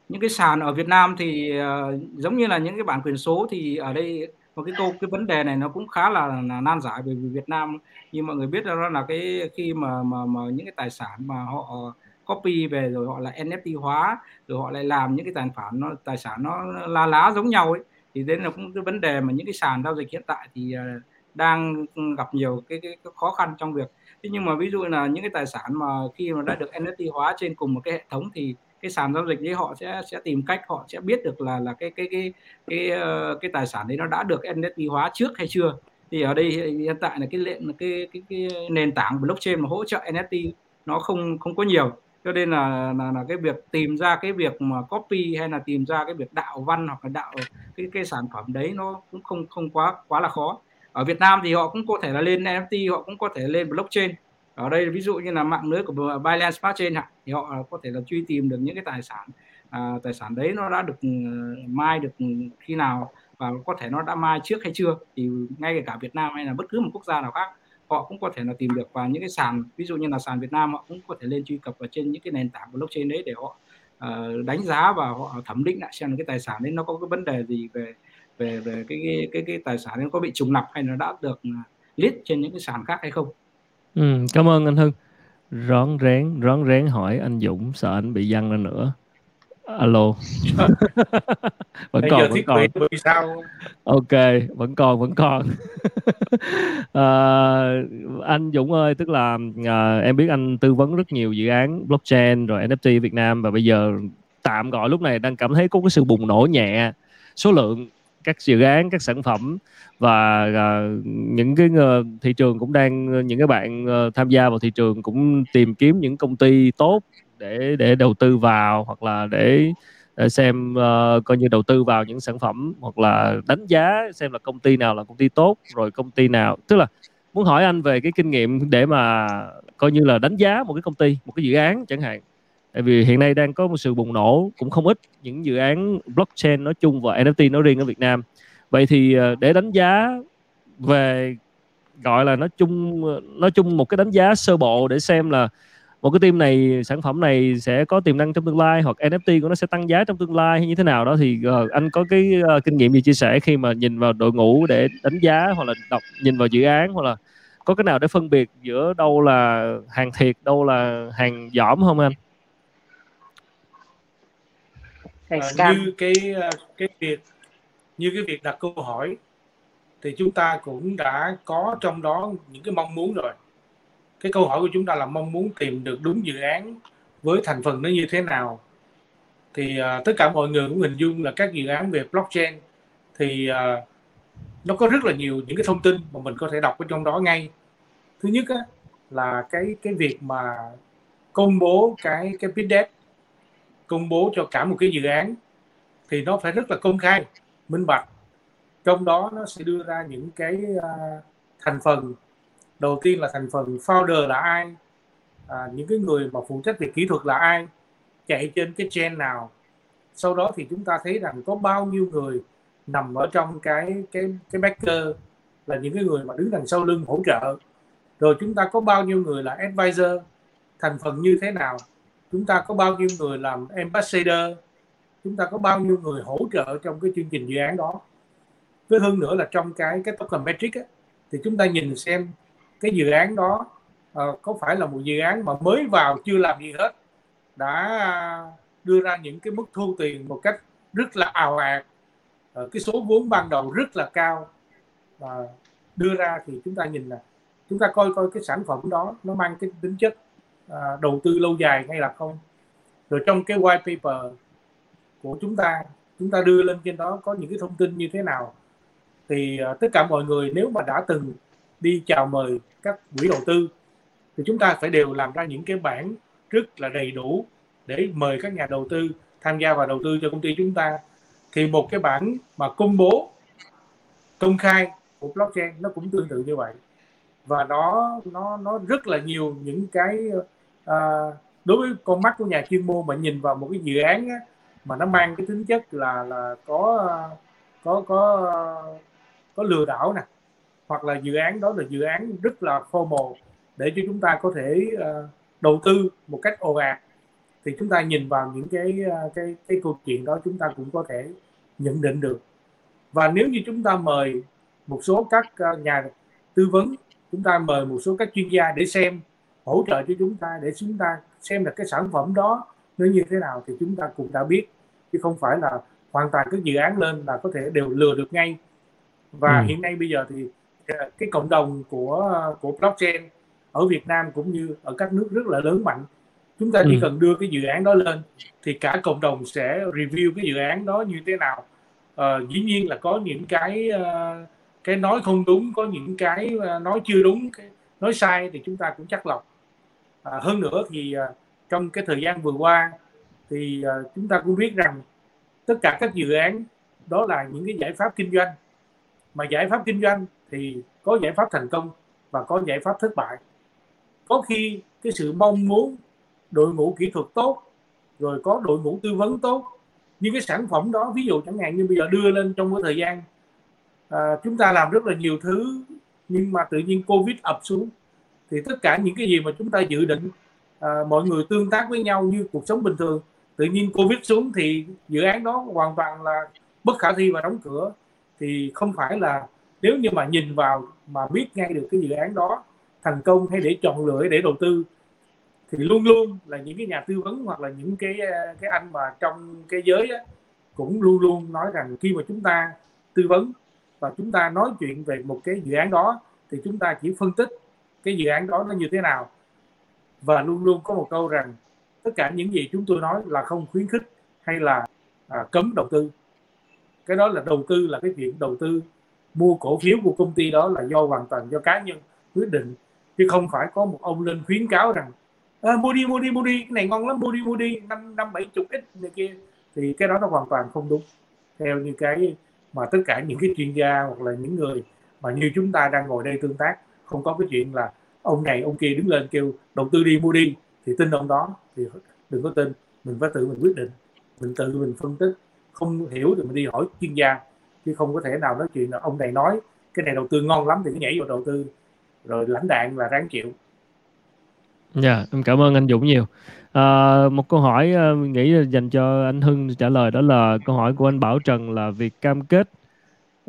Những cái sàn ở Việt Nam thì uh, giống như là những cái bản quyền số thì ở đây một cái câu cái vấn đề này nó cũng khá là, là nan giải bởi vì Việt Nam như mọi người biết đó là cái khi mà mà, mà những cái tài sản mà họ copy về rồi họ lại NFT hóa rồi họ lại làm những cái tài sản nó tài sản nó la lá giống nhau ấy thì đấy là cũng cái vấn đề mà những cái sàn giao dịch hiện tại thì à, đang ừ, gặp nhiều cái, cái, cái khó khăn trong việc. Thế nhưng mà ví dụ là những cái tài sản mà khi mà đã được NFT hóa trên cùng một cái hệ thống thì cái sàn giao dịch đấy họ sẽ sẽ tìm cách họ sẽ biết được là là cái cái cái cái cái, cái tài sản đấy nó đã được NFT hóa trước hay chưa. Thì ở đây hiện tại là cái lệnh cái, cái cái nền tảng blockchain mà hỗ trợ NFT nó không không có nhiều cho nên là, là là cái việc tìm ra cái việc mà copy hay là tìm ra cái việc đạo văn hoặc là đạo cái cái sản phẩm đấy nó cũng không không quá quá là khó. Ở Việt Nam thì họ cũng có thể là lên NFT họ cũng có thể lên blockchain. Ở đây ví dụ như là mạng lưới của Binance Smart Chain thì họ có thể là truy tìm được những cái tài sản à, tài sản đấy nó đã được ờ, mai được khi nào và có thể nó đã mai trước hay chưa. Thì ngay cả Việt Nam hay là bất cứ một quốc gia nào khác họ cũng có thể là tìm được vào những cái sàn ví dụ như là sàn Việt Nam họ cũng có thể lên truy cập vào trên những cái nền tảng blockchain đấy để họ uh, đánh giá và họ thẩm định lại xem cái tài sản đấy nó có cái vấn đề gì về về về cái cái cái, cái tài sản nó có bị trùng lập hay nó đã được ờ, list trên những cái sàn khác hay không
Ừ, cảm ơn anh Hưng. Rón rén, rón rén hỏi anh Dũng sợ anh bị văng ra nữa. Alo. vẫn
Bây
còn,
giờ
vẫn
thiết
còn.
bị bị sao?
Ok, vẫn còn, vẫn còn. à, anh Dũng ơi, tức là à, em biết anh tư vấn rất nhiều dự án blockchain rồi NFT Việt Nam và bây giờ tạm gọi lúc này đang cảm thấy có cái sự bùng nổ nhẹ số lượng các dự án, các sản phẩm và uh, những cái uh, thị trường cũng đang những cái bạn uh, tham gia vào thị trường cũng tìm kiếm những công ty tốt để để đầu tư vào hoặc là để, để xem uh, coi như đầu tư vào những sản phẩm hoặc là đánh giá xem là công ty nào là công ty tốt rồi công ty nào tức là muốn hỏi anh về cái kinh nghiệm để mà coi như là đánh giá một cái công ty một cái dự án chẳng hạn. Tại vì hiện nay đang có một sự bùng nổ cũng không ít những dự án blockchain nói chung và NFT nói riêng ở Việt Nam. Vậy thì ờ, để đánh giá về gọi là nói chung nói chung một cái đánh giá sơ bộ để xem là một cái team này sản phẩm này sẽ có tiềm năng trong tương lai hoặc NFT của nó sẽ tăng giá trong tương lai hay như thế nào đó thì uh, anh có cái uh, kinh nghiệm gì chia sẻ khi mà nhìn vào đội ngũ để đánh giá hoặc là đọc nhìn vào dự án hoặc là có cái nào để phân biệt giữa đâu là hàng thiệt đâu là hàng giỏm không anh?
À, như cái cái việc như cái việc đặt câu hỏi thì chúng ta cũng đã có trong đó những cái mong muốn rồi cái câu hỏi của chúng ta là mong muốn tìm được đúng dự án với thành phần nó như thế nào? Thì uh, tất cả mọi người cũng hình dung là các dự án về blockchain thì uh, nó có rất là nhiều những cái thông tin mà mình có thể đọc ở trong đó ngay. Thứ nhất á, là cái cái việc mà công bố cái cái bid debt công bố cho cả một cái dự án thì nó phải rất là công khai minh bạch. Trong đó nó sẽ đưa ra những cái uh, thành phần đầu tiên là thành phần founder là ai? À, những cái người mà phụ trách về kỹ thuật là ai? Chạy trên cái chain nào? Sau đó thì chúng ta thấy rằng có bao nhiêu người nằm ở trong cái cái cái backer là những cái người mà đứng đằng sau lưng hỗ trợ. Rồi chúng ta có bao nhiêu người là advisor? Thành phần như thế nào? Chúng ta có bao nhiêu người làm ambassador? Chúng ta có bao nhiêu người hỗ trợ trong cái chương trình dự án đó? Với hơn nữa là trong cái cái token metric á, thì chúng ta nhìn xem cái dự án đó uh, có phải là một dự án mà mới vào chưa làm gì hết đã đưa ra những cái mức thu tiền một cách rất là ào ạt. Uh, cái số vốn ban đầu rất là cao. Và đưa ra thì chúng ta nhìn là chúng ta coi coi cái sản phẩm đó nó mang cái tính chất uh, đầu tư lâu dài hay là không. Rồi trong cái white paper của chúng ta chúng ta đưa lên trên đó có những cái thông tin như thế nào. Thì uh, tất cả mọi người nếu mà đã từng đi chào mời các quỹ đầu tư thì chúng ta phải đều làm ra những cái bản rất là đầy đủ để mời các nhà đầu tư tham gia vào đầu tư cho công ty chúng ta. Thì một cái bản mà công bố công khai của blockchain nó cũng tương tự như vậy. Và nó nó nó rất là nhiều những cái à, đối với con mắt của nhà chuyên môn mà nhìn vào một cái dự án á, mà nó mang cái tính chất là là có có có có lừa đảo nè hoặc là dự án đó là dự án rất là formal để cho chúng ta có thể uh, đầu tư một cách ồ ạt. Thì chúng ta nhìn vào những cái uh, cái cái câu chuyện đó chúng ta cũng có thể nhận định được. Và nếu như chúng ta mời một số các uh, nhà tư vấn chúng ta mời một số các chuyên gia để xem hỗ trợ cho chúng ta để chúng ta xem là cái sản phẩm đó nó như thế nào thì chúng ta cũng đã biết. Chứ không phải là hoàn toàn các dự án lên là có thể đều lừa được ngay. Và ừ. hiện nay bây giờ thì ờ, cái cộng đồng của của blockchain ở Việt Nam cũng như ở các nước rất là lớn mạnh. Chúng ta chỉ ừ. cần đưa cái dự án đó lên thì cả cộng đồng sẽ review cái dự án đó như thế nào. Uh, dĩ nhiên là có những cái uh, cái nói không đúng có những cái uh, nói chưa đúng cái nói sai thì chúng ta cũng chắc lọc à, hơn nữa thì uh, trong cái thời gian vừa qua thì uh, chúng ta cũng biết rằng tất cả các dự án đó là những cái giải pháp kinh doanh. Mà giải pháp kinh doanh thì có giải pháp thành công và có giải pháp thất bại. Có khi cái sự mong muốn đội ngũ kỹ thuật tốt rồi có đội ngũ tư vấn tốt nhưng cái sản phẩm đó ví dụ chẳng hạn như bây giờ đưa lên trong cái thời gian à, chúng ta làm rất là nhiều thứ nhưng mà tự nhiên covid ập xuống thì tất cả những cái gì mà chúng ta dự định à, mọi người tương tác với nhau như cuộc sống bình thường tự nhiên covid xuống thì dự án đó hoàn toàn là bất khả thi và đóng cửa. Thì không phải là nếu như mà nhìn vào mà biết ngay được cái dự án đó thành công hay để chọn lựa để đầu tư thì luôn luôn là những cái nhà tư vấn hoặc là những cái ờ, cái anh mà trong cái giới á, cũng luôn luôn nói rằng khi mà chúng ta tư vấn và chúng ta nói chuyện về một cái dự án đó thì chúng ta chỉ phân tích cái dự án đó nó như thế nào. Và luôn luôn có một câu rằng tất cả những gì chúng tôi nói là không khuyến khích hay là à, cấm đầu tư. Cái đó là đầu tư là cái chuyện đầu tư mua cổ phiếu của công ty đó là do hoàn toàn do cá nhân quyết định chứ không phải có một ông lên khuyến cáo rằng à, mua đi mua đi mua đi cái này ngon lắm mua đi mua đi năm năm bảy chục ít này kia. Thì cái đó nó hoàn toàn không đúng. Theo như cái mà tất cả những cái chuyên gia hoặc là những người mà như chúng ta đang ngồi đây tương tác không có cái chuyện là ông này ông kia đứng lên kêu đầu tư đi mua đi. Thì tin ông đó thì đừng có tin. Mình phải tự mình quyết định mình tự mình phân tích. Không hiểu thì mình đi hỏi chuyên gia chứ không có thể nào nói chuyện là ông này nói cái này đầu tư ngon lắm thì cứ nhảy vào đầu tư rồi lãnh đạn là ráng chịu
Dạ, yeah, em cảm ơn anh Dũng nhiều. À, một câu hỏi à, nghĩ dành cho anh Hưng trả lời đó là câu hỏi của anh Bảo Trần là việc cam kết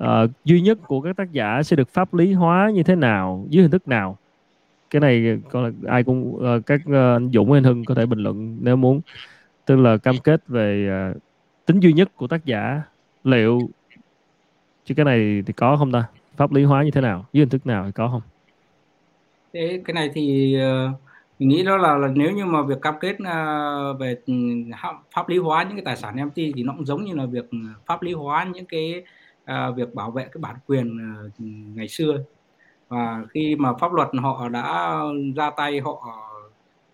uh, duy nhất của các tác giả sẽ được pháp lý hóa như thế nào, dưới hình thức nào? Cái này còn ai cũng uh, các uh, anh Dũng anh Hưng có thể bình luận nếu muốn. Tức là cam kết về uh, tính duy nhất của tác giả liệu chứ cái này thì có không ta? Pháp lý hóa như thế nào, dưới hình thức nào thì có không?
thế cái này thì uh, mình nghĩ đó là, là nếu như mà việc cam kết uh, về ừ, pháp lý hóa những cái tài sản NFT thì nó cũng giống như là việc ừ, pháp lý hóa những cái uh, việc bảo vệ cái bản quyền uh, ngày xưa và khi mà pháp luật họ đã ra tay họ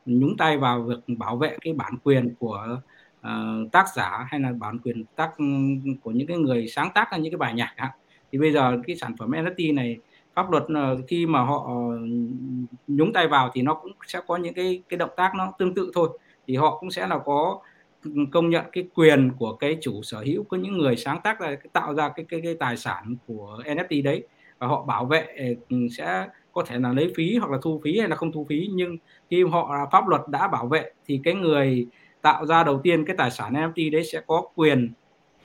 nhúng tay vào việc bảo vệ cái bản quyền của uh, tác giả hay là bản quyền tác ừ, của những cái người sáng tác ra những cái bài nhạc thì bây giờ cái sản phẩm NFT này pháp luật ờ, khi mà họ ờ, nhúng tay vào thì nó cũng sẽ có những cái cái động tác nó tương tự thôi. Thì họ cũng sẽ là có ừ, công nhận cái quyền của cái chủ sở hữu của những người sáng tác ra tạo ra cái cái, cái tài sản của NFT đấy và họ bảo vệ ừ, sẽ có thể là lấy phí hoặc là thu phí hay là không thu phí. Nhưng khi họ à, pháp luật đã bảo vệ thì cái người tạo ra đầu tiên cái tài sản NFT đấy sẽ có quyền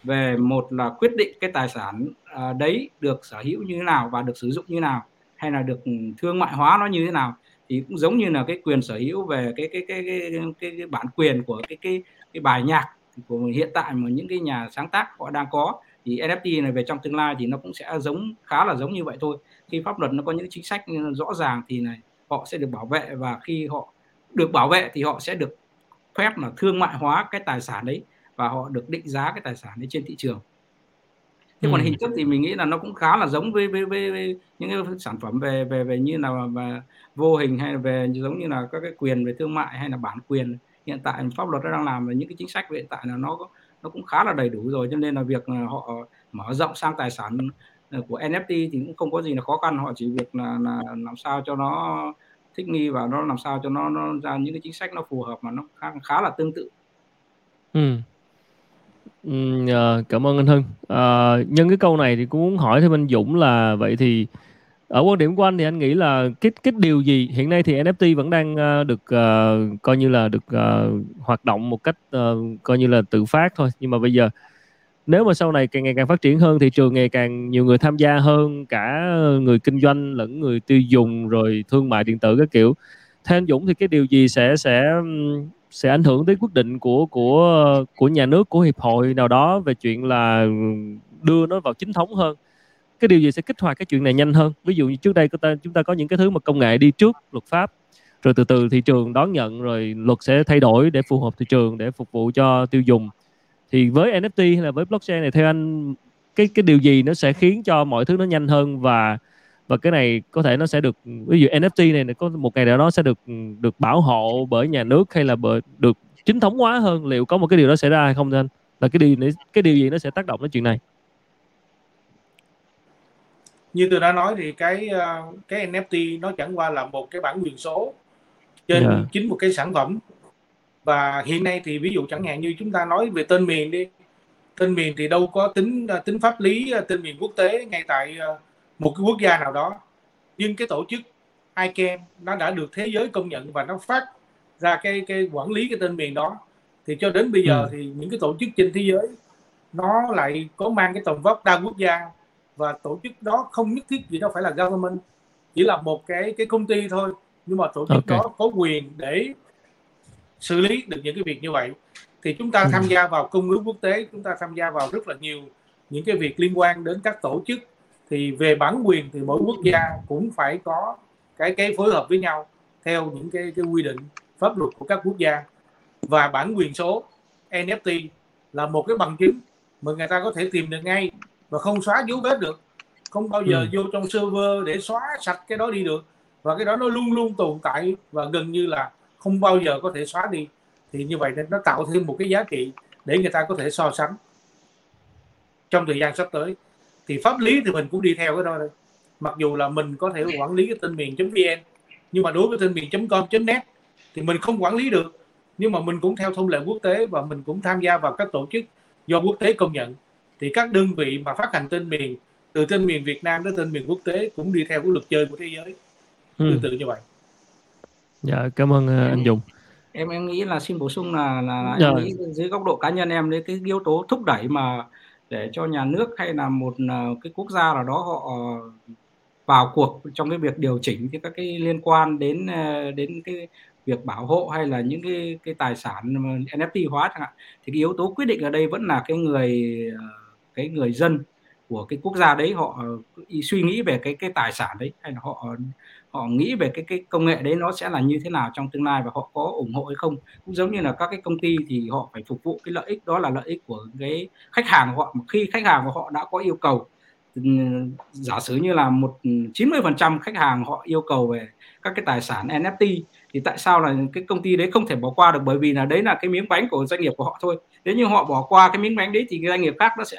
về một là quyết định cái tài sản à, đấy được sở hữu như thế nào và được sử dụng như thế nào hay là được thương mại hóa nó như thế nào thì cũng giống như là cái quyền sở hữu về cái cái cái cái, cái, cái bản quyền của cái cái cái bài nhạc của hiện tại mà những cái nhà sáng tác họ đang có thì NFT này về trong tương lai thì nó cũng sẽ giống khá là giống như vậy thôi. Khi pháp luật nó có những chính sách rõ ràng thì này họ sẽ được bảo vệ và khi họ được bảo vệ thì họ sẽ được phép là thương mại hóa cái tài sản đấy và họ được định giá cái tài sản đấy trên thị trường. Thế ừ. còn hình thức thì mình nghĩ là nó cũng khá là giống với với, với, với những cái sản phẩm về về về như là về vô hình hay là về giống như là các cái quyền về thương mại hay là bản quyền. Hiện tại pháp luật đang làm về những cái chính sách hiện tại là nó nó cũng khá là đầy đủ rồi cho nên là việc họ mở rộng sang tài sản ờ, của NFT thì cũng không có gì là khó khăn. Họ chỉ việc là, là làm sao cho nó thích nghi và nó làm sao cho nó, nó ra những cái chính sách nó phù hợp mà nó khá, khá là tương tự.
Ừ. Ừ, ờ, cảm ơn anh Hưng. À, nhân cái câu này thì cũng muốn hỏi thêm anh Dũng là vậy thì ở quan điểm của anh thì anh nghĩ là cái cái điều gì hiện nay thì NFT vẫn đang uh, được uh, coi như là được uh, hoạt động một cách uh, coi như là tự phát thôi nhưng mà bây giờ nếu mà sau này càng ngày càng phát triển hơn thị trường ngày càng nhiều người tham gia hơn, cả người kinh doanh lẫn người tiêu dùng, rồi thương mại điện tử các kiểu. Theo anh Dũng thì cái điều gì sẽ sẽ sẽ ảnh hưởng tới quyết định của của của nhà nước, của hiệp hội nào đó về chuyện là đưa nó vào chính thống hơn? Cái điều gì sẽ kích hoạt cái chuyện này nhanh hơn? Ví dụ như trước đây chúng ta chúng ta có những cái thứ mà công nghệ đi trước, luật pháp, rồi từ từ thị trường đón nhận, rồi luật sẽ thay đổi để phù hợp thị trường, để phục vụ cho tiêu dùng thì với NFT hay là với blockchain này theo anh cái cái điều gì nó sẽ khiến cho mọi thứ nó nhanh hơn và và cái này có thể nó sẽ được ví dụ NFT này có một ngày nào đó sẽ được được bảo hộ bởi nhà nước hay là bởi được chính thống hóa hơn liệu có một cái điều đó xảy ra hay không anh là cái điều cái điều gì nó sẽ tác động đến chuyện này
như tôi đã nói thì cái ờ, cái NFT nó chẳng qua là một cái bản quyền số trên yeah. Dạ. chính một cái sản phẩm và hiện nay thì ví dụ chẳng hạn như chúng ta nói về tên miền đi tên miền thì đâu có tính ờ, tính pháp lý ờ, tên miền quốc tế ngay tại một cái quốc gia nào đó nhưng cái tổ chức ICANN nó đã được thế giới công nhận và nó phát ra cái cái quản lý cái tên miền đó thì cho đến bây giờ ừ. thì những cái tổ chức trên thế giới nó lại có mang cái tầm vóc đa quốc gia và tổ chức đó không nhất thiết gì đâu phải là government chỉ là một cái cái công ty thôi nhưng mà tổ chức okay. đó có quyền để xử lý được những cái việc như vậy. Thì chúng ta ừ. tham gia vào công ước quốc tế chúng ta tham gia vào rất là nhiều những cái việc liên quan đến các tổ chức. Thì về bản quyền thì mỗi quốc gia cũng phải có cái cái phối hợp với nhau theo những cái cái quy định pháp luật của các quốc gia. Và bản quyền số NFT là một cái bằng chứng mà người ta có thể tìm được ngay và không xóa dấu vết được. Không bao giờ ừ. vô trong server để xóa sạch cái đó đi được. Và cái đó nó luôn luôn tồn tại và gần như là không bao giờ có thể xóa đi thì như vậy nên nó tạo thêm một cái giá trị để người ta có thể so sánh. Trong thời gian sắp tới thì pháp lý thì mình cũng đi theo cái đó đây mặc dù là mình có thể quản lý cái tên miền vn nhưng mà đối với tên miền com net thì mình không quản lý được. Nhưng mà mình cũng theo thông lệ quốc tế và mình cũng tham gia vào các tổ chức do quốc tế công nhận. Thì các đơn vị mà phát hành tên miền từ tên miền Việt Nam đến tên miền quốc tế cũng đi theo cái luật chơi của thế giới. Ừ. tương tự như vậy.
Dạ cảm ơn uh, anh Dung.
Em em nghĩ là xin bổ sung là là, là dạ. em nghĩ dưới góc độ cá nhân em đấy cái yếu tố thúc đẩy mà để cho nhà nước hay là một uh, cái quốc gia nào đó họ vào cuộc trong cái việc điều chỉnh cái các cái liên quan đến uh, đến cái việc bảo hộ hay là những cái cái tài sản NFT hóa chẳng hạn thì cái yếu tố quyết định ở đây vẫn là cái người cái người dân của cái quốc gia đấy họ suy nghĩ về cái cái tài sản đấy hay là họ họ nghĩ về cái cái công nghệ đấy nó sẽ là như thế nào trong tương lai và họ có ủng hộ hay không. Cũng giống như là các cái công ty thì họ phải phục vụ cái lợi ích, đó là lợi ích của cái khách hàng của họ. Mà khi khách hàng của họ đã có yêu cầu ừ, giả sử như là một ừ, 90% khách hàng họ yêu cầu về các cái tài sản NFT thì tại sao là cái công ty đấy không thể bỏ qua được? Bởi vì là đấy là cái miếng bánh của doanh nghiệp của họ thôi. Nếu như họ bỏ qua cái miếng bánh đấy thì doanh nghiệp khác nó sẽ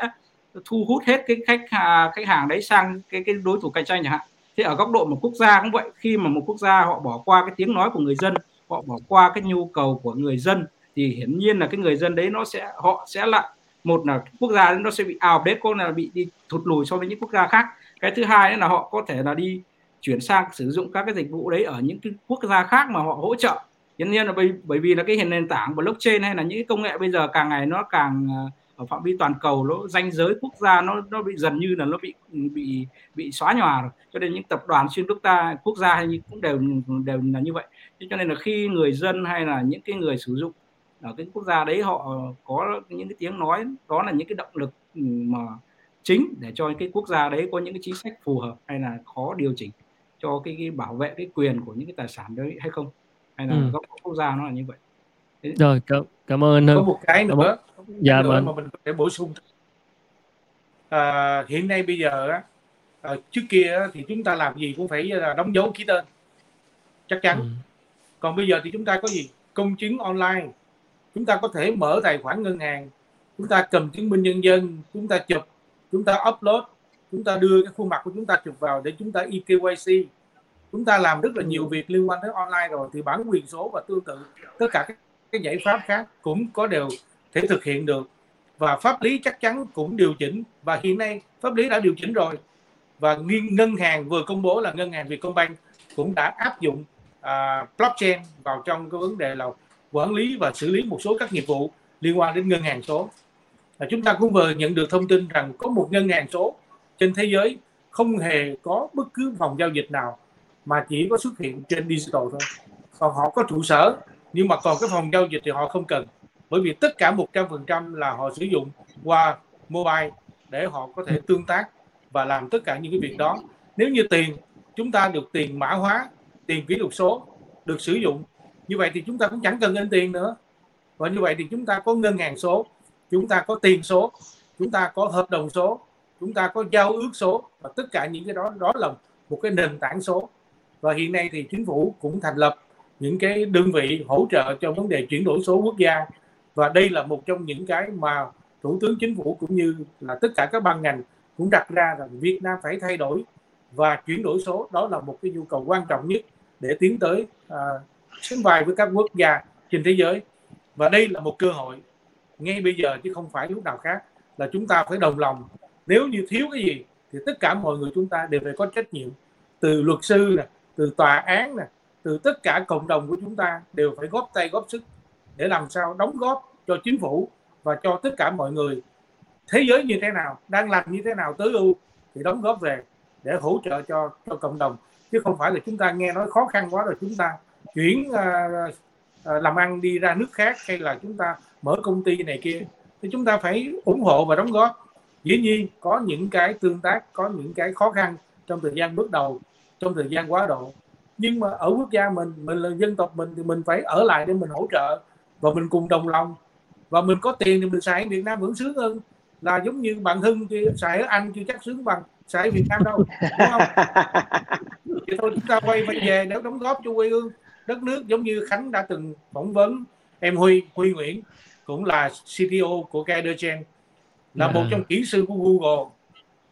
thu hút hết cái khách à, khách hàng đấy sang cái cái đối thủ cạnh tranh chẳng hạn thế ở góc độ một quốc gia cũng vậy khi mà một quốc gia họ bỏ qua cái tiếng nói của người dân họ bỏ qua cái nhu cầu của người dân thì hiển nhiên là cái người dân đấy nó sẽ họ sẽ lại một là quốc gia nó sẽ bị ảo update có là bị đi thụt lùi so với những quốc gia khác. Cái thứ hai là họ có thể là đi chuyển sang sử dụng các cái dịch vụ đấy ở những cái quốc gia khác mà họ hỗ trợ. Hiển nhiên là bởi, bởi vì là cái nền tảng blockchain hay là những cái công nghệ bây giờ càng ngày nó càng ờ, ở phạm vi toàn cầu nó danh giới quốc gia nó nó bị dần như là nó bị bị bị xóa nhòa rồi. Cho nên những tập đoàn xuyên quốc gia quốc gia hay cũng đều đều là như vậy. Cho nên là khi người dân hay là những cái người sử dụng ở cái quốc gia đấy họ có những cái tiếng nói đó là những cái động lực mà chính để cho cái quốc gia đấy có những cái chính sách phù hợp hay là khó điều chỉnh cho cái, cái bảo vệ cái quyền của những cái tài sản đấy hay không? Hay là ừ. góc quốc gia nó là như vậy?
Thế. rồi cảm, cảm ơn
có một cái nữa
dạ
nữa mà mình có thể bổ sung. À, hiện nay bây giờ á à, trước kia thì chúng ta làm gì cũng phải là đóng dấu ký tên. Chắc chắn. Ừ. còn bây giờ thì chúng ta có gì? Công chứng online. Chúng ta có thể mở tài khoản ngân hàng. Chúng ta cầm chứng minh nhân dân. Chúng ta chụp. Chúng ta upload. Chúng ta đưa cái khuôn mặt của chúng ta chụp vào để chúng ta eKYC chúng ta làm rất là nhiều việc liên quan tới online rồi. Thì bản quyền số và tương tự. Tất cả các cái giải pháp khác cũng có đều thể thực hiện được. Và pháp lý chắc chắn cũng điều chỉnh. Và hiện nay pháp lý đã điều chỉnh rồi. Và ngân hàng vừa công bố là ngân hàng Vietcombank cũng đã áp dụng uh, blockchain vào trong cái vấn đề là quản lý và xử lý một số các nghiệp vụ liên quan đến ngân hàng số. Và chúng ta cũng vừa nhận được thông tin rằng có một ngân hàng số trên thế giới không hề có bất cứ phòng giao dịch nào mà chỉ có xuất hiện trên digital thôi. Còn họ có trụ sở nhưng mà còn cái phòng giao dịch thì họ không cần bởi vì tất cả 100% là họ sử dụng qua mobile để họ có thể tương tác và làm tất cả những cái việc đó. Nếu như tiền, chúng ta được tiền mã hóa, tiền kỹ thuật số được sử dụng, như vậy thì chúng ta cũng chẳng cần in tiền nữa. Và như vậy thì chúng ta có ngân hàng số, chúng ta có tiền số, chúng ta có hợp đồng số, chúng ta có giao ước số và tất cả những cái đó đó là một cái nền tảng số. Và hiện nay thì chính phủ cũng thành lập những cái đơn vị hỗ trợ cho vấn đề chuyển đổi số quốc gia và đây là một trong những cái mà thủ tướng chính phủ cũng như là tất cả các ban ngành cũng đặt ra rằng Việt Nam phải thay đổi và chuyển đổi số. Đó là một cái nhu cầu quan trọng nhất để tiến tới à, sánh vai với các quốc gia trên thế giới. Và đây là một cơ hội ngay bây giờ chứ không phải lúc nào khác là chúng ta phải đồng lòng. Nếu như thiếu cái gì thì tất cả mọi người chúng ta đều phải có trách nhiệm. Từ luật sư nè từ tòa án nè từ tất cả cộng đồng của chúng ta đều phải góp tay góp sức để làm sao đóng góp cho chính phủ và cho tất cả mọi người. Thế giới như thế nào đang làm như thế nào tới ưu thì đóng góp về để hỗ trợ cho cho cộng đồng. Chứ không phải là chúng ta nghe nói khó khăn quá rồi chúng ta chuyển uh, làm ăn đi ra nước khác hay là chúng ta mở công ty này kia. Thì chúng ta phải ủng hộ và đóng góp. Dĩ nhiên có những cái tương tác có những cái khó khăn trong thời gian bước đầu trong thời gian quá độ. Nhưng mà ở quốc gia mình mình là dân tộc mình thì mình phải ở lại để mình hỗ trợ và mình cùng đồng lòng. Và mình có tiền thì mình xài ở Việt Nam vẫn sướng hơn. Là giống như bạn Hưng thì xài ở Anh chưa chắc sướng bằng xài ở Việt Nam đâu đúng không? Thì thôi chúng ta quay về về để đóng góp cho quê hương đất nước giống như Khánh đã từng phỏng vấn em Huy Huy Nguyễn cũng là CTO của Cadergen là một trong kỹ sư của Google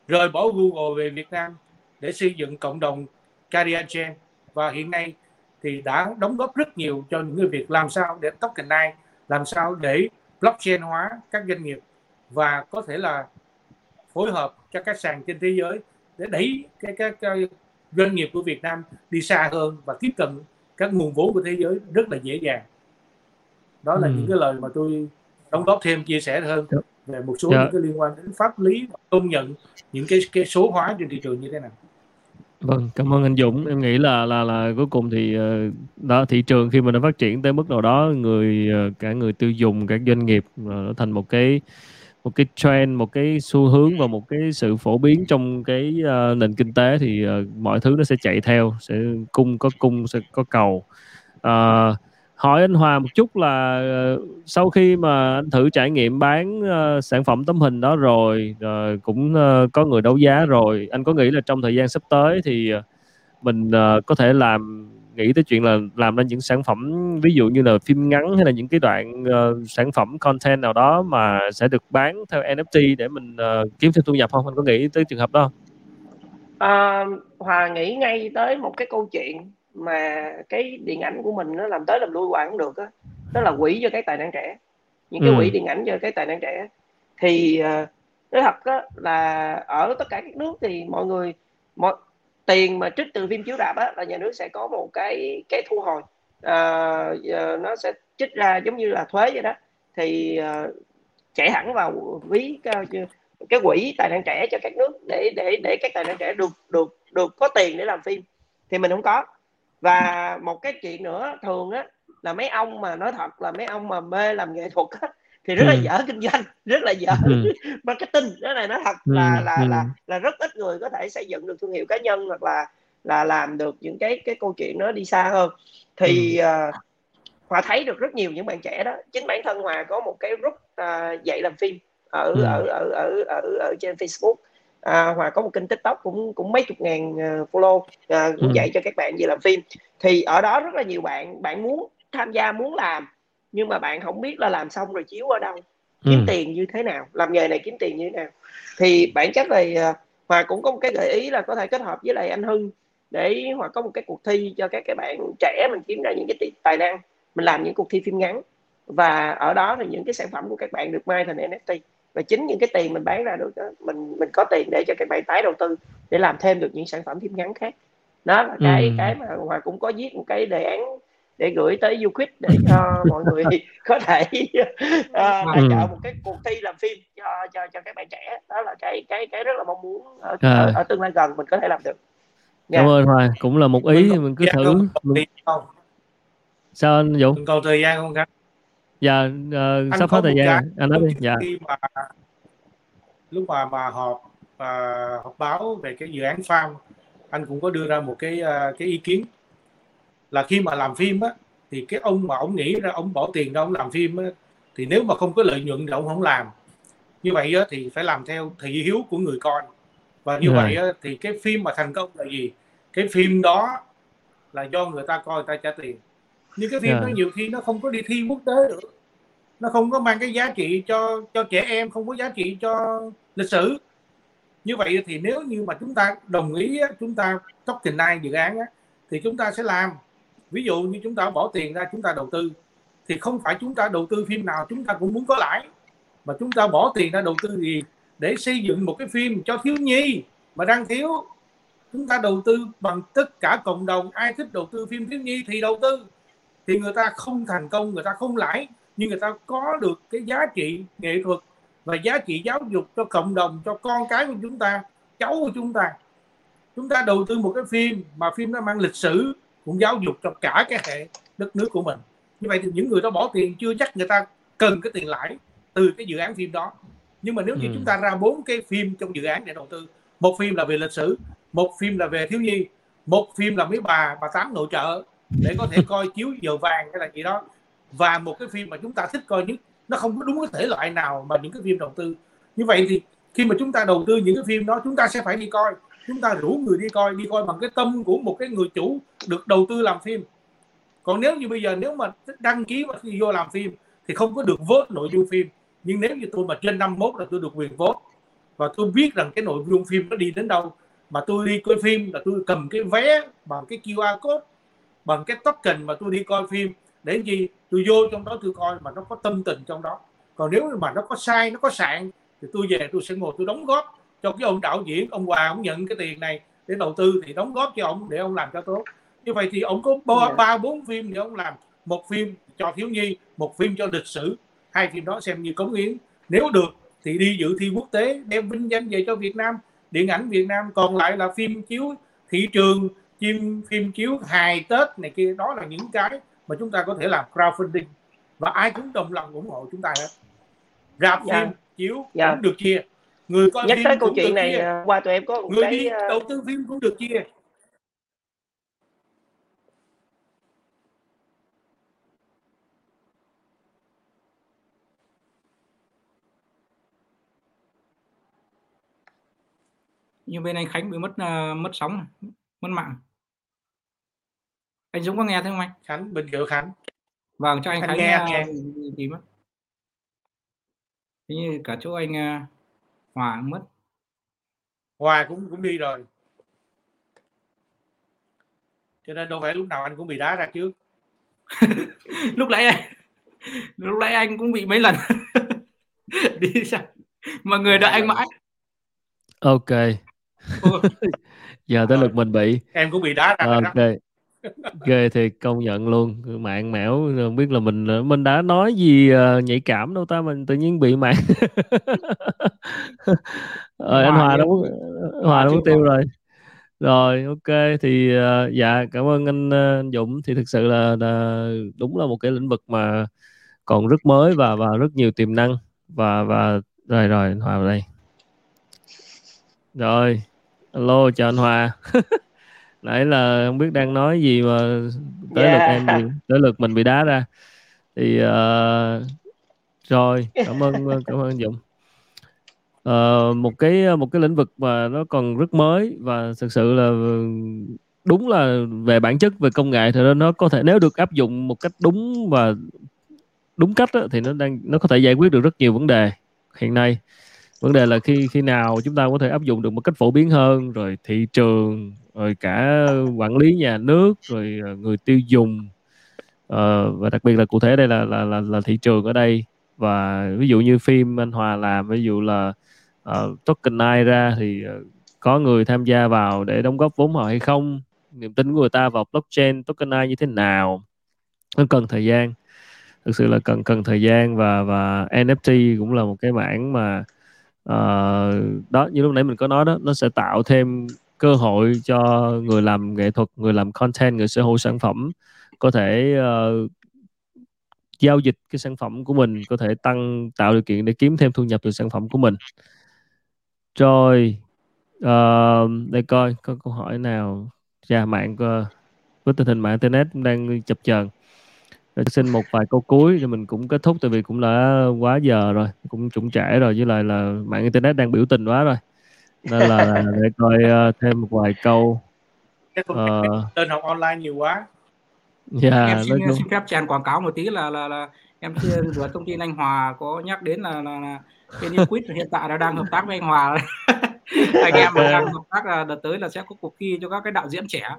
rời bỏ Google về Việt Nam để xây dựng cộng đồng Cadergen và hiện nay thì đã đóng góp rất nhiều cho những người việc làm sao để tokenize làm sao để blockchain hóa các doanh nghiệp và có thể là phối hợp cho các sàn trên thế giới để đẩy cái các doanh nghiệp của Việt Nam đi xa hơn và tiếp cận các nguồn vốn của thế giới rất là dễ dàng đó là ừ. những cái lời mà tôi đóng góp thêm chia sẻ hơn dạ. về một số yeah. Dạ. những cái liên quan đến pháp lý công nhận những cái cái số hóa trên thị trường như thế nào
Vâng, cảm ơn anh Dũng. Em nghĩ là là là cuối cùng thì ờ, đó thị trường khi mà nó phát triển tới mức nào đó, người ờ, cả người tiêu dùng, các doanh nghiệp ờ, nó thành một cái một cái trend một cái xu hướng và một cái sự phổ biến trong cái uh, nền kinh tế thì uh, mọi thứ nó sẽ chạy theo sẽ cung có cung sẽ có cầu uh, hỏi anh Hòa một chút là uh, sau khi mà anh thử trải nghiệm bán uh, sản phẩm tấm hình đó rồi uh, cũng uh, có người đấu giá rồi anh có nghĩ là trong thời gian sắp tới thì uh, mình uh, có thể làm nghĩ tới chuyện là làm ra những sản phẩm ví dụ như là phim ngắn hay là những cái đoạn uh, sản phẩm content nào đó mà sẽ được bán theo NFT để mình uh, kiếm thêm thu nhập không? Anh có nghĩ tới trường hợp đó
À, Hòa nghĩ ngay tới một cái câu chuyện mà cái điện ảnh của mình nó làm tới làm lui hoài không được á. Đó là quỹ cho cái tài năng trẻ. Những cái ừ. quỹ điện ảnh cho cái tài năng trẻ. Thì uh, nói thật á, là ở tất cả các nước thì mọi người mọi tiền mà trích từ phim chiếu rạp á là nhà nước sẽ có một cái cái thu hồi. Uh, nó sẽ trích ra giống như là thuế vậy đó. Thì uh, chạy hẳn vào ví cái, cái quỹ tài năng trẻ cho các nước để để để các tài năng trẻ được được được có tiền để làm phim. Thì mình không có và một cái chuyện nữa thường á là mấy ông mà nói thật là mấy ông mà mê làm nghệ thuật á thì rất là ừ. dở kinh doanh rất là dở ừ. marketing cái này nói thật ừ. là là, ừ. là là rất ít người có thể xây dựng được thương hiệu cá nhân hoặc là là làm được những cái cái câu chuyện nó đi xa hơn thì ừ. uh, hòa thấy được rất nhiều những bạn trẻ đó chính bản thân hòa có một cái group uh, dạy làm phim ở, ừ. ở ở ở ở ở trên facebook à, hòa có một kênh tiktok cũng cũng mấy chục ngàn uh, follow uh, cũng ừ. dạy cho các bạn về làm phim thì ở đó rất là nhiều bạn bạn muốn tham gia muốn làm nhưng mà bạn không biết là làm xong rồi chiếu ở đâu kiếm ừ. tiền như thế nào làm nghề này kiếm tiền như thế nào thì bản chất là uh, hòa cũng có một cái gợi ý là có thể kết hợp với lại anh hưng để hòa có một cái cuộc thi cho các cái bạn trẻ mình kiếm ra những cái tài năng mình làm những cuộc thi phim ngắn và ở đó thì những cái sản phẩm của các bạn được mai thành NFT và chính những cái tiền mình bán ra được đó, mình mình có tiền để cho các bạn tái đầu tư để làm thêm được những sản phẩm phim ngắn khác. Đó là cái ừ. cái mà hòa cũng có viết một cái đề án để gửi tới du để cho mọi người có thể uh, tài trợ một cái cuộc thi làm phim cho cho cho các bạn trẻ. Đó là cái cái cái rất là mong muốn ở, à. ở, ở tương lai gần mình có thể làm được.
Yeah. cảm ơn Hoài cũng là một ý thì mình cứ thử mình... sao anh Dũng
mình còn thời gian không Khánh
dạ uh, sắp hết thời gian anh nói đi. dạ. mà,
lúc mà mà họp uh, họp báo về cái dự án farm anh cũng có đưa ra một cái uh, cái ý kiến. Là khi mà làm phim á thì cái ông mà ông nghĩ ra ông bỏ tiền ra ông làm phim á, thì nếu mà không có lợi nhuận thì ông không làm. Như vậy á, thì phải làm theo thị hiếu của người coi. Và như vậy á, thì cái phim mà thành công là gì? Cái phim đó là do người ta coi người ta trả tiền nhưng cái phim yeah. đó nhiều khi nó không có đi thi quốc tế được. Nó không có mang cái giá trị cho cho trẻ em không có giá trị cho lịch sử. Như vậy thì nếu như mà chúng ta đồng ý chúng ta top nine dự án thì chúng ta sẽ làm. Ví dụ như chúng ta bỏ tiền ra chúng ta đầu tư thì không phải chúng ta đầu tư phim nào chúng ta cũng muốn có lãi. Mà chúng ta bỏ tiền ra đầu tư gì? Để xây dựng một cái phim cho thiếu nhi mà đang thiếu. Chúng ta đầu tư bằng tất cả cộng đồng ai thích đầu tư phim thiếu nhi thì đầu tư thì người ta không thành công người ta không lãi nhưng người ta có được cái giá trị nghệ thuật và giá trị giáo dục cho cộng đồng cho con cái của chúng ta cháu của chúng ta. Chúng ta đầu tư một cái phim mà phim nó mang lịch sử cũng giáo dục cho cả cái hệ đất nước của mình. Như vậy thì những người đó bỏ tiền chưa chắc người ta cần cái tiền lãi từ cái dự án phim đó. Nhưng mà nếu như ừ. chúng ta ra bốn cái phim trong dự án để đầu tư một phim là về lịch sử một phim là về thiếu nhi một phim là mấy bà bà tám nội trợ để có thể coi chiếu giờ vàng hay là gì đó. Và một cái phim mà chúng ta thích coi nhất, nó không có đúng cái thể loại nào mà những cái phim đầu tư. Như vậy thì khi mà chúng ta đầu tư những cái phim đó, chúng ta sẽ phải đi coi. Chúng ta rủ người đi coi đi coi bằng cái tâm của một cái người chủ được đầu tư làm phim. Còn nếu như bây giờ nếu mà đăng ký mà khi vô làm phim thì không có được vote nội dung phim. Nhưng nếu như tôi mà trên 51 là tôi được quyền vote và tôi biết rằng cái nội dung phim nó đi đến đâu, mà tôi đi coi phim là tôi cầm cái vé bằng cái QR code bằng cái token mà tôi đi coi phim. Để gì? Tôi vô trong đó tôi coi mà nó có tâm tình trong đó. Còn nếu mà nó có sai nó có sạn thì tôi về tôi sẽ ngồi tôi đóng góp cho cái ông đạo diễn ông Hòa ông nhận cái tiền này để đầu tư thì đóng góp cho ông để ông làm cho tốt. Như vậy thì ông có ba dạ. ba bốn phim để ông làm. Một phim cho thiếu nhi một phim cho lịch sử. Hai phim đó xem như cống hiến. Nếu được thì đi dự thi quốc tế đem vinh danh về cho Việt Nam. Điện ảnh Việt Nam còn lại là phim chiếu thị trường phim phim chiếu hài Tết này kia đó là những cái mà chúng ta có thể làm crowdfunding. Và ai cũng đồng lòng ủng hộ chúng ta hết. Rạp dạ. phim
chiếu
Dạ.
cũng được chia. Người coi
nhắc
phim
tới câu
cũng
chuyện
được
này
chia.
à, qua tụi em có một
người
cái
đi
à,
đầu tư phim cũng được chia.
Như bên anh Khánh bị mất uh, mất sóng mất mạng anh Dũng có nghe thấy không anh?
Khánh Bình Dự Khánh.
Vâng cho anh,
Anh
Khánh
nghe,
uh,
nghe.
mất. Thế như cả chỗ anh uh, Hòa cũng mất.
Hòa cũng cũng đi rồi. Cho nên đâu phải lúc nào anh cũng bị đá ra trước.
Lúc nãy anh lúc nãy anh cũng bị mấy lần. Đi sao mọi người đợi anh mãi.
Ok. Giờ tới lượt mình bị.
Em cũng bị đá ra
ok ghê thì công nhận luôn. Mạng mẻo không biết là mình mình đã nói gì ờ, nhạy cảm đâu ta mình tự nhiên bị mạng. Rồi anh
Hòa
đâu có Hòa đâu
chưa
tiêu rồi. Rồi ok thì ờ, dạ cảm ơn anh, ờ, anh Dũng. Thì thực sự là, là đúng là một cái lĩnh vực mà còn rất mới và và rất nhiều tiềm năng. Và và rồi rồi anh Hòa vào đây. Rồi alo chào anh Hòa nãy là không biết đang nói gì mà tới lượt
Yeah.
em bị, tới lượt mình bị đá ra. Thì ờ, rồi cảm ơn cảm ơn Dũng. Ờ, một cái một cái lĩnh vực mà nó còn rất mới và thực sự là đúng là về bản chất về công nghệ thì nó- nó có thể nếu được áp dụng một cách đúng và đúng cách á, thì nó đang nó có thể giải quyết được rất nhiều vấn đề hiện nay. Vấn đề là khi khi nào chúng ta có thể áp dụng được một cách phổ biến hơn rồi thị trường rồi cả quản lý nhà nước rồi ờ, người tiêu dùng uh, và đặc biệt là cụ thể đây là là là, là thị trường ở đây. Và ví dụ như phim anh Hòa làm ví dụ là ờ, uh, tokenize ra thì uh, có người tham gia vào để đóng góp vốn họ hay không? Niềm tin của người ta vào blockchain tokenize như thế nào? Nó cần thời gian. Thực sự là cần cần thời gian và và NFT cũng là một cái mảng mà uh, đó như lúc nãy mình có nói đó nó sẽ tạo thêm cơ hội cho người làm nghệ thuật người làm content người sở hữu sản phẩm có thể uh, giao dịch cái sản phẩm của mình có thể tăng tạo điều kiện để kiếm thêm thu nhập từ sản phẩm của mình. Rồi uh, để coi có câu hỏi nào. Dạ mạng ờ, uh, với tình hình mạng internet đang chập chờn. Rồi xin một vài câu cuối thì mình cũng kết thúc tại vì cũng đã quá giờ rồi cũng trũng trễ rồi với lại là mạng internet đang biểu tình quá rồi nên là để coi ờ, thêm một vài câu.
Chắc không
Ờ,
lên học online nhiều quá.
Dạ
em xin, xin phép chèn quảng cáo một tí là là là em vừa thông tin anh Hòa có nhắc đến là là, là bên Equid hiện tại là đang hợp tác với anh Hòa. Anh em đang hợp tác là đợt tới là sẽ có cuộc thi cho các cái đạo diễn trẻ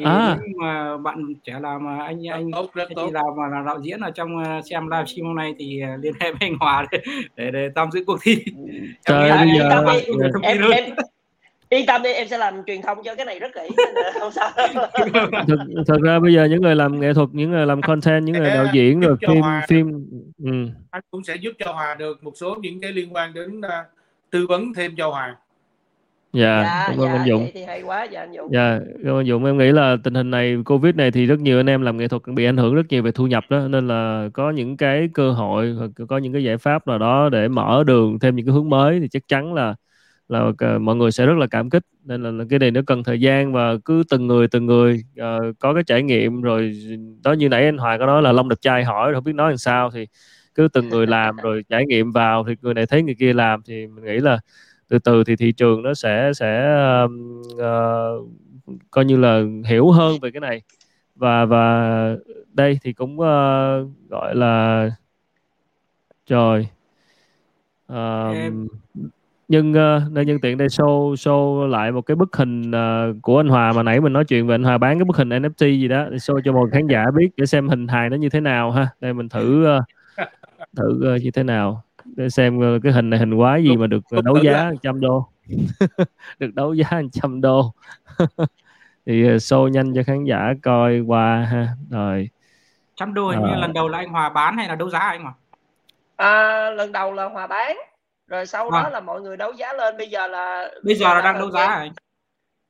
thì
À.
nếu mà bạn trẻ làm mà anh anh
tốt rất
anh
tốt
chị làm mà là đạo diễn ở trong ờ, xem livestream hôm nay thì ờ, liên hệ với anh Hòa để để, để tham dự cuộc thi
Trời,
em
bây giờ-
em
hơn
em yên tâm đi em sẽ làm truyền thông cho cái này rất kỹ không sao
thực, thực ra bây giờ những người làm nghệ thuật những người làm content những người đạo diễn rồi phim
Hòa.
phim ừ.
anh cũng sẽ giúp cho Hòa được một số những cái liên quan đến à, tư vấn thêm cho Hòa
dạ
dạ
cảm ơn
dạ
anh Dũng.
vậy thì hay quá dạ anh Dũng.
Dạ, cảm ơn Dũng. Em nghĩ là tình hình này Covid này thì rất nhiều anh em làm nghệ thuật bị ảnh hưởng rất nhiều về thu nhập đó nên là có những cái cơ hội hoặc có những cái giải pháp nào đó để mở đường thêm những cái hướng mới thì chắc chắn là là cả- mọi người sẽ rất là cảm kích. Nên là, là cái này nó cần thời gian và cứ từng người từng người ờ, có cái trải nghiệm rồi đó như nãy anh Hòa có nói là Long đẹp trai hỏi rồi không biết nói làm sao thì cứ từng người làm rồi trải nghiệm vào thì người này thấy người kia làm thì mình nghĩ là từ từ thì thị trường nó sẽ sẽ ờ, coi như là hiểu hơn về cái này. Và và đây thì cũng ờ, gọi là trời Ờm,
Em-
nhưng ờ, nên nhân tiện đây show show lại một cái bức hình ờ, của anh Hòa mà nãy mình nói chuyện về anh Hòa bán cái bức hình NFT gì đó để show cho mọi khán giả biết để xem hình hài nó như thế nào ha. Đây mình thử ờ, thử ờ, như thế nào để xem ờ, cái hình này hình quái gì mà được ờ, đấu giá. 100 đô. Được đấu giá 100 đô. Thì ờ, show nhanh cho khán giả coi qua ha. Rồi.
trăm đô hình như
Ờ.
lần đầu là anh Hòa bán hay là đấu giá anh Hòa?
À, lần đầu là hòa bán. Rồi sau đó
À.
là mọi người đấu giá lên. Bây giờ là
bây giờ là đang đấu giá anh?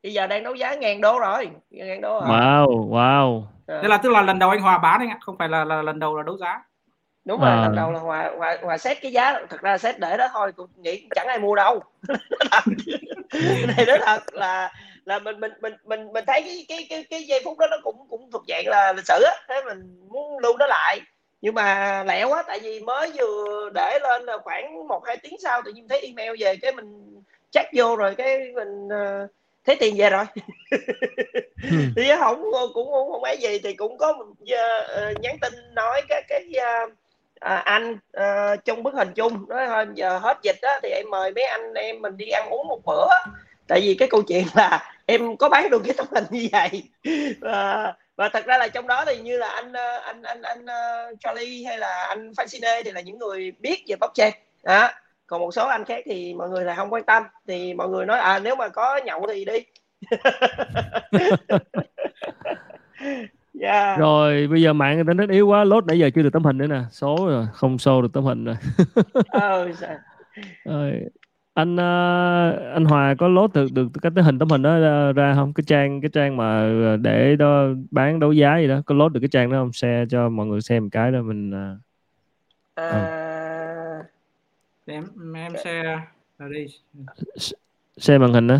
Bây giờ đang đấu giá ngàn đô rồi. Ngàn đô rồi
wow wow.
Ờ.
Thế là tức là lần đầu anh Hòa bán anh ạ, không phải là, là lần đầu là đấu giá.
Đúng rồi à. lần đầu là hòa hòa hòa xét cái giá. Thật ra xét để đó thôi cũng nghĩ chẳng ai mua đâu. Này đó thật là là mình mình mình mình mình thấy cái cái cái cái giây phút đó nó cũng cũng thuộc dạng là lịch sử á. Thế mình muốn lưu nó lại. Nhưng mà lẹ quá tại vì mới vừa để lên là khoảng một hai tiếng sau tự nhiên thấy email về cái mình check vô rồi cái mình uh, thấy tiền về rồi. Ừ. thì không cũng không, không ấy gì. Thì cũng có một uh, nhắn tin nói cái cái uh, à, anh à, trong bức hình chung nói thôi giờ hết dịch đó thì em mời mấy anh em mình đi ăn uống một bữa. Tại vì cái câu chuyện là em có bán được cái tấm hình như vậy. Và, và thật ra là trong đó thì như là anh ờ, anh anh anh ờ, Charlie hay là anh Fascine thì là những người biết về blockchain. Đó. Còn một số anh khác thì mọi người là không quan tâm. Thì mọi người nói à nếu mà có nhậu thì đi.
yeah. rồi bây giờ mạng internet yếu quá lốt nãy giờ chưa được tấm hình nữa nè. Số rồi không show được tấm hình rồi.
Ờ,
rồi anh uh, anh Hòa có lốt được được cái tấm hình tấm hình đó ra, ra không? Cái trang cái trang mà để đó bán đấu giá gì đó có lốt được cái trang đó không? Share cho mọi người xem cái đó mình uh,
à, à. em em share ở đây
share màn hình đó.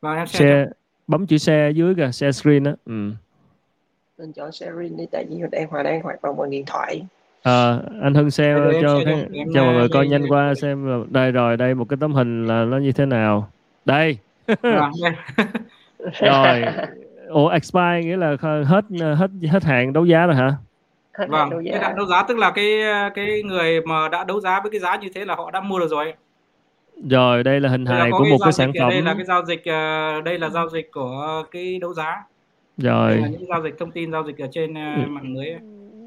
Vâng em
share, share bấm chữ share dưới kìa share screen đó. Ừ
nên chọn sharing đi tại vì đang hòa đang hoạt động bằng điện thoại.
À, anh Hưng xem cho cái, cho mọi người coi nhanh qua xem đây rồi đây một cái tấm hình là nó như thế nào. Đây. Rồi. Ủa expire nghĩa là hết hết hết hạn đấu giá rồi hả?
Vâng cái hạn đấu giá tức là cái cái người mà đã đấu giá với cái giá như thế là họ đã mua được rồi.
Rồi đây là hình hài của một cái sản phẩm
đây là cái giao dịch ờ, đây là giao dịch của cái đấu giá
rồi.
Là những giao dịch thông tin giao dịch ở trên uh, mạng lưới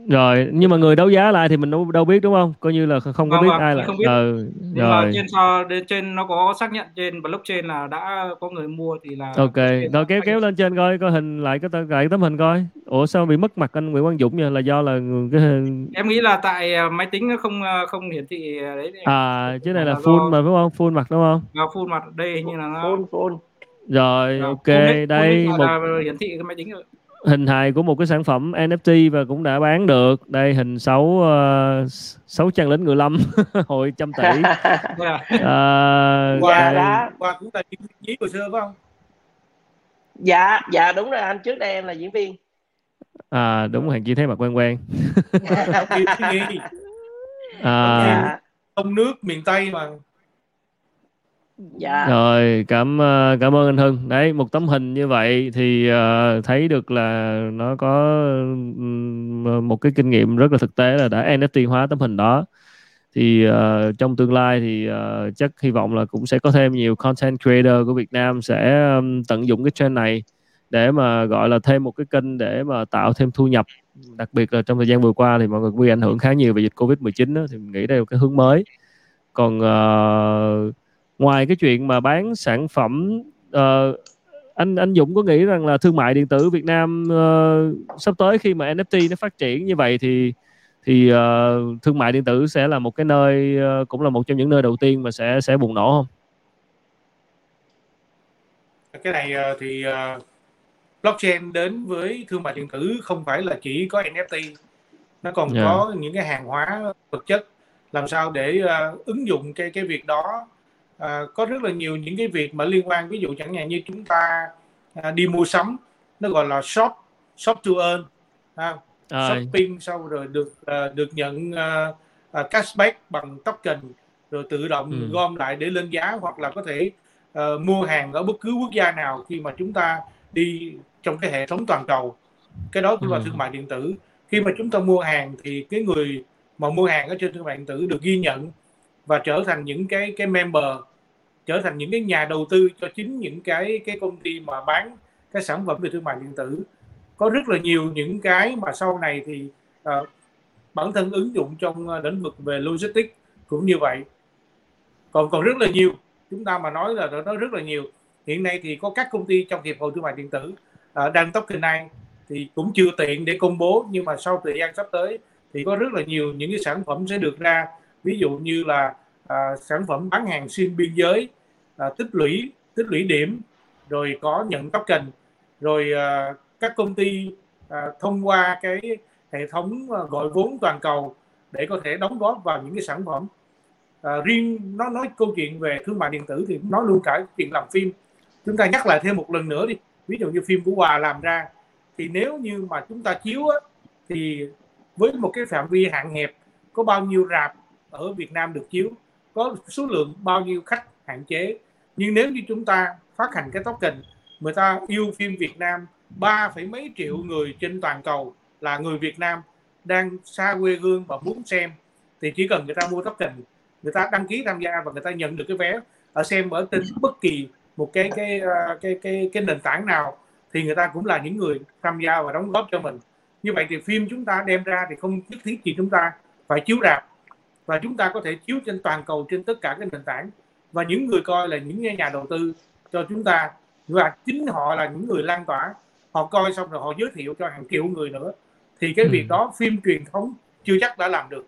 rồi nhưng mà người đấu giá lại thì mình đâu, đâu biết đúng không? Coi như là không có vâng, biết vâng, ai là
không biết. Ừ, nhưng rồi. mà trên so trên nó có xác nhận trên blockchain là đã có người mua thì là
ok rồi kéo kéo lên trên coi coi hình lại cái lại tấm hình coi. Ủa sao bị mất mặt anh Nguyễn Quang Dũng nha là do là cái
em nghĩ là tại à, máy tính nó không à, không hiển thị đấy
à chứ này là, là full do... mà đúng không? Full mặt đúng không?
Là full mặt đây hình như là nó
full full
rồi ok đây
một hiển thị cái máy tính rồi.
hình hài của một cái sản phẩm NFT và cũng đã bán được. Đây hình sáu uh, sáu trang lính ngựa lâm hội trăm tỷ. Uh,
qua đây. qua cũng là diễn viên hồi xưa phải không?
Dạ dạ đúng rồi anh trước đây em là diễn viên.
À đúng hàng chi thấy mặt quen quen.
À, sông nước miền tây mà
dạ.
Rồi cảm ờ, cảm ơn anh Hưng. Đấy một tấm hình như vậy thì uh, thấy được là nó có một cái kinh nghiệm rất là thực tế là đã NFT hóa tấm hình đó. Thì uh, trong tương lai thì uh, chắc hy vọng là cũng sẽ có thêm nhiều content creator của Việt Nam sẽ um, tận dụng cái trend này để mà gọi là thêm một cái kênh để mà tạo thêm thu nhập. Đặc biệt là trong thời gian vừa qua thì mọi người cũng bị ảnh hưởng khá nhiều về dịch Covid 19 đó, thì mình nghĩ đây là một cái hướng mới. Còn uh, ngoài cái chuyện mà bán sản phẩm uh, anh anh Dũng có nghĩ rằng là thương mại điện tử Việt Nam uh, sắp tới khi mà NFT nó phát triển như vậy thì thì uh, thương mại điện tử sẽ là một cái nơi uh, cũng là một trong những nơi đầu tiên mà sẽ sẽ bùng nổ không?
Cái này uh, thì uh, blockchain đến với thương mại điện tử không phải là chỉ có NFT nó còn yeah. có những cái hàng hóa vật chất làm sao để uh, ứng dụng cái cái việc đó à, có rất là nhiều những cái việc mà liên quan ví dụ chẳng hạn như chúng ta à, đi mua sắm nó gọi là shop shop to earn à, shopping sau rồi được uh, được nhận uh, uh, cashback bằng token rồi tự động ừ. gom lại để lên giá hoặc là có thể uh, mua hàng ở bất cứ quốc gia nào khi mà chúng ta đi trong cái hệ thống toàn cầu cái đó cũng là ừ. thương mại điện tử khi mà chúng ta mua hàng thì cái người mà mua hàng ở trên thương mại điện tử được ghi nhận và trở thành những cái cái member trở thành những cái nhà đầu tư cho chính những cái cái công ty mà bán cái sản phẩm về thương mại điện tử. Có rất là nhiều những cái mà sau này thì uh, bản thân ứng dụng trong ờ, lĩnh vực về logistics cũng như vậy. Còn còn rất là nhiều chúng ta mà nói là nó rất là nhiều. Hiện nay thì có các công ty trong hiệp hội thương mại điện tử uh, đang tokenize thì cũng chưa tiện để công bố nhưng mà sau thời gian sắp tới thì có rất là nhiều những cái sản phẩm sẽ được ra. Ví dụ như là uh, sản phẩm bán hàng xuyên biên giới à, tích lũy tích lũy điểm rồi có nhận token rồi à, các công ty à, thông qua cái hệ thống à, gọi vốn toàn cầu để có thể đóng góp vào những cái sản phẩm. À, riêng nó nói câu chuyện về thương mại điện tử thì nói luôn cả chuyện làm phim. Chúng ta nhắc lại thêm một lần nữa đi ví dụ như phim của Hòa làm ra thì nếu như mà chúng ta chiếu á, thì với một cái phạm vi hạn hẹp có bao nhiêu rạp ở Việt Nam được chiếu có số lượng bao nhiêu khách hạn chế nhưng nếu như chúng ta phát hành cái token, người ta yêu phim Việt Nam, ba phẩy mấy triệu người trên toàn cầu là người Việt Nam đang xa quê hương và muốn xem, thì chỉ cần người ta mua token, người ta đăng ký tham gia và người ta nhận được cái vé ở xem ở trên bất kỳ một cái cái ờ, cái cái cái nền tảng nào, thì người ta cũng là những người tham gia và đóng góp cho mình. Như vậy thì phim chúng ta đem ra thì không nhất thiết gì chúng ta phải chiếu rạp, và chúng ta có thể chiếu trên toàn cầu trên tất cả các nền tảng và những người coi là những nhà đầu tư cho chúng ta và chính họ là những người lan tỏa họ coi xong rồi họ giới thiệu cho hàng triệu người nữa thì cái ừ. việc đó phim truyền thống chưa chắc đã làm được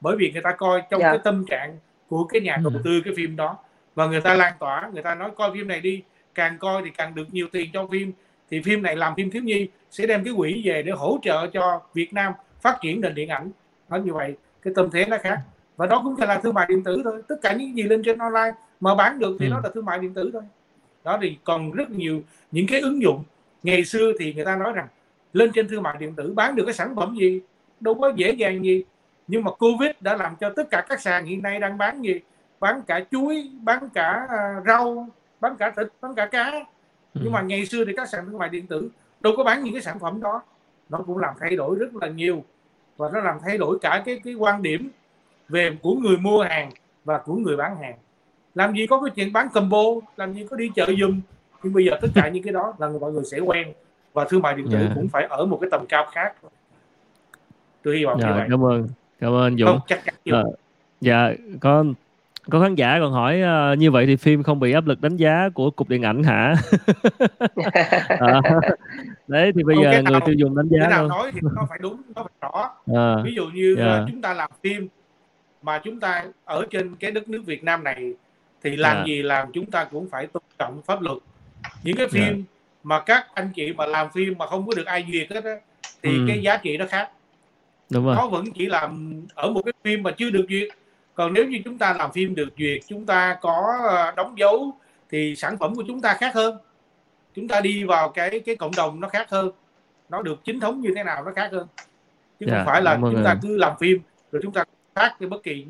bởi vì người ta coi trong. Dạ. cái tâm trạng của cái nhà đầu ừ. tư cái phim đó và người ta lan tỏa người ta nói coi phim này đi càng coi thì càng được nhiều tiền cho phim thì phim này làm phim thiếu nhi sẽ đem cái quỹ về để hỗ trợ cho Việt Nam phát triển nền điện ảnh nó như vậy cái tâm thế nó khác và đó cũng là thương mại điện tử thôi. Tất cả những gì lên trên online mà bán được thì ừ. nó là thương mại điện tử thôi. Đó thì còn rất nhiều những cái ứng dụng. Ngày xưa thì người ta nói rằng lên trên thương mại điện tử bán được cái sản phẩm gì đâu có dễ dàng gì. Nhưng mà covid đã làm cho tất cả các sàn hiện nay đang bán gì? Bán cả chuối bán cả à, rau bán cả thịt bán cả cá. Ừ. nhưng mà ngày xưa thì các sàn thương mại điện tử đâu có bán những cái sản phẩm đó. Nó cũng làm thay đổi rất là nhiều. Và nó làm thay đổi cả cái cái quan điểm về của người mua hàng và của người bán hàng. Làm gì có cái chuyện bán combo làm gì có đi chợ dùm nhưng bây giờ tất cả những cái đó là mọi người sẽ quen. Và thương mại điện tử yeah. Dạ. cũng phải ở một cái tầm cao khác. Tôi hy vọng
yeah,
như dạ, vậy.
cảm ơn. Cảm ơn dũng. Không, chắc chắn à, dạ có có khán giả còn hỏi uh, như vậy thì phim không bị áp lực đánh giá của cục điện ảnh hả? À, đấy thì bây giờ người tiêu dùng đánh giá
cái nào nói thì nó phải đúng nó phải rõ. À, ví dụ như yeah. Dạ. chúng ta làm phim mà chúng ta ở trên cái đất nước Việt Nam này thì làm yeah. gì làm chúng ta cũng phải tôn trọng pháp luật những cái phim yeah. mà các anh chị mà làm phim mà không có được ai duyệt hết á thì ừ. cái giá trị nó khác Đúng rồi. nó vẫn chỉ làm ở một cái phim mà chưa được duyệt còn nếu như chúng ta làm phim được duyệt chúng ta có ờ, đóng dấu thì sản phẩm của chúng ta khác hơn chúng ta đi vào cái cái cộng đồng nó khác hơn nó được chính thống như thế nào nó khác hơn chứ yeah, không dạ, phải là chúng ta cứ làm phim rồi chúng ta phát cho bất kỳ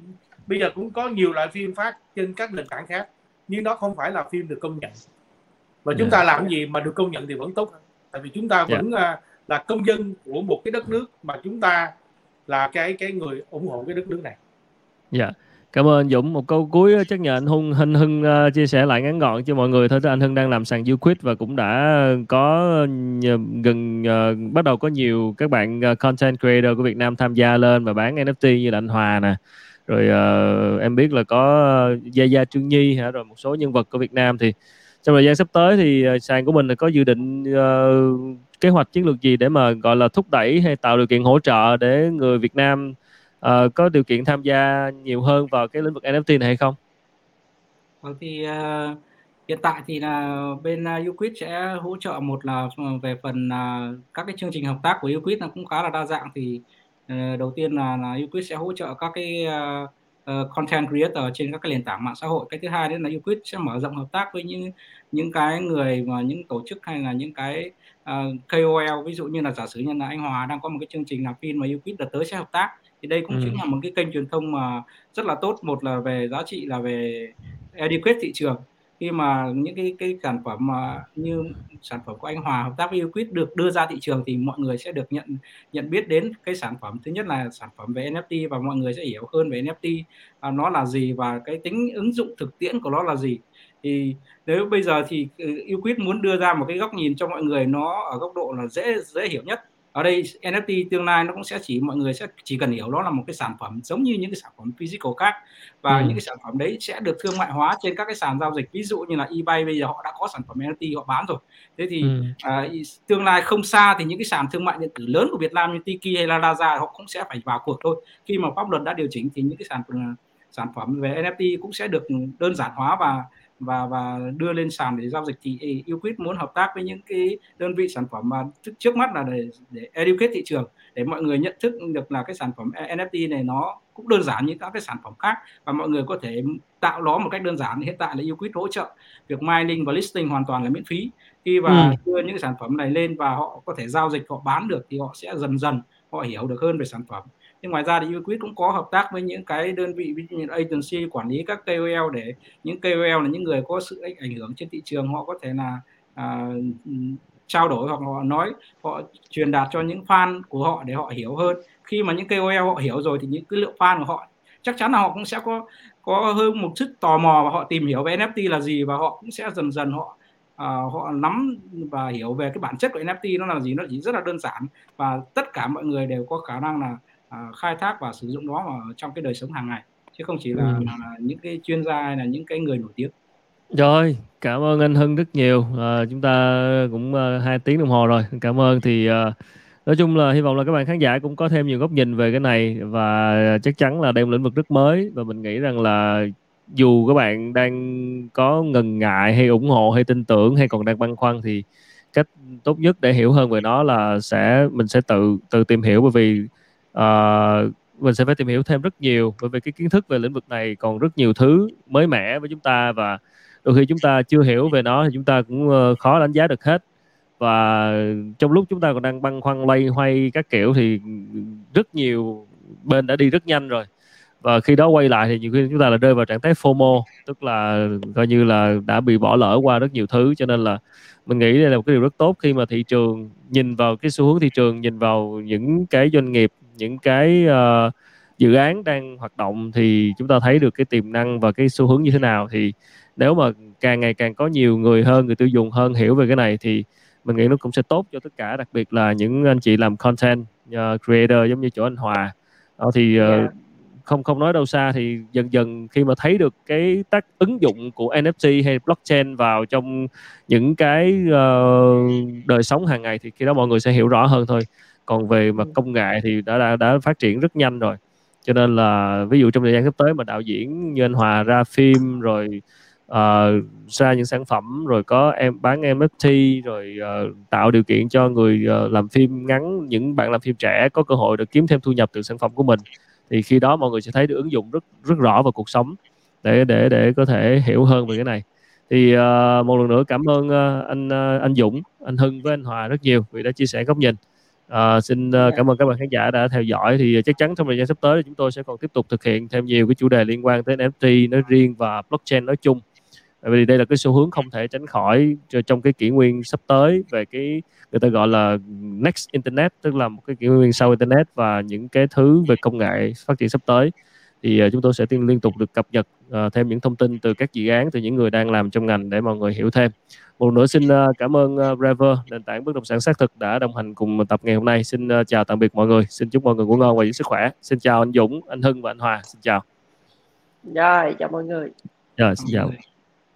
bây giờ cũng có nhiều loại phim phát trên các nền tảng khác nhưng nó không phải là phim được công nhận và chúng yeah. ta làm gì mà được công nhận thì vẫn tốt tại vì chúng ta vẫn yeah. là công dân của một cái đất nước mà chúng ta là cái cái người ủng hộ cái đất nước này
Dạ. Cảm ơn Dũng. Một câu cuối chắc nhờ anh Hưng Hưng Hưng uh, chia sẻ lại ngắn gọn cho mọi người thôi. Anh Hưng đang làm sàn Uquid và cũng đã có uh, gần uh, bắt đầu có nhiều các bạn uh, content creator của Việt Nam tham gia lên và bán NFT như là anh Hòa nè. Rồi uh, em biết là có Gia Gia Trương Nhi hả rồi một số nhân vật của Việt Nam thì trong thời gian sắp tới thì uh, sàn của mình có dự định uh, kế hoạch chiến lược gì để mà gọi là thúc đẩy hay tạo điều kiện hỗ trợ để người Việt Nam uh, có điều kiện tham gia nhiều hơn vào cái lĩnh vực NFT này hay không?
Vâng thì uh, hiện tại thì là bên uh, Uquid sẽ hỗ trợ một là về phần uh, các cái chương trình hợp tác của Uquid nó cũng khá là đa dạng. Thì uh, đầu tiên là, là Uquid sẽ hỗ trợ các cái uh, uh, content creator trên các cái nền tảng mạng xã hội. Cái thứ hai nữa là Uquid sẽ mở rộng hợp tác với những những cái người mà những tổ chức hay là những cái uh, KOL ví dụ như là giả sử như là anh Hòa đang có một cái chương trình làm phim mà Uquid đợt tới sẽ hợp tác thì đây cũng ừ. chính là một cái kênh truyền thông mà rất là tốt. Một là về giá trị là về educate thị trường. Khi mà những cái cái sản phẩm mà như sản phẩm của anh Hòa hợp tác với Uquid được đưa ra thị trường thì mọi người sẽ được nhận nhận biết đến cái sản phẩm. Thứ nhất là sản phẩm về NFT và mọi người sẽ hiểu hơn về NFT à, nó là gì và cái tính ứng dụng thực tiễn của nó là gì. Thì nếu bây giờ thì Uquid muốn đưa ra một cái góc nhìn cho mọi người nó ở góc độ là dễ dễ hiểu nhất ở đây NFT tương lai nó cũng sẽ chỉ mọi người sẽ chỉ cần hiểu nó là một cái sản phẩm giống như những cái sản phẩm physical khác và ừ. những cái sản phẩm đấy sẽ được thương mại hóa trên các cái sàn giao dịch ví dụ như là eBay bây giờ họ đã có sản phẩm NFT họ bán rồi thế thì ừ. à, tương lai không xa thì những cái sàn thương mại điện tử lớn của Việt Nam như Tiki hay là Lazada họ cũng sẽ phải vào cuộc thôi khi mà pháp luật đã điều chỉnh thì những cái sản phẩm sản phẩm về NFT cũng sẽ được đơn giản hóa và và và đưa lên sàn để giao dịch thì Uquid muốn hợp tác với những cái đơn vị sản phẩm mà trước, mắt là để để educate thị trường để mọi người nhận thức được là cái sản phẩm NFT này nó cũng đơn giản như các cái sản phẩm khác và mọi người có thể tạo nó một cách đơn giản. Hiện tại là Uquid hỗ trợ việc mining và listing hoàn toàn là miễn phí. Khi và ừ. đưa những sản phẩm này lên và họ có thể giao dịch họ bán được thì họ sẽ dần dần họ hiểu được hơn về sản phẩm nhưng ngoài ra thì Uquid cũng có hợp tác với những cái đơn vị ví dụ như agency quản lý các KOL để những KOL là những người có sự ảnh hưởng trên thị trường họ có thể là à, trao đổi hoặc họ nói họ truyền đạt cho những fan của họ để họ hiểu hơn. Khi mà những KOL họ hiểu rồi thì những cái lượng fan của họ chắc chắn là họ cũng sẽ có có hơn một chút tò mò và họ tìm hiểu về NFT là gì và họ cũng sẽ dần dần họ uh, họ nắm và hiểu về cái bản chất của NFT nó là gì. Nó chỉ rất là đơn giản và tất cả mọi người đều có khả năng là uh, khai thác và sử dụng nó vào trong cái đời sống hàng ngày chứ không chỉ là, ừ. là những cái chuyên gia hay là những cái người nổi tiếng.
Rồi cảm ơn anh Hưng rất nhiều. À, chúng ta cũng uh, hai tiếng đồng hồ rồi. Cảm ơn. Thì uh, nói chung là hy vọng là các bạn khán giả cũng có thêm nhiều góc nhìn về cái này và chắc chắn là đây là một lĩnh vực rất mới. Và mình nghĩ rằng là dù các bạn đang có ngần ngại hay ủng hộ hay tin tưởng hay còn đang băn khoăn thì cách tốt nhất để hiểu hơn về nó là sẽ mình sẽ tự tự tìm hiểu. Bởi vì uh, mình sẽ phải tìm hiểu thêm rất nhiều bởi vì cái kiến thức về lĩnh vực này còn rất nhiều thứ mới mẻ với chúng ta và đôi khi chúng ta chưa hiểu về nó thì chúng ta cũng uh, khó đánh giá được hết. Và trong lúc chúng ta còn đang băn khoăn lay hoay các kiểu thì rất nhiều bên đã đi rất nhanh rồi. Và khi đó quay lại thì nhiều khi chúng ta là rơi vào trạng thái FOMO tức là coi như là đã bị bỏ lỡ qua rất nhiều thứ. Cho nên là mình nghĩ đây là một cái điều rất tốt khi mà thị trường nhìn vào cái xu hướng thị trường nhìn vào những cái doanh nghiệp những cái uh, dự án đang hoạt động thì chúng ta thấy được cái tiềm năng và cái xu hướng như thế nào. Thì nếu mà càng ngày càng có nhiều người hơn người tiêu dùng hơn hiểu về cái này thì mình nghĩ nó cũng sẽ tốt cho tất cả đặc biệt là những anh chị làm content uh, creator giống như chỗ anh Hòa. Đó thì uh, yeah. không không nói đâu xa thì dần dần khi mà thấy được cái tác ứng dụng của NFT hay blockchain vào trong những cái uh, đời sống hàng ngày thì khi đó mọi người sẽ hiểu rõ hơn thôi còn về mặt công nghệ thì đã đã, đã phát triển rất nhanh rồi. Cho nên là ví dụ trong thời gian sắp tới mà đạo diễn như anh Hòa ra phim rồi uh, ra những sản phẩm rồi có em bán NFT rồi uh, tạo điều kiện cho người uh, làm phim ngắn những bạn làm phim trẻ có cơ hội được kiếm thêm thu nhập từ sản phẩm của mình thì khi đó mọi người sẽ thấy được ứng dụng rất rất rõ vào cuộc sống để để để có thể hiểu hơn về cái này. Thì uh, một lần nữa cảm ơn uh, anh uh, anh Dũng anh Hưng với anh Hòa rất nhiều vì đã chia sẻ góc nhìn. À, xin uh, cảm ơn các bạn khán giả đã theo dõi. Thì chắc chắn trong thời gian sắp tới chúng tôi sẽ còn tiếp tục thực hiện thêm nhiều cái chủ đề liên quan tới NFT nói riêng và blockchain nói chung. Vì đây là cái xu hướng không thể tránh khỏi trong cái kỷ nguyên sắp tới về cái người ta gọi là next internet tức là một cái kỷ nguyên sau internet và những cái thứ về công nghệ phát triển sắp tới thì uh, chúng tôi sẽ tiên liên tục được cập nhật uh, thêm những thông tin từ các dự án từ những người đang làm trong ngành để mọi người hiểu thêm. Một nữa xin uh, cảm ơn Rever nền tảng bất động sản xác thực đã đồng hành cùng tập ngày hôm nay. Xin chào tạm biệt mọi người. Xin chúc mọi người ngủ ngon và giữ sức khỏe. Xin chào anh Dũng anh Hưng và anh Hòa. Xin chào.
Rồi chào mọi người.
Rồi xin chào.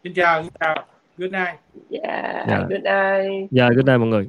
Xin chào xin chào. Good night.
Yeah, yeah. good night.
Yeah good night mọi người